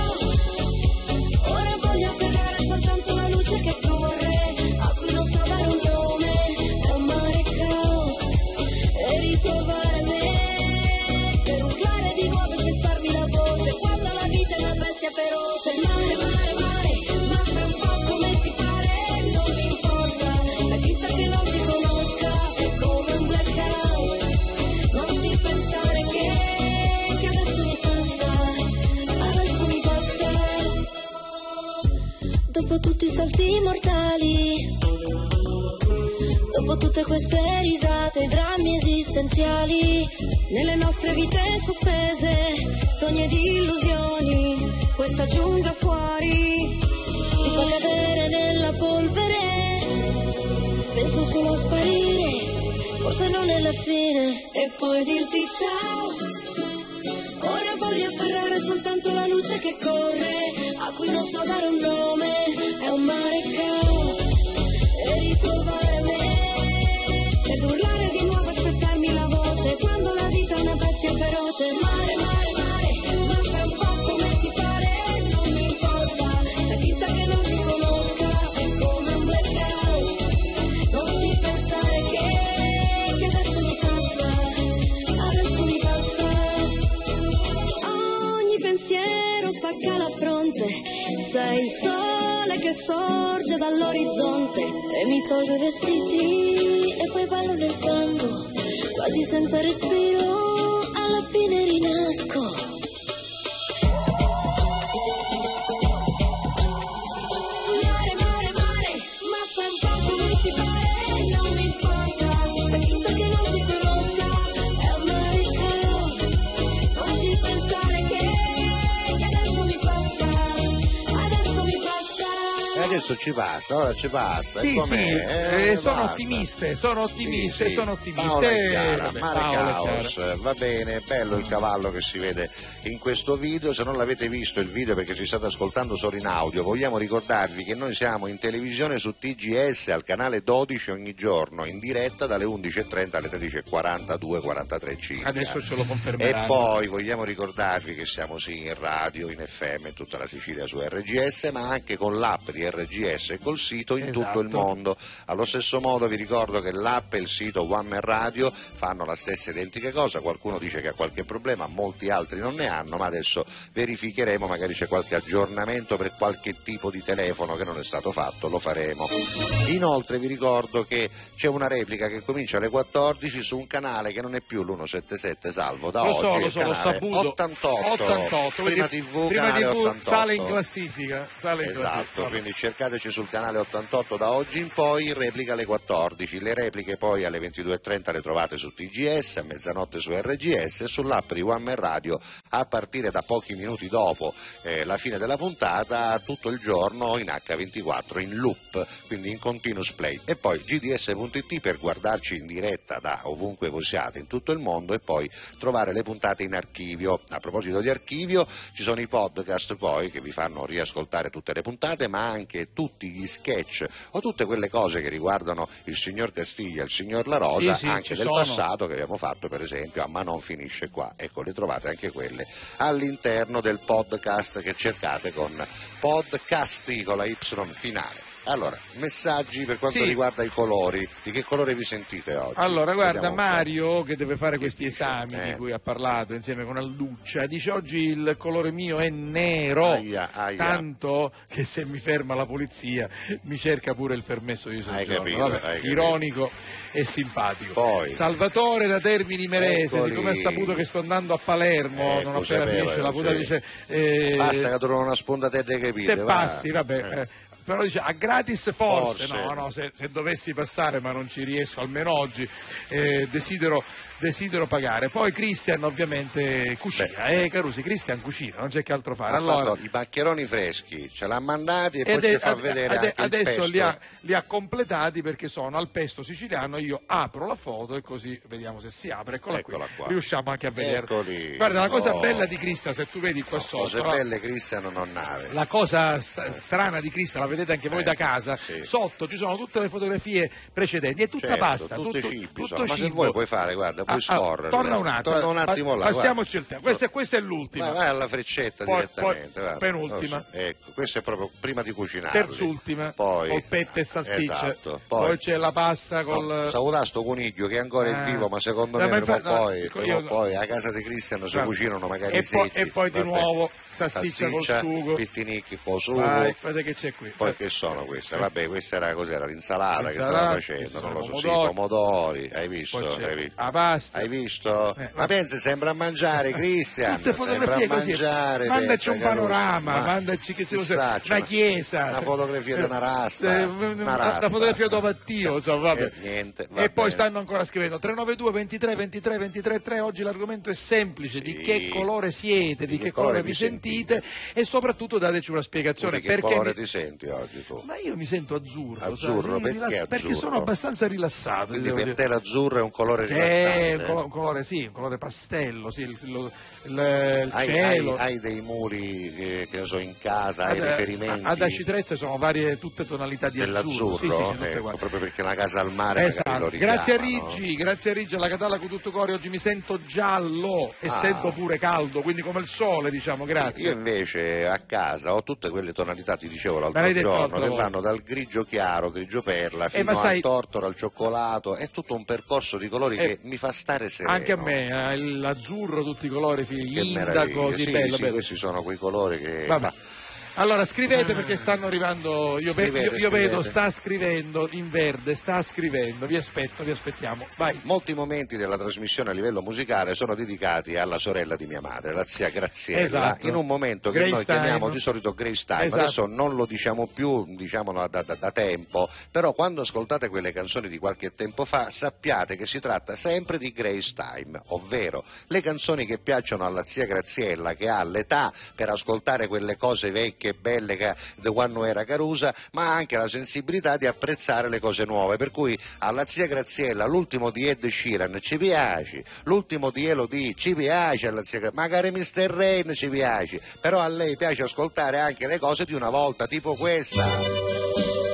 Salti mortali, dopo tutte queste risate, i drammi esistenziali, nelle nostre vite sospese, sogni ed illusioni, questa giungla fuori, mi fa cadere nella polvere, penso solo a sparire, forse non è la fine, e poi dirti ciao. Voglio afferrare soltanto la luce che corre, a cui non so dare un nome, è un mare caos, e ritrovare me, ed urlare di nuovo spezzarmi la voce, quando la vita è una bestia feroce, mare, mare, il sole che sorge dall'orizzonte e mi tolgo i vestiti e poi ballo nel fango, quasi senza respiro, alla fine rinasco. Adesso ci passa, ora ci passa. e Sì, sì, Eh, eh, sono basta. ottimiste, sono ottimiste, Sì, sono ottimiste. Paola e Eh, Mare e va bene, bello il cavallo che si vede in questo video, se non l'avete visto il video perché ci state ascoltando solo in audio, vogliamo ricordarvi che noi siamo in televisione su TGS al canale 12 ogni giorno, in diretta dalle 11.30 alle 13.40, 2.43 circa. Adesso ce lo E confermeranno. poi vogliamo ricordarvi che siamo sì in radio, in FM, in tutta la Sicilia su RGS, ma anche con l'app di RGS e col sito in tutto il Esatto. mondo. Allo stesso modo vi ricordo che l'app e il sito One Man Radio fanno la stessa identica cosa, qualcuno dice che ha qualche problema, molti altri non ne hanno, ma adesso verificheremo, magari c'è qualche aggiornamento per qualche tipo di telefono che non è stato fatto, lo faremo. Inoltre vi ricordo che c'è una replica che comincia alle 14 su un canale che non è più l'177 Salvo, da Lo oggi so, è lo so, canale saputo. 88, 88, prima TV, prima TV 88. sale in classifica. Sale in Esatto, classifica. quindi c'è cercateci sul canale 88 da oggi in poi, in replica alle 14. Le repliche poi alle 22.30 le trovate su TGS, a mezzanotte su RGS e sull'app di One Man Radio a partire da pochi minuti dopo eh, la fine della puntata, tutto il giorno in H24, in loop, quindi in continuous play. E poi gds.it per guardarci in diretta da ovunque voi siate in tutto il mondo e poi trovare le puntate in archivio. A proposito di archivio, ci sono i podcast poi che vi fanno riascoltare tutte le puntate, ma anche tutti gli sketch o tutte quelle cose che riguardano il signor Castiglia, il signor La Rosa, Sì, sì, anche del sono. passato che abbiamo fatto per esempio a Ma non finisce qua. Ecco, le trovate anche quelle all'interno del podcast che cercate con podcasti con la Y finale. Allora, messaggi per quanto Sì. riguarda i colori, di che colore vi sentite oggi? Allora, guarda, Vediamo. Mario che deve fare questi esami Eh. di cui ha parlato insieme con Alduccia, dice oggi il colore mio è nero, Aia, aia. tanto che se mi ferma la polizia mi cerca pure il permesso di soggiorno. capito, Vabbè, hai ironico e simpatico. Poi. Salvatore da Termini Merese, Eccoli. siccome ha saputo che sto andando a Palermo, Ecco, non appena sapeva, finisce la puntata sai. dice... eh, Basta che trovo una sponda terra capite. se va. passi, vabbè. Eh. Però dice a gratis forse, Forse. no, no, se, se dovessi passare ma non ci riesco almeno oggi, eh, desidero, desidero pagare. Poi Cristian ovviamente cucina, eh Carusi, Cristian cucina, non c'è che altro fare. Allora, fatto i paccheroni freschi, ce l'ha mandati e poi ci fa vedere ade- adesso li ha, li ha completati perché sono al pesto siciliano, io apro la foto e così vediamo se si apre, eccola, Eccola qui, qua. riusciamo anche a vedere. Eccoli. Guarda, la cosa Oh. bella di Cristian, se tu vedi qua sotto, Cose no? belle Cristiano non nave. La cosa sta- strana di Cristian, la vedete anche voi Eh, da casa, sì. sotto ci sono tutte le fotografie precedenti, è tutta Certo, pasta, tutto, cibi, tutto insomma, ma se vuoi puoi fare, guarda, puoi Ah, ah, scorrere. torna un attimo, Torna un attimo là. passiamoci il tempo. Questa, questa è l'ultima. Vai, vai alla freccetta Poi- direttamente. poi guarda. penultima. So, Ecco, questo è proprio prima di cucinare. Terzultima, Poi, polpette e salsicce. Esatto. Poi, Poi, c'è la pasta col... No, saluta sto coniglio che ancora è Ah. vivo, ma secondo No, me ma prima no, poi, dico prima io- poi a casa di Cristiano si cucinano magari E poi- secchi. e poi di nuovo salsiccia col sugo. pittinicchi col sugo. Vai, guarda che c'è qui. Poi che sono queste? Vabbè, questa era cos'era? L'insalata che stavano questi facendo, non lo so, sì, pomodori. hai visto? Hai visto? la pasta. Hai visto? Eh, ma pensa, sembra a mangiare, Cristian. Sembra a mangiare. Mandaci un panorama, Ma mandaci che chissà, una chiesa. Una fotografia di una rasta. Eh, una una, rasta. fotografia dovattio, insomma, vabbè. Eh, niente, va e poi bene. stanno ancora scrivendo 392 23 23 23 3 oggi l'argomento è semplice di che colore siete di, che, colore, vi sentite, e soprattutto dateci una spiegazione che perché colore mi- ti senti oggi tu? ma io mi sento azzurro, Azzurro, sai, perché rilass- perché azzurro? sono abbastanza rilassato Quindi per te l'azzurro è un colore Che è un rilassante. colo- un colore, sì, un colore pastello, sì, il, lo- il- il Hai, hai- cielo. hai dei muri che, che so in casa, hai Ad- riferimenti Ad Acitrezza sono varie, tutte tonalità di azzurro. Sì, sì, sì, proprio perché la casa al mare Esatto. Grazie a? Riggi, grazie a Riggi alla Catalla con tutto cuore, oggi mi sento giallo e Ah. sento pure caldo, quindi come il sole, diciamo, grazie. Io invece a casa ho tutte quelle tonalità, ti dicevo l'altro giorno, che vanno dal grigio chiaro, grigio perla, fino ma sai- al tortoro, al cioccolato, è tutto un percorso di colori Eh, che mi fa stare sereno. Anche a me, eh, l'azzurro, tutti i colori, l'indaco, meraviglia, di sì, bello, sì, bello. questi sono quei colori che... Vabbè. Allora scrivete perché stanno arrivando, io, ve- Scrivete, io- io vedo, sta scrivendo in verde, sta scrivendo, vi aspetto, vi aspettiamo. Vai. Molti momenti della trasmissione a livello musicale sono dedicati alla sorella di mia madre, la zia Graziella, Esatto. in un momento che Grace noi time. chiamiamo di solito Grace Time, Esatto. adesso non lo diciamo più, diciamolo da, da- da tempo, però quando ascoltate quelle canzoni di qualche tempo fa sappiate che si tratta sempre di Grace Time, ovvero le canzoni che piacciono alla zia Graziella che ha l'età per ascoltare quelle cose vecchie e belle che, di quando era Carusa, ma anche la sensibilità di apprezzare le cose nuove, per cui alla zia Graziella l'ultimo di Ed Sheeran ci piace, l'ultimo di Elodie ci piace alla zia magari Mr. Rain ci piace, però a lei piace ascoltare anche le cose di una volta, tipo questa.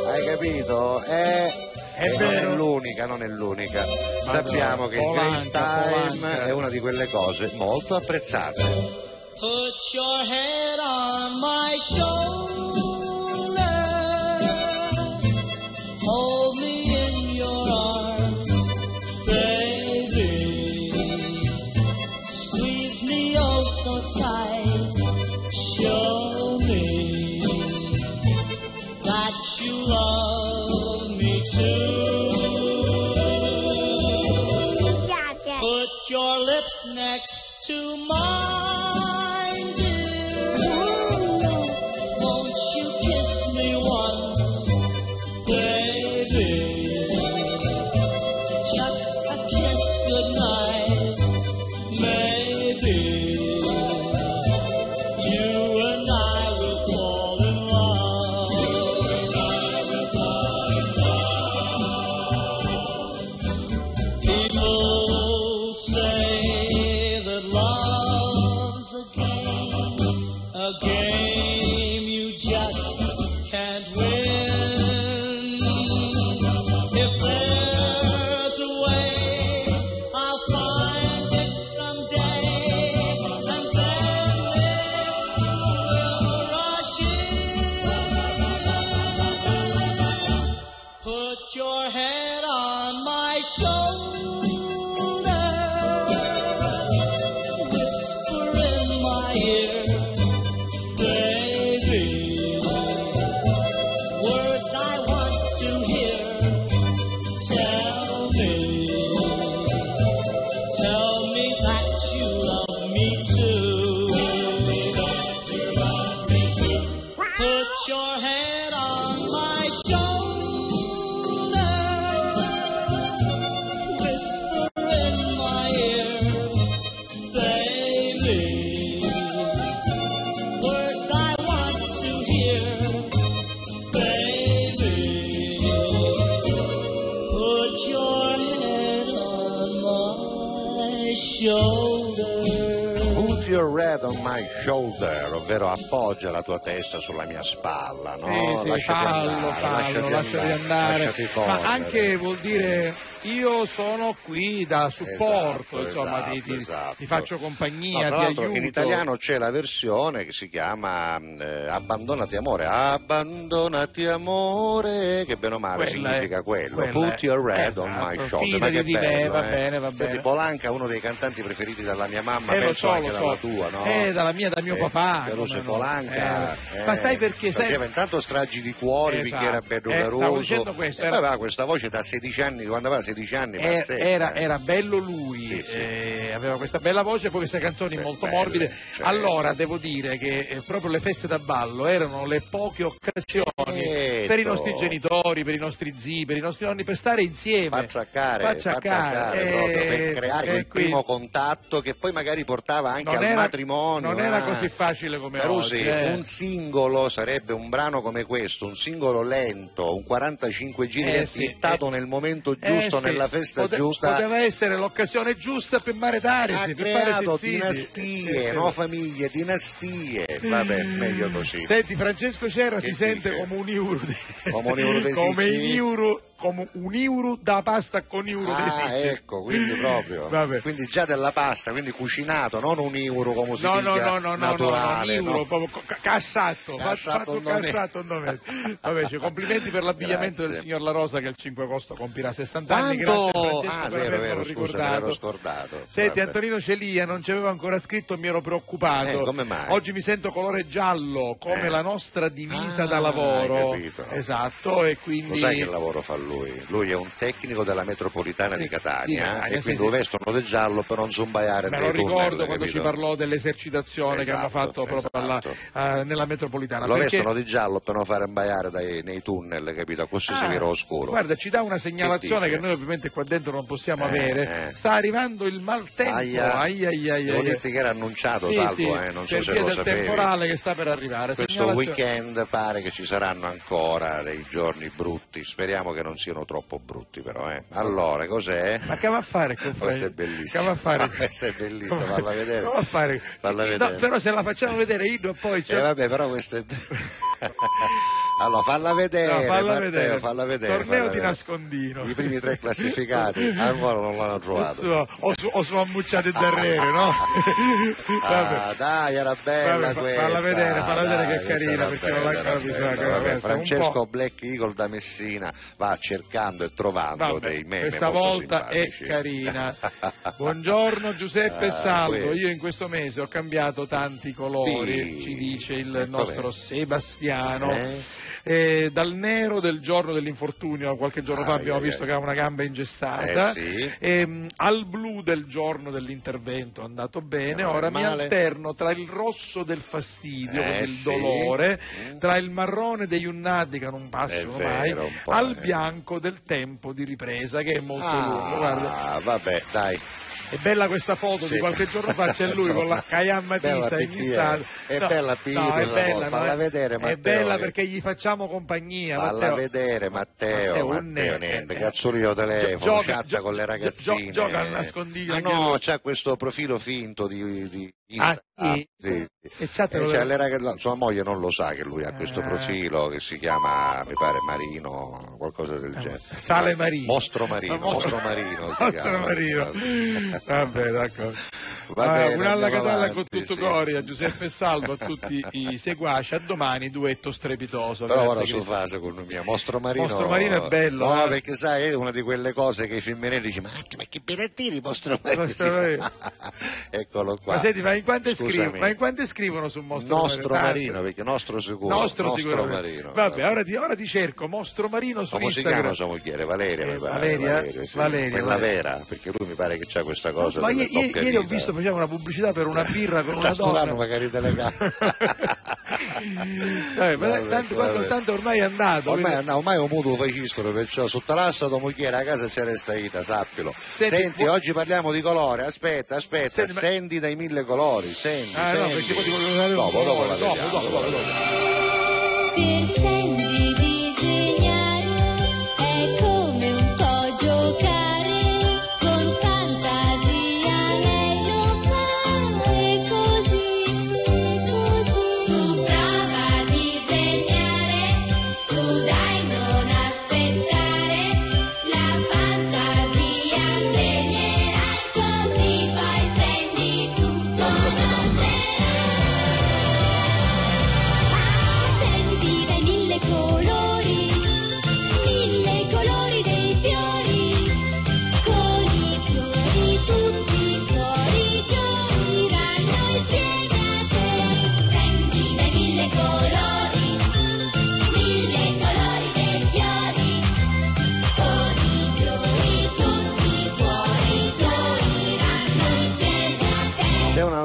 Hai capito? Eh, È e non è l'unica, non è l'unica. Ma Sappiamo che il Grace Time Polanca. è una di quelle cose molto apprezzate. Put your head on my shoulder. Shoulder. Put your head on my shoulder, ovvero appoggia la tua testa sulla mia spalla, no? Sì, sì, lasciati fallo, andare, fallo, lasciati lasciati andare. lasciati Ma anche vuol dire io sono qui da supporto, Esatto, insomma, ti, esatto, ti- esatto. ti faccio No, compagnia, tra ti l'altro aiuto. in italiano c'è la versione che si chiama eh, Abbandonati amore, abbandonati amore, che bene o male Quella significa è- quello. Put è- your on esatto, my shoulder. Ma che di me, bello, va eh. bene, va Senti, bene. Polanca, uno dei cantanti preferiti dalla mia mamma, Eh, penso so, anche so. dalla tua, no? Eh, dalla mia, dal mio Eh, papà, e no. Polanca. Eh, ma sai perché, sai- Faceva intanto stragi di cuori, Esatto. perché era bello Eh, dicendo questo, E era- questa voce da 16 anni, quando aveva 16 anni, Eh, pazzesca. era, eh. era bello lui, Sì, sì. eh, aveva questa bella voce e poi queste canzoni molto belle, morbide. certo. Allora devo dire che eh, proprio le feste da ballo erano le poche occasioni Certo. per i nostri genitori, per i nostri zii, per i nostri nonni, per stare insieme. Facciaccare, Facciaccare, eh, proprio per creare quel quindi primo contatto che poi magari portava anche non al era- matrimonio. Non era ah. così facile come Carusi, oggi. eh. un singolo sarebbe un brano come questo, un singolo lento, un 45 giri Eh, che sì, nel momento giusto, sì, nella festa pote- giusta. Poteva essere l'occasione giusta per maretarsi, ha per creato dinastie, no famiglie, dinastie. Vabbè, meglio così. Senti, Francesco Cera Che si sente dice? come un euro, Come un euro dei come in euro- come un euro da pasta con euro Ah, Sicili. ecco, quindi proprio. Vabbè. Quindi già della pasta, quindi cucinato, non un euro come si No, no, piglia no, no, no, no, naturale. no, euro, proprio ca- casciato, fa- Casciato fatto un nome. un. Vabbè, cioè, complimenti per l'abbigliamento Grazie. del signor La Rosa che il 5 agosto compirà 60 anni. Quanto? Grazie Francesco Ah, per vero, vero, scusa, me ricordato. l'ero scordato. Senti, Vabbè. Antonino Celia non ci aveva ancora scritto, mi ero preoccupato. Eh, come mai? Oggi mi sento colore giallo, come Eh. la nostra divisa Ah, da lavoro. Esatto, e Lo quindi sai che lavoro fa lui? Lui è un tecnico della metropolitana di Catania, di Catania, eh, e sì, quindi sì. lo vestono del giallo per non zombaiare Me lo ricordo tunnel, quando ci parlò dell'esercitazione che hanno Esatto, fatto proprio alla- esatto. eh, nella metropolitana. Lo perché- vestono di giallo per non fare imbaiare dai- nei tunnel, capito? Così si Ah, vira oscuro. Guarda, ci dà una segnalazione Che che, noi ovviamente qua dentro non possiamo Eh, avere. eh. Sta arrivando il maltempo. Aia. Aia, aia, aia, Devo dirti che era annunciato, Sì, Salvo, sì, eh, non so se lo sapevi. temporale che sta per arrivare. Questo weekend pare che ci saranno ancora dei giorni brutti, speriamo che non siano troppo brutti però. Eh. Allora, cos'è? Ma che va a fare con Questa è Che bellissima. va a fare? Questa è bellissima, falla vedere. Che va a fare? Falla No, vedere. però se la facciamo vedere io poi c'è... Eh, vabbè, però questa è... allora, falla vedere, No, falla Matteo, vedere. falla vedere. Torneo falla di vedere. nascondino. I primi tre classificati ancora non l'hanno trovato. Su- o, su, o sono ammucciate darrere, no? Ah, dai, era bella Vabbè, questa. falla vedere, falla vedere Dai, che questa carina, perché non l'ha bella, capito, bella. che Francesco. Black Eagle da Messina va cercando e trovando Vabbè, dei meme questa volta è simpatici. carina. Buongiorno Giuseppe Ah, Salvo, io in questo mese ho cambiato tanti colori, Sì. ci dice il E nostro? Sebastiano. Eh? Eh, dal nero del giorno dell'infortunio, qualche giorno fa Ai, abbiamo ai, visto ai. che aveva una gamba ingessata, Eh, sì. Ehm, al blu del giorno dell'intervento è andato bene, Non è ora mi alterno tra il rosso del fastidio, Eh, il sì. dolore, Mm. tra il marrone degli unnati che non È passano vero, mai, al eh. Bianco del tempo di ripresa che è molto lungo. Guarda, Ah, vabbè, dai. è bella questa foto Sì. di qualche giorno fa, c'è lui con la Cayamma Bella Tisa Pittier. inghissata. È No, bella no, Pittier è la bella, no, falla è- vedere, È Matteo, bella che- perché gli facciamo compagnia. Falla Matteo. vedere Matteo, Matteo, Matteo, niente, eh, cazzolino telefono, gioca- chatta gio- con le gio- ragazzine. gioca al nascondiglio Ah no, lui. c'ha questo profilo finto di, di Insta- Ah, sì? sì. E Eh, lo- cioè, ragazze- no, sua moglie non lo sa che lui ha questo profilo che si chiama, mi pare, Marino, qualcosa del genere. Sale Marino. Mostro Marino, Ah, mostro- Mostro Marino si Mostro. Marino. Vabbè, d'accordo. Va Ah, bene, un'alla andiamo Catalla con tutto sì. cori a Giuseppe e Salvo, a tutti i seguaci, a domani duetto strepitoso. Però ora su fa secondo me, Mostro Marino. Mostro Marino è bello, No, eh. perché sai, è una di quelle cose che i femminili dici, ma, ma che benettini Mostro Marino. Mostro Marino. Eccolo qua. Ma senti, ma in quante, scrivono, ma in quante scrivono su Mostro Nostro Marino? Marino, perché nostro sicuro. Nostro, nostro sicuramente. Marino. Vabbè, ora ti, ora ti cerco Mostro Marino su Come si Instagram. chiama sua moglie? Valeria, mi pare. Valeria? sì. Valeria, Quella Valeria. vera, perché lui mi pare che c'ha questa cosa. Ma della ie- ie- doppia ieri ho visto, faceva una pubblicità per una birra con Sta una donna. studiando magari telecamere. Eh, ma Vabbè, tanto, vabbè. quando- tanto ormai è andato. Ormai, quindi- no, ormai un mutuo facistolo, perciò sotto l'assa tua moglie a casa c'era sta ita, sappilo. Senti, Senti, può- oggi parliamo di colore, aspetta, aspetta, Senti, ma- senti dai mille colori, senti, Ah, no, senti. perché poi ti voglio dare un dopo, dopo la dopo, vediamo, dopo, dopo,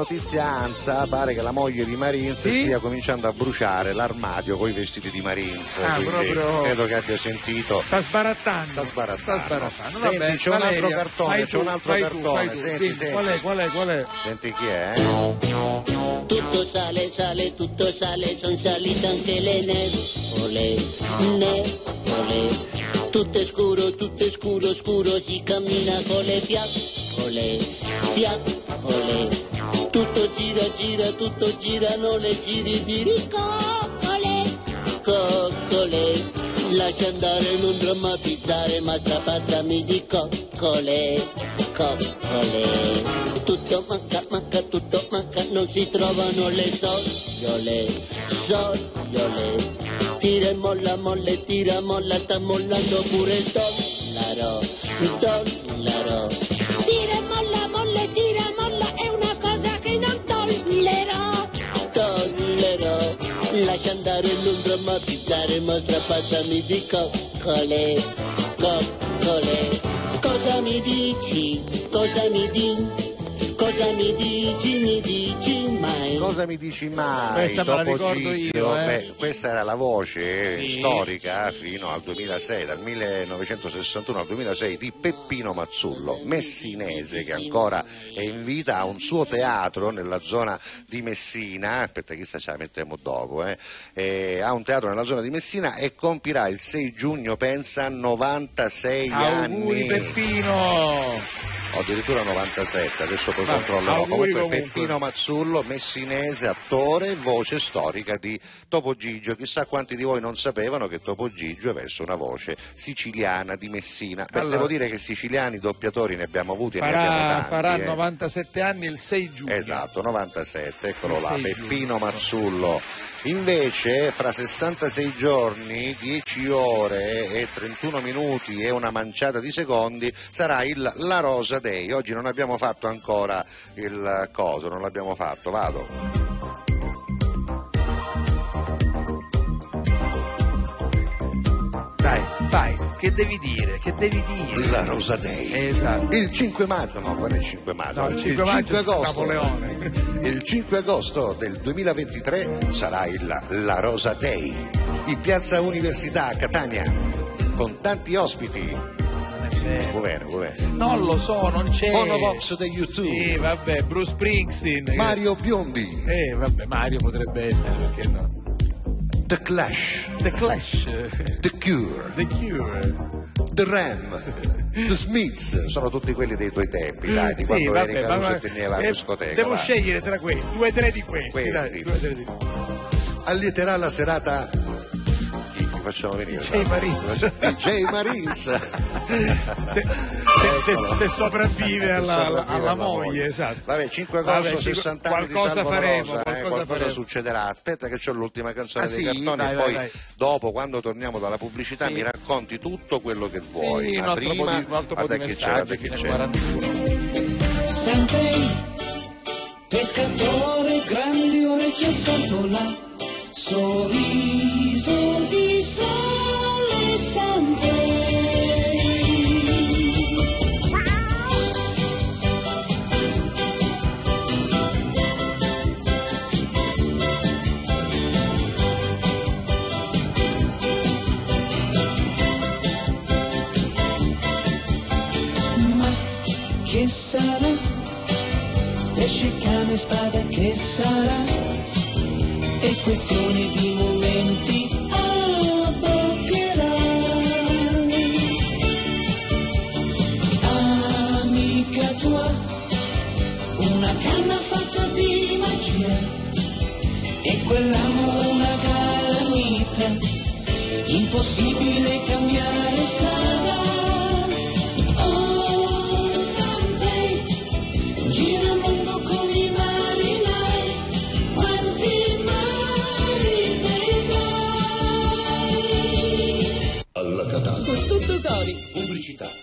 notizia ANSA, pare che la moglie di Marins Sì? stia cominciando a bruciare l'armadio con i vestiti di Marins. Ah, proprio- credo che abbia sentito. Sta sbarattando. Sta sbarattando. Sta sbarattando. Senti, Vabbè, c'è un altro Valeria, cartone, c'è un altro cartone, tu. senti, senti. Qual è, qual è, qual è? Senti chi è? Tutto sale, sale, tutto sale, son salite anche le nuvole, nuvole. Tutto è scuro, tutto è scuro, scuro, si cammina con le fiaccole, fiaccole. Tutto gira, gira, tutto girano le giri di ricoccole, coccole. Lascia andare, non drammatizzare, ma strapazzami di coccole, coccole. Tutto manca, manca, tutto manca, non si trovano le sogliole, sogliole. Tira e molla, molle, tira, molla, sta mollando pure il dollaro, dollaro. Lascia andare, non drammatizzare, ma strapazzami di coccole, coccole. Cosa mi dici? Cosa mi dici? Cosa mi dici? Mi dici mai? Cosa mi dici mai? Questa me la dopo ricordo Gigio? io, eh. Beh, questa era la voce Sì. storica fino al 2006, dal 1961 al 2006 di Peppino Mazzullo, messinese che ancora è in vita, ha un suo teatro nella zona di Messina, aspetta chissà ce la mettiamo dopo, eh. Eh, ha un teatro nella zona di Messina e compirà il 6 giugno, pensa, 96 Auguri anni. Peppino! O addirittura 97, adesso Vabbè, controllerò. Comunque, comunque. Peppino Mazzullo, messinese, attore, voce storica di Topo Gigio. Chissà quanti di voi non sapevano che Topo Gigio avesse una voce siciliana di Messina. Beh, Allora. devo dire che siciliani doppiatori ne abbiamo avuti e ne abbiamo Farà, tanti. farà eh. 97 anni il 6 giugno. Esatto, 97, eccolo Il là, 6 Peppino Mazzullo. Invece, fra 66 giorni, 10 ore e 31 minuti e una manciata di secondi, sarà il La Rosa Day. Oggi non abbiamo fatto ancora il coso, non l'abbiamo fatto, vado. Dai, vai, che devi dire? Che devi dire? La Rosa Day. Esatto. Il 5 maggio, no, non è il 5 maggio, No, il 5 maggio è agosto. Napoleone. Il 5 agosto del 2023 sarà il La Rosa Day in Piazza Università a Catania con tanti ospiti. Governo, governo. Non lo so, non c'è. Monovox degli YouTube. Sì, vabbè, Bruce Springsteen. Mario Biondi. Eh, vabbè, Mario potrebbe essere, perché no? The Clash. The Clash. The Cure. The Cure. The Ram. The Smiths sono tutti quelli dei tuoi tempi, dai, di Sì, quando vabbè, eri ma- Caruso ma- e teneva la eh, discoteca. Devo vai. scegliere tra questi, due o tre di questi. Questi. dai, due tre di- Allieterà la serata. Facciamo venire? DJ Marines. DJ Marines. se, se- se sopravvive alla, alla- alla moglie, esatto. Vabbè, 5 Vabbè, agosto, cinque- 60 anni di qualcosa Salvo faremo, Rosa, eh, qualcosa qualcosa faremo. succederà. Aspetta che c'ho l'ultima canzone Ah, dei sì? cartoni Dai, e vai, poi vai. dopo, quando torniamo dalla pubblicità, Sì. mi racconti tutto quello che vuoi. Sì, Ma altro po' prima, di- un altro po' guarda di chi c'è, guarda al c'è. Sempre pescatore, grandi orecchie sfantola, sorriso di sole. Ma che sarà? pesce, cane, spada che sarà? È questione di momenti, abbroccherà. Amica tua, una canna fatta di magia, e quell'amore una calamita, impossibile cambiare strada. Cori. Pubblicità.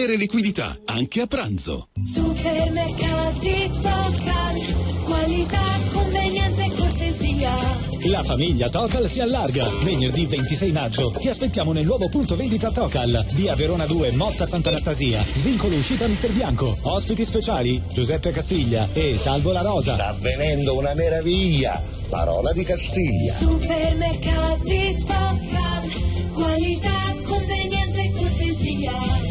liquidità, anche a pranzo. Supermercati Tocal, qualità, convenienza e cortesia. La famiglia Tocal si allarga. Venerdì 26 maggio ti aspettiamo nel nuovo punto vendita Tocal, via Verona 2, Motta Sant'Anastasia. Svincolo uscita Mister Bianco. Ospiti speciali Giuseppe Castiglia e Salvo La Rosa. Sta avvenendo una meraviglia. Parola di Castiglia. Supermercati Tocal, qualità, convenienza e cortesia.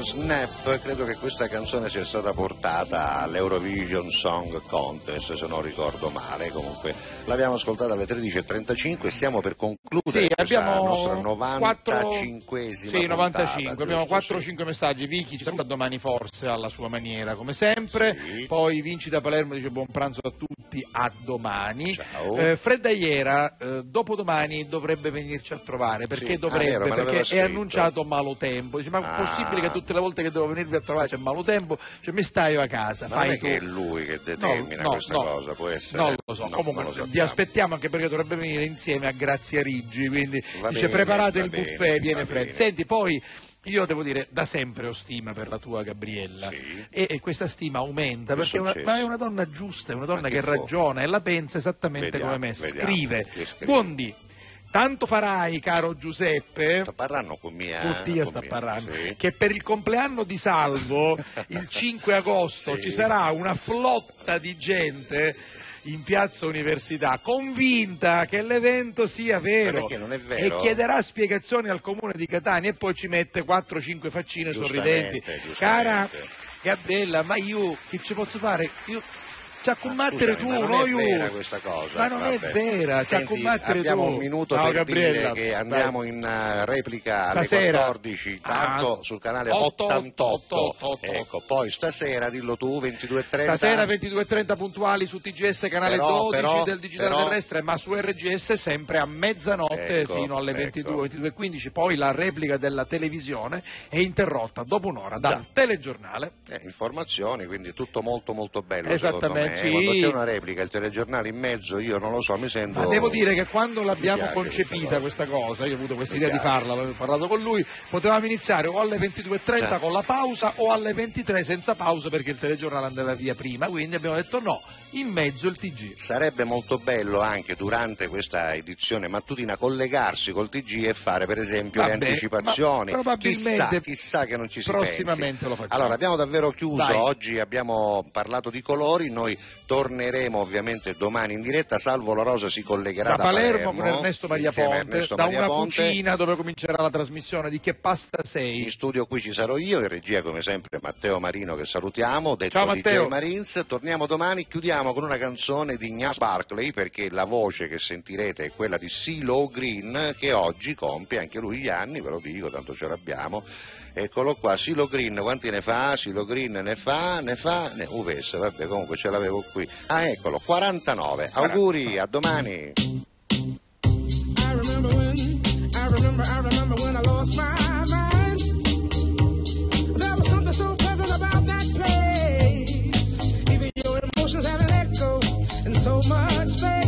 has never. Snap, credo che questa canzone sia stata portata all'Eurovision Song Contest, se non ricordo male. Comunque l'abbiamo ascoltata alle 13.35 e stiamo per concludere Sì, abbiamo nostra quattro- 95esima Sì, 95. puntata, Abbiamo giusto? 4-5 messaggi. Vicky ci saluta domani forse alla sua maniera, come sempre. Poi Vinci da Palermo dice buon pranzo a tutti, a domani. Ciao. Eh, Fredda Iera, eh, dopodomani dovrebbe venirci a trovare. Perché Sì, ah, dovrebbe? vero, me l'aveva perché è annunciato malotempo. Dice, ma è Ah. possibile che tutte le volte che devo venirvi a trovare c'è malotempo? Cioè, mi stai io a casa, Ma non è tu. che è lui che determina No, questa no. cosa, può essere. Non lo so, No, comunque lo vi aspettiamo anche perché dovrebbe venire insieme a Grazia Riggi, quindi Va dice bene, preparate il bene, buffet, viene Fred. Senti, poi io devo dire, da sempre ho stima per la tua Gabriella e, e questa stima aumenta perché è una, ma è una donna giusta, è una donna che, che ragiona e la pensa esattamente Vediamo, come me. Scrive, scrive. buondì, tanto farai caro Giuseppe, Sta parlando con mia... Bottia con sta parlando, sì. che per il compleanno di Salvo, il 5 agosto, Sì. ci sarà una flotta di gente in piazza Università, convinta che l'evento sia vero, vero? e chiederà spiegazioni al comune di Catania e poi ci mette 4-5 faccine sorridenti. Giustamente, Cara. Gabriella, ma io che ci posso fare? Io ci a combattere tu, ma non no è io. vera questa cosa. Ma non è vera, ci a Senti, combattere abbiamo tu. un minuto Ciao, per Gabriella. dire che andiamo in eh, replica alle Stasera. 14, tanto Ah, sul canale 8, 88. 8, 8. Ecco, poi stasera, dillo tu, 22.30. Stasera 22.30 puntuali su TGS canale Però, 12 però, del digitale però- terrestre, ma su RGS sempre a mezzanotte Ecco, fino alle ecco. 22, 22.15. Poi la replica della televisione è interrotta dopo un'ora dal Già. telegiornale. Eh, informazioni, quindi tutto molto molto bello secondo Esattamente, me. sì. Quando c'è una replica, il telegiornale in mezzo, io non lo so, mi sento... Ma devo dire che quando l'abbiamo concepita questa cosa, io ho avuto questa idea di farla, avevo parlato con lui, potevamo iniziare o alle 22.30 Già. con la pausa o alle 23 senza pausa perché il telegiornale andava via prima, quindi abbiamo detto no, in mezzo il TG. Sarebbe molto bello anche durante questa edizione mattutina collegarsi col TG e fare per esempio le Vabbè, anticipazioni. ma probabilmente chissà, chissà che non ci si prossimamente pensi. lo facciamo. Allora abbiamo davvero chiuso, Vai. oggi abbiamo parlato di colori, noi torneremo ovviamente domani in diretta, salvo la Rosa si collegherà Da da, Palermo con Ernesto Magliaponte, Ernesto da una Magliaponte. cucina dove comincerà la trasmissione di Che Pasta Sei. In studio qui ci sarò io, in regia come sempre Matteo Marino che salutiamo, detto Ciao, Matteo. DJ Marines. Torniamo domani, chiudiamo con una canzone di Ignace Barclay perché la voce che sentirete è quella di CeeLo Green che oggi compie anche lui gli anni, ve lo dico, tanto ce l'abbiamo. Eccolo qua, Silo Green, quanti ne fa? Silo Green ne fa, ne fa, ne UVS, vabbè comunque ce l'avevo qui. Ah eccolo, 49. Auguri, a domani. I remember when, I remember, I remember when I lost my mind. There was something so pleasant about that place. Even your emotions have an echo in so much space.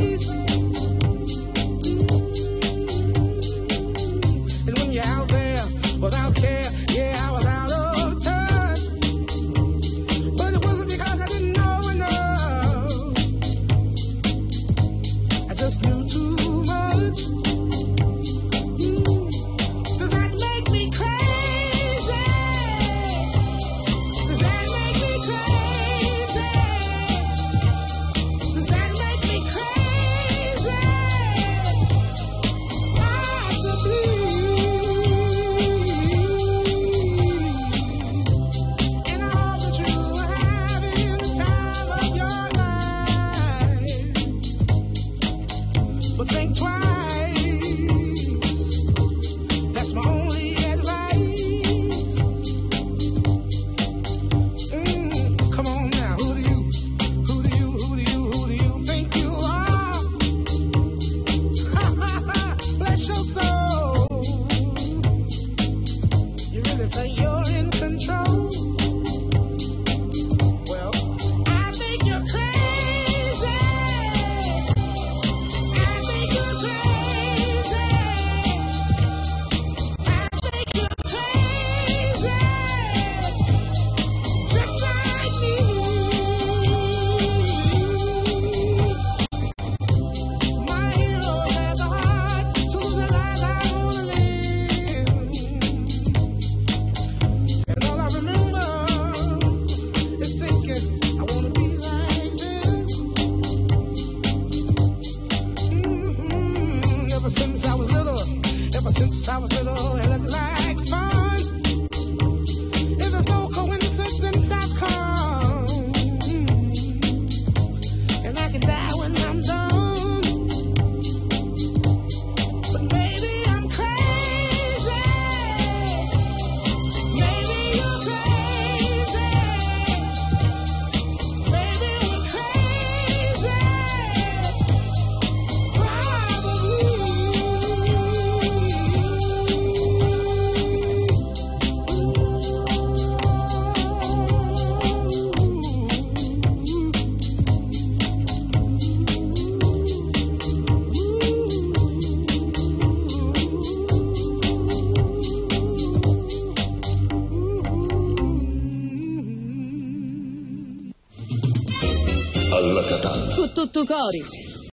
Alla